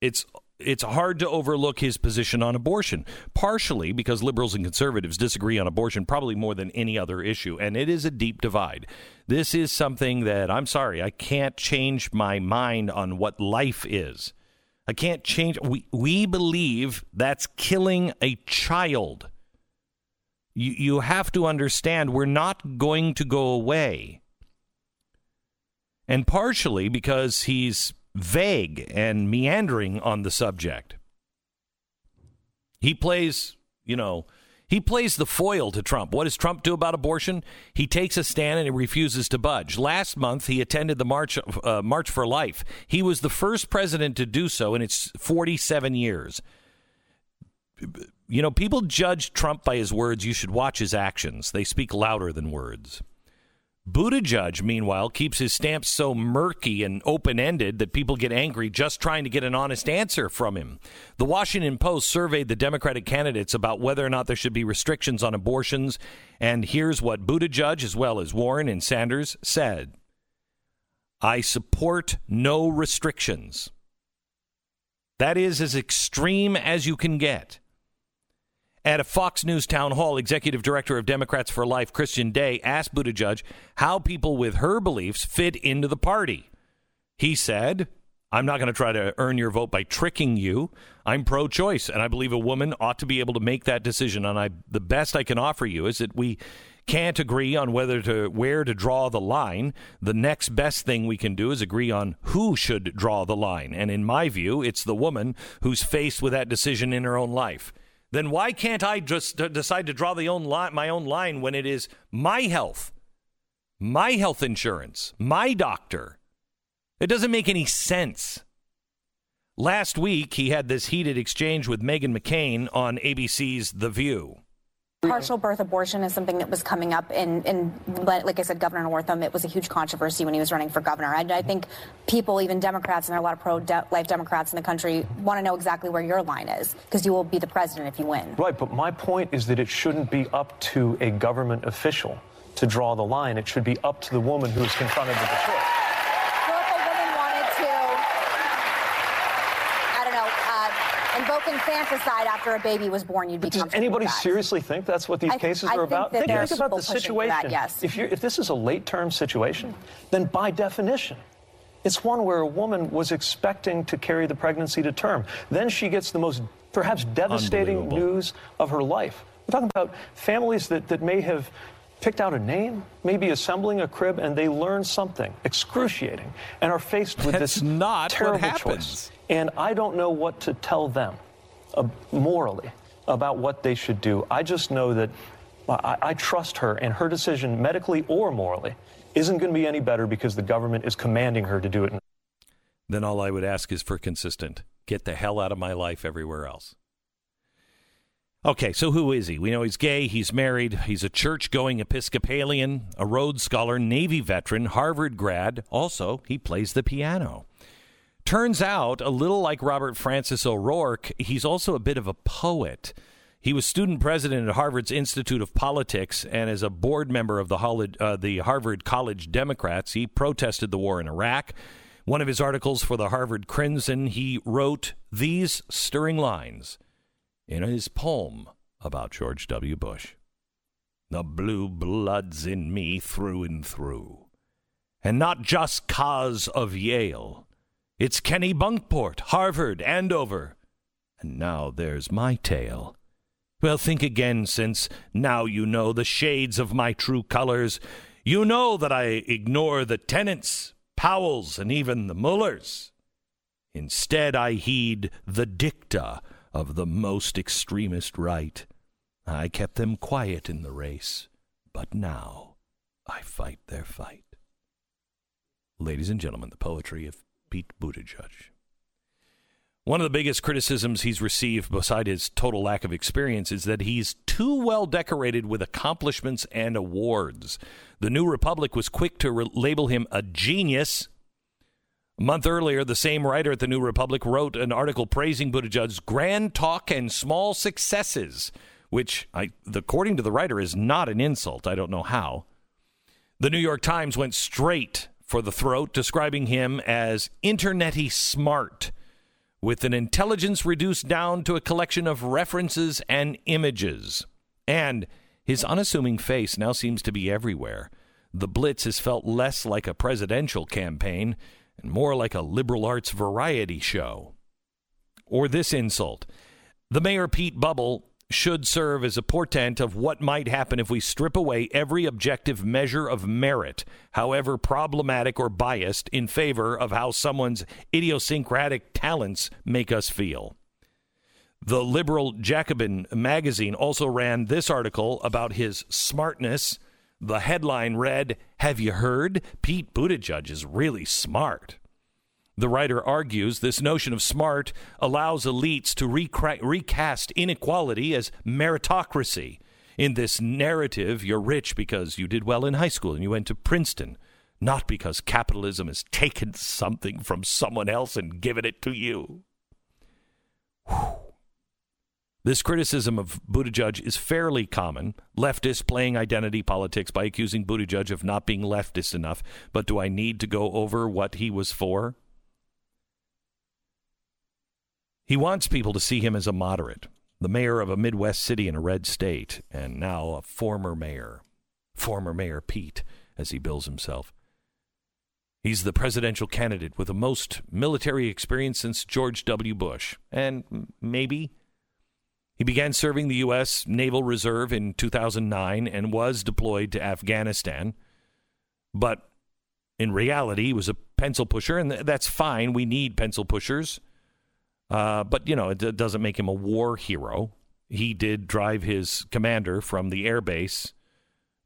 Speaker 1: It's it's hard to overlook his position on abortion, partially because liberals and conservatives disagree on abortion probably more than any other issue, and it is a deep divide. This is something that I'm sorry, I can't change my mind on what life is. I can't change. We we believe that's killing a child. You you have to understand we're not going to go away. And partially because he's vague and meandering on the subject. He plays, you know, he plays the foil to Trump. What does Trump do about abortion? He takes a stand and he refuses to budge. Last month, he attended the March uh, March for Life. He was the first president to do so in its 47 years. You know, people judge Trump by his words. You should watch his actions. They speak louder than words. Buttigieg, meanwhile, keeps his stance so murky and open ended that people get angry just trying to get an honest answer from him. The Washington Post surveyed the Democratic candidates about whether or not there should be restrictions on abortions, and here's what Buttigieg, as well as Warren and Sanders, said I support no restrictions. That is as extreme as you can get. At a Fox News town hall, executive director of Democrats for Life, Kristen Day, asked Buttigieg how people with her beliefs fit into the party. He said, I'm not going to try to earn your vote by tricking you. I'm pro choice, and I believe a woman ought to be able to make that decision. And I, the best I can offer you is that we can't agree on whether to where to draw the line. The next best thing we can do is agree on who should draw the line. And in my view, it's the woman who's faced with that decision in her own life. Then why can't I just decide to draw the own line, my own line when it is my health, my health insurance, my doctor? It doesn't make any sense. Last week, he had this heated exchange with Meghan McCain on ABC's The View. Mm-hmm.
Speaker 7: Partial birth abortion is something that was coming up in, in like I said, Governor Northam. It was a huge controversy when he was running for governor. I, I think people, even Democrats, and there are a lot of pro-life Democrats in the country, want to know exactly where your line is because you will be the president if you win.
Speaker 6: Right, but my point is that it shouldn't be up to a government official to draw the line. It should be up to the woman who is confronted with the choice.
Speaker 7: Infanticide after a baby was born, you'd be
Speaker 6: Does anybody seriously think that's what these
Speaker 7: I,
Speaker 6: cases
Speaker 7: I
Speaker 6: are about?
Speaker 7: Think,
Speaker 6: think about the situation.
Speaker 7: That, yes.
Speaker 6: If, if this is a late-term situation, then by definition, it's one where a woman was expecting to carry the pregnancy to term. Then she gets the most perhaps devastating news of her life. We're talking about families that, that may have picked out a name, maybe assembling a crib, and they learn something excruciating and are faced with
Speaker 1: That's
Speaker 6: this
Speaker 1: not
Speaker 6: terrible
Speaker 1: what happens.
Speaker 6: choice. And I don't know what to tell them uh, morally about what they should do. I just know that I, I trust her, and her decision, medically or morally, isn't going to be any better because the government is commanding her to do it.
Speaker 1: Then all I would ask is for consistent. Get the hell out of my life everywhere else. Okay, so who is he? We know he's gay, he's married, he's a church going Episcopalian, a Rhodes Scholar, Navy veteran, Harvard grad. Also, he plays the piano. Turns out, a little like Robert Francis O'Rourke, he's also a bit of a poet. He was student president at Harvard's Institute of Politics, and as a board member of the, uh, the Harvard College Democrats, he protested the war in Iraq. One of his articles for the Harvard Crimson, he wrote these stirring lines in his poem about George W. Bush. The blue blood's in me through and through, and not just 'cause of Yale. It's Kennebunkport, Harvard, Andover. And now there's my tale. Well, think again, since now you know the shades of my true colors. You know that I ignore the tenants, Powells, and even the Mullers. Instead, I heed the dicta of the most extremist right. I kept them quiet in the race, but now I fight their fight. Ladies and gentlemen, the poetry of Pete Buttigieg. One of the biggest criticisms he's received, beside his total lack of experience, is that he's too well decorated with accomplishments and awards. The New Republic was quick to re- label him a genius. A month earlier, the same writer at the New Republic wrote an article praising Buttigieg's grand talk and small successes, which, I, according to the writer, is not an insult. I don't know how. The New York Times went straight for the throat, describing him as internety smart, with an intelligence reduced down to a collection of references and images. And his unassuming face now seems to be everywhere. The Blitz has felt less like a presidential campaign and more like a liberal arts variety show. Or this insult. The Mayor Pete bubble should serve as a portent of what might happen if we strip away every objective measure of merit, however problematic or biased, in favor of how someone's idiosyncratic talents make us feel. The liberal Jacobin magazine also ran this article about his smartness. The headline read, Have you heard? Pete Buttigieg is really smart. The writer argues this notion of smart allows elites to recra- recast inequality as meritocracy. In this narrative, you're rich because you did well in high school and you went to Princeton, not because capitalism has taken something from someone else and given it to you. Whew. This criticism of Buttigieg is fairly common. Leftists playing identity politics by accusing Buttigieg of not being leftist enough. But do I need to go over what he was for? He wants people to see him as a moderate, the mayor of a Midwest city in a red state, and now a former mayor, former Mayor Pete, as he bills himself. He's the presidential candidate with the most military experience since George W. Bush. And maybe he began serving the U.S. Naval Reserve in 2009 and was deployed to Afghanistan. But in reality, he was a pencil pusher, and that's fine. We need pencil pushers. Uh, but, you know, it doesn't make him a war hero. He did drive his commander from the airbase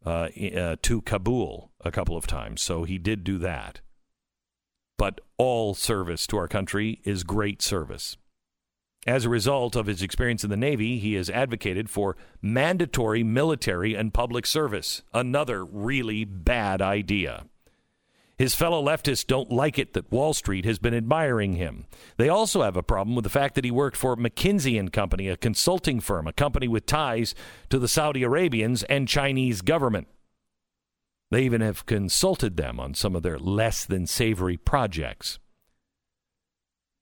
Speaker 1: uh, uh, to Kabul a couple of times. So he did do that but all service to our country is great service. As a result of his experience in the Navy, he has advocated for mandatory military and public service, another really bad idea. His fellow leftists don't like it that Wall Street has been admiring him. They also have a problem with the fact that he worked for McKinsey and Company, a consulting firm, a company with ties to the Saudi Arabians and Chinese government. They even have consulted them on some of their less than savory projects.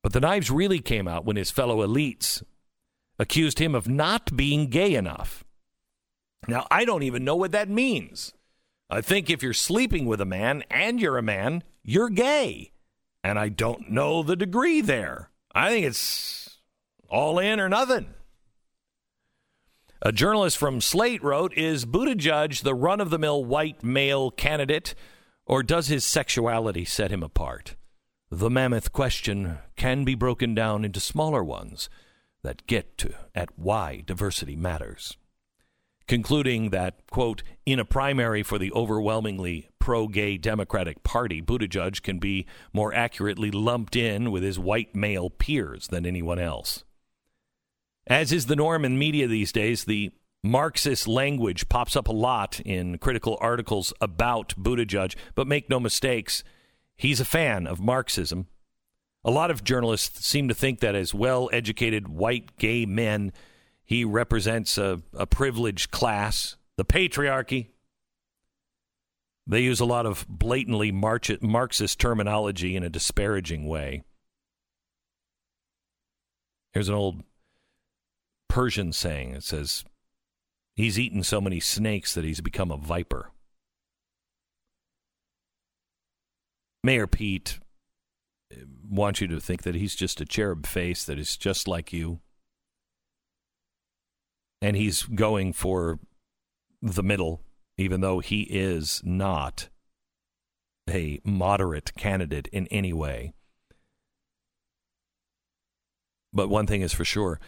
Speaker 1: But the knives really came out when his fellow elites accused him of not being gay enough. Now, I don't even know what that means. I think if you're sleeping with a man and you're a man, you're gay. And I don't know the degree there. I think it's all in or nothing. A journalist from Slate wrote Is Buttigieg the run of the mill white male candidate, or does his sexuality set him apart? The mammoth question can be broken down into smaller ones that get to at why diversity matters. Concluding that, quote, in a primary for the overwhelmingly pro gay Democratic Party, Buttigieg can be more accurately lumped in with his white male peers than anyone else. As is the norm in media these days, the Marxist language pops up a lot in critical articles about Buttigieg, but make no mistakes, he's a fan of Marxism. A lot of journalists seem to think that as well educated white gay men, he represents a, a privileged class, the patriarchy. They use a lot of blatantly Marxist terminology in a disparaging way. Here's an old Persian saying. It says, He's eaten so many snakes that he's become a viper. Mayor Pete uh, wants you to think that he's just a cherub face that is just like you. And he's going for the middle, even though he is not a moderate candidate in any way. But one thing is for sure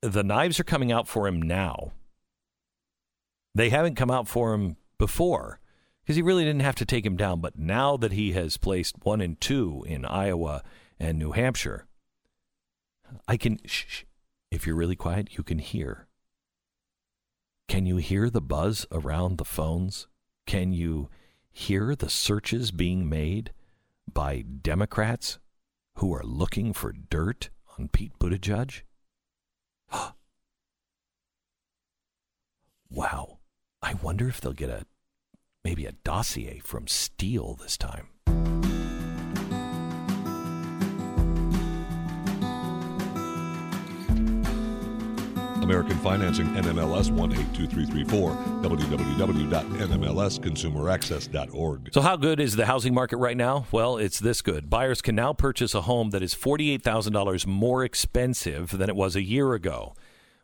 Speaker 1: the knives are coming out for him now. They haven't come out for him before because he really didn't have to take him down. But now that he has placed one and two in Iowa and New Hampshire, I can, shh, if you're really quiet, you can hear. Can you hear the buzz around the phones? Can you hear the searches being made by Democrats who are looking for dirt on Pete Buttigieg? *gasps* wow. I wonder if they'll get a maybe a dossier from Steele this time.
Speaker 8: American Financing, NMLS 182334, www.nmlsconsumeraccess.org.
Speaker 1: So, how good is the housing market right now? Well, it's this good. Buyers can now purchase a home that is $48,000 more expensive than it was a year ago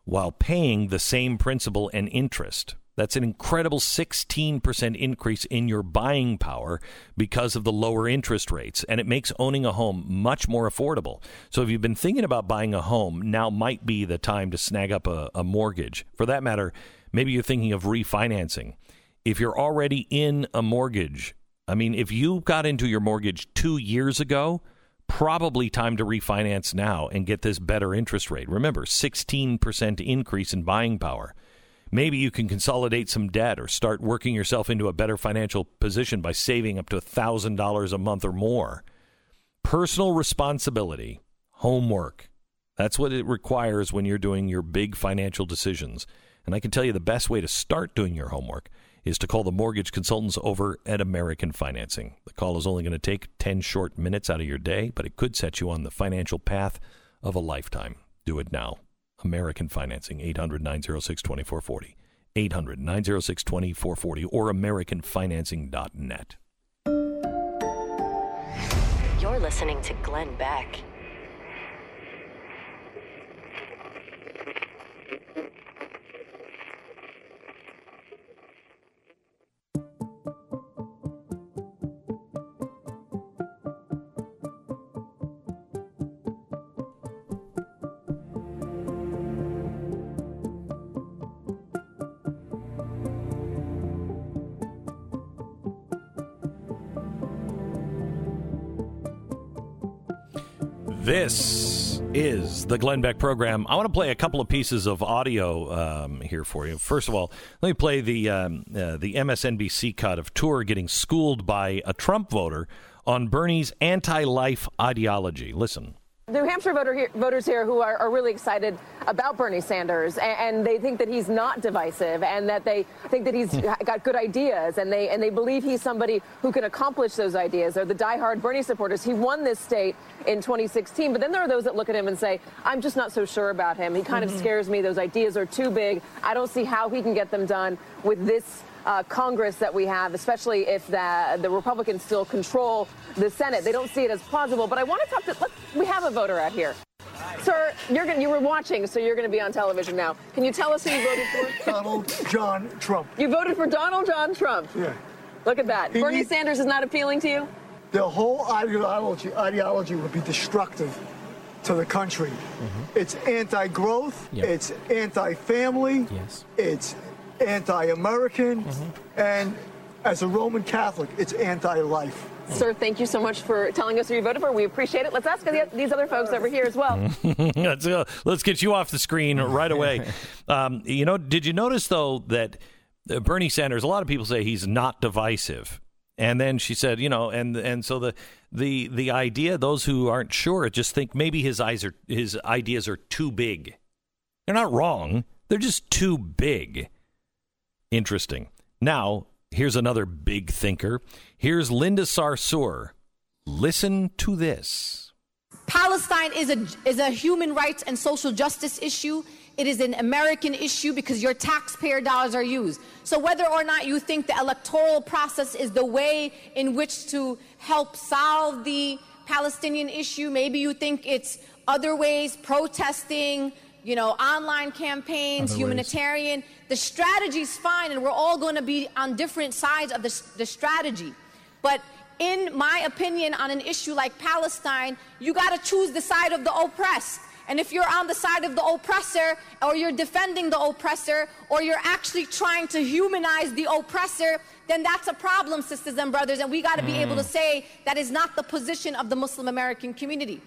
Speaker 1: while paying the same principal and interest. That's an incredible 16% increase in your buying power because of the lower interest rates. And it makes owning a home much more affordable. So if you've been thinking about buying a home, now might be the time to snag up a, a mortgage. For that matter, maybe you're thinking of refinancing. If you're already in a mortgage, I mean, if you got into your mortgage two years ago, probably time to refinance now and get this better interest rate. Remember, 16% increase in buying power. Maybe you can consolidate some debt or start working yourself into a better financial position by saving up to $1,000 a month or more. Personal responsibility, homework. That's what it requires when you're doing your big financial decisions. And I can tell you the best way to start doing your homework is to call the mortgage consultants over at American Financing. The call is only going to take 10 short minutes out of your day, but it could set you on the financial path of a lifetime. Do it now. American Financing, 800 906 2440. 800 906 2440 or AmericanFinancing.net.
Speaker 2: You're listening to Glenn Beck.
Speaker 1: This is the Glenn Beck program. I want to play a couple of pieces of audio um, here for you. First of all, let me play the um, uh, the MSNBC cut of Touré getting schooled by a Trump voter on Bernie's anti-life ideology. Listen.
Speaker 9: New Hampshire voter here, voters here who are, are, really excited about Bernie Sanders, and, and, they think that he's not divisive, and that they think that he's got good ideas, and they and they believe he's somebody who can accomplish those ideas. They're the diehard Bernie supporters. He won this state in 2016, but then there are those that look at him and say, "I'm just not so sure about him. He kind mm-hmm. of scares me. Those ideas are too big. I don't see how he can get them done with this." uh, Congress that we have, especially if the, the Republicans still control the Senate. They don't see it as plausible. But I want to talk to, we have a voter out here. Sir, you're gonna, you were watching, so you're going to be on television now. Can you tell us who you voted for? *laughs*
Speaker 10: Donald John Trump.
Speaker 9: You voted for Donald John Trump?
Speaker 10: Yeah.
Speaker 9: Look at that. He Bernie needs, Sanders is not appealing to you?
Speaker 10: The whole ideology, ideology would be destructive to the country. Mm-hmm. It's anti-growth. Yep. It's anti-family.
Speaker 4: Yes.
Speaker 10: It's anti-American, mm-hmm. and as a Roman Catholic, it's anti-life.
Speaker 9: Sir, thank you so much for telling us who you voted for. We appreciate it. Let's ask these other folks over here as well. *laughs*
Speaker 1: let's, uh, let's get you off the screen right away. *laughs* Um, you know, did you notice though that uh, Bernie Sanders? A lot of people say he's not divisive, and then she said, you know, and and so the the the idea, those who aren't sure, just think maybe his eyes are his ideas are too big. They're not wrong. They're just too big. Interesting. Now, here's another big thinker. Here's Linda Sarsour. Listen to this.
Speaker 11: Palestine is a, is a human rights and social justice issue. It is an American issue because your taxpayer dollars are used. So, whether or not you think the electoral process is the way in which to help solve the Palestinian issue, maybe you think it's other ways, protesting, you know, online campaigns, Other humanitarian. Ways. The strategy's fine, and we're all going to be on different sides of the, the strategy. But in my opinion, on an issue like Palestine, you got to choose the side of the oppressed. And if you're on the side of the oppressor, or you're defending the oppressor, or you're actually trying to humanize the oppressor, then that's a problem, sisters and brothers. And we got to be mm. able to mm. say that is not the position of the Muslim American community.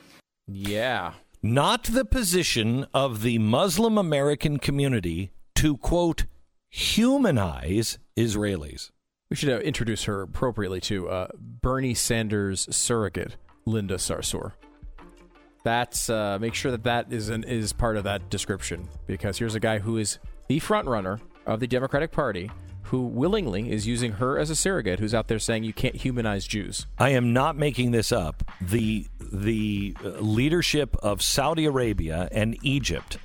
Speaker 4: Yeah
Speaker 1: not the position of the Muslim American community to, quote, humanize Israelis.
Speaker 4: We should uh, introduce her appropriately to uh, Bernie Sanders surrogate, Linda Sarsour. That's uh, make sure that that is an, is part of that description because here's a guy who is the front runner of the Democratic Party who willingly is using her as a surrogate who's out there saying you can't humanize Jews.
Speaker 1: I am not making this up. The the uh, leadership of Saudi Arabia and Egypt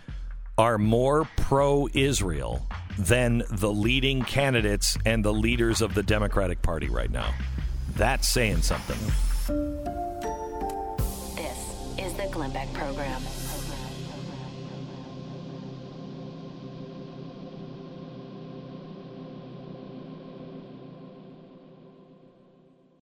Speaker 1: are more pro-Israel than the leading candidates and the leaders of the Democratic Party right now. That's saying something.
Speaker 2: This is the Glenn Beck program.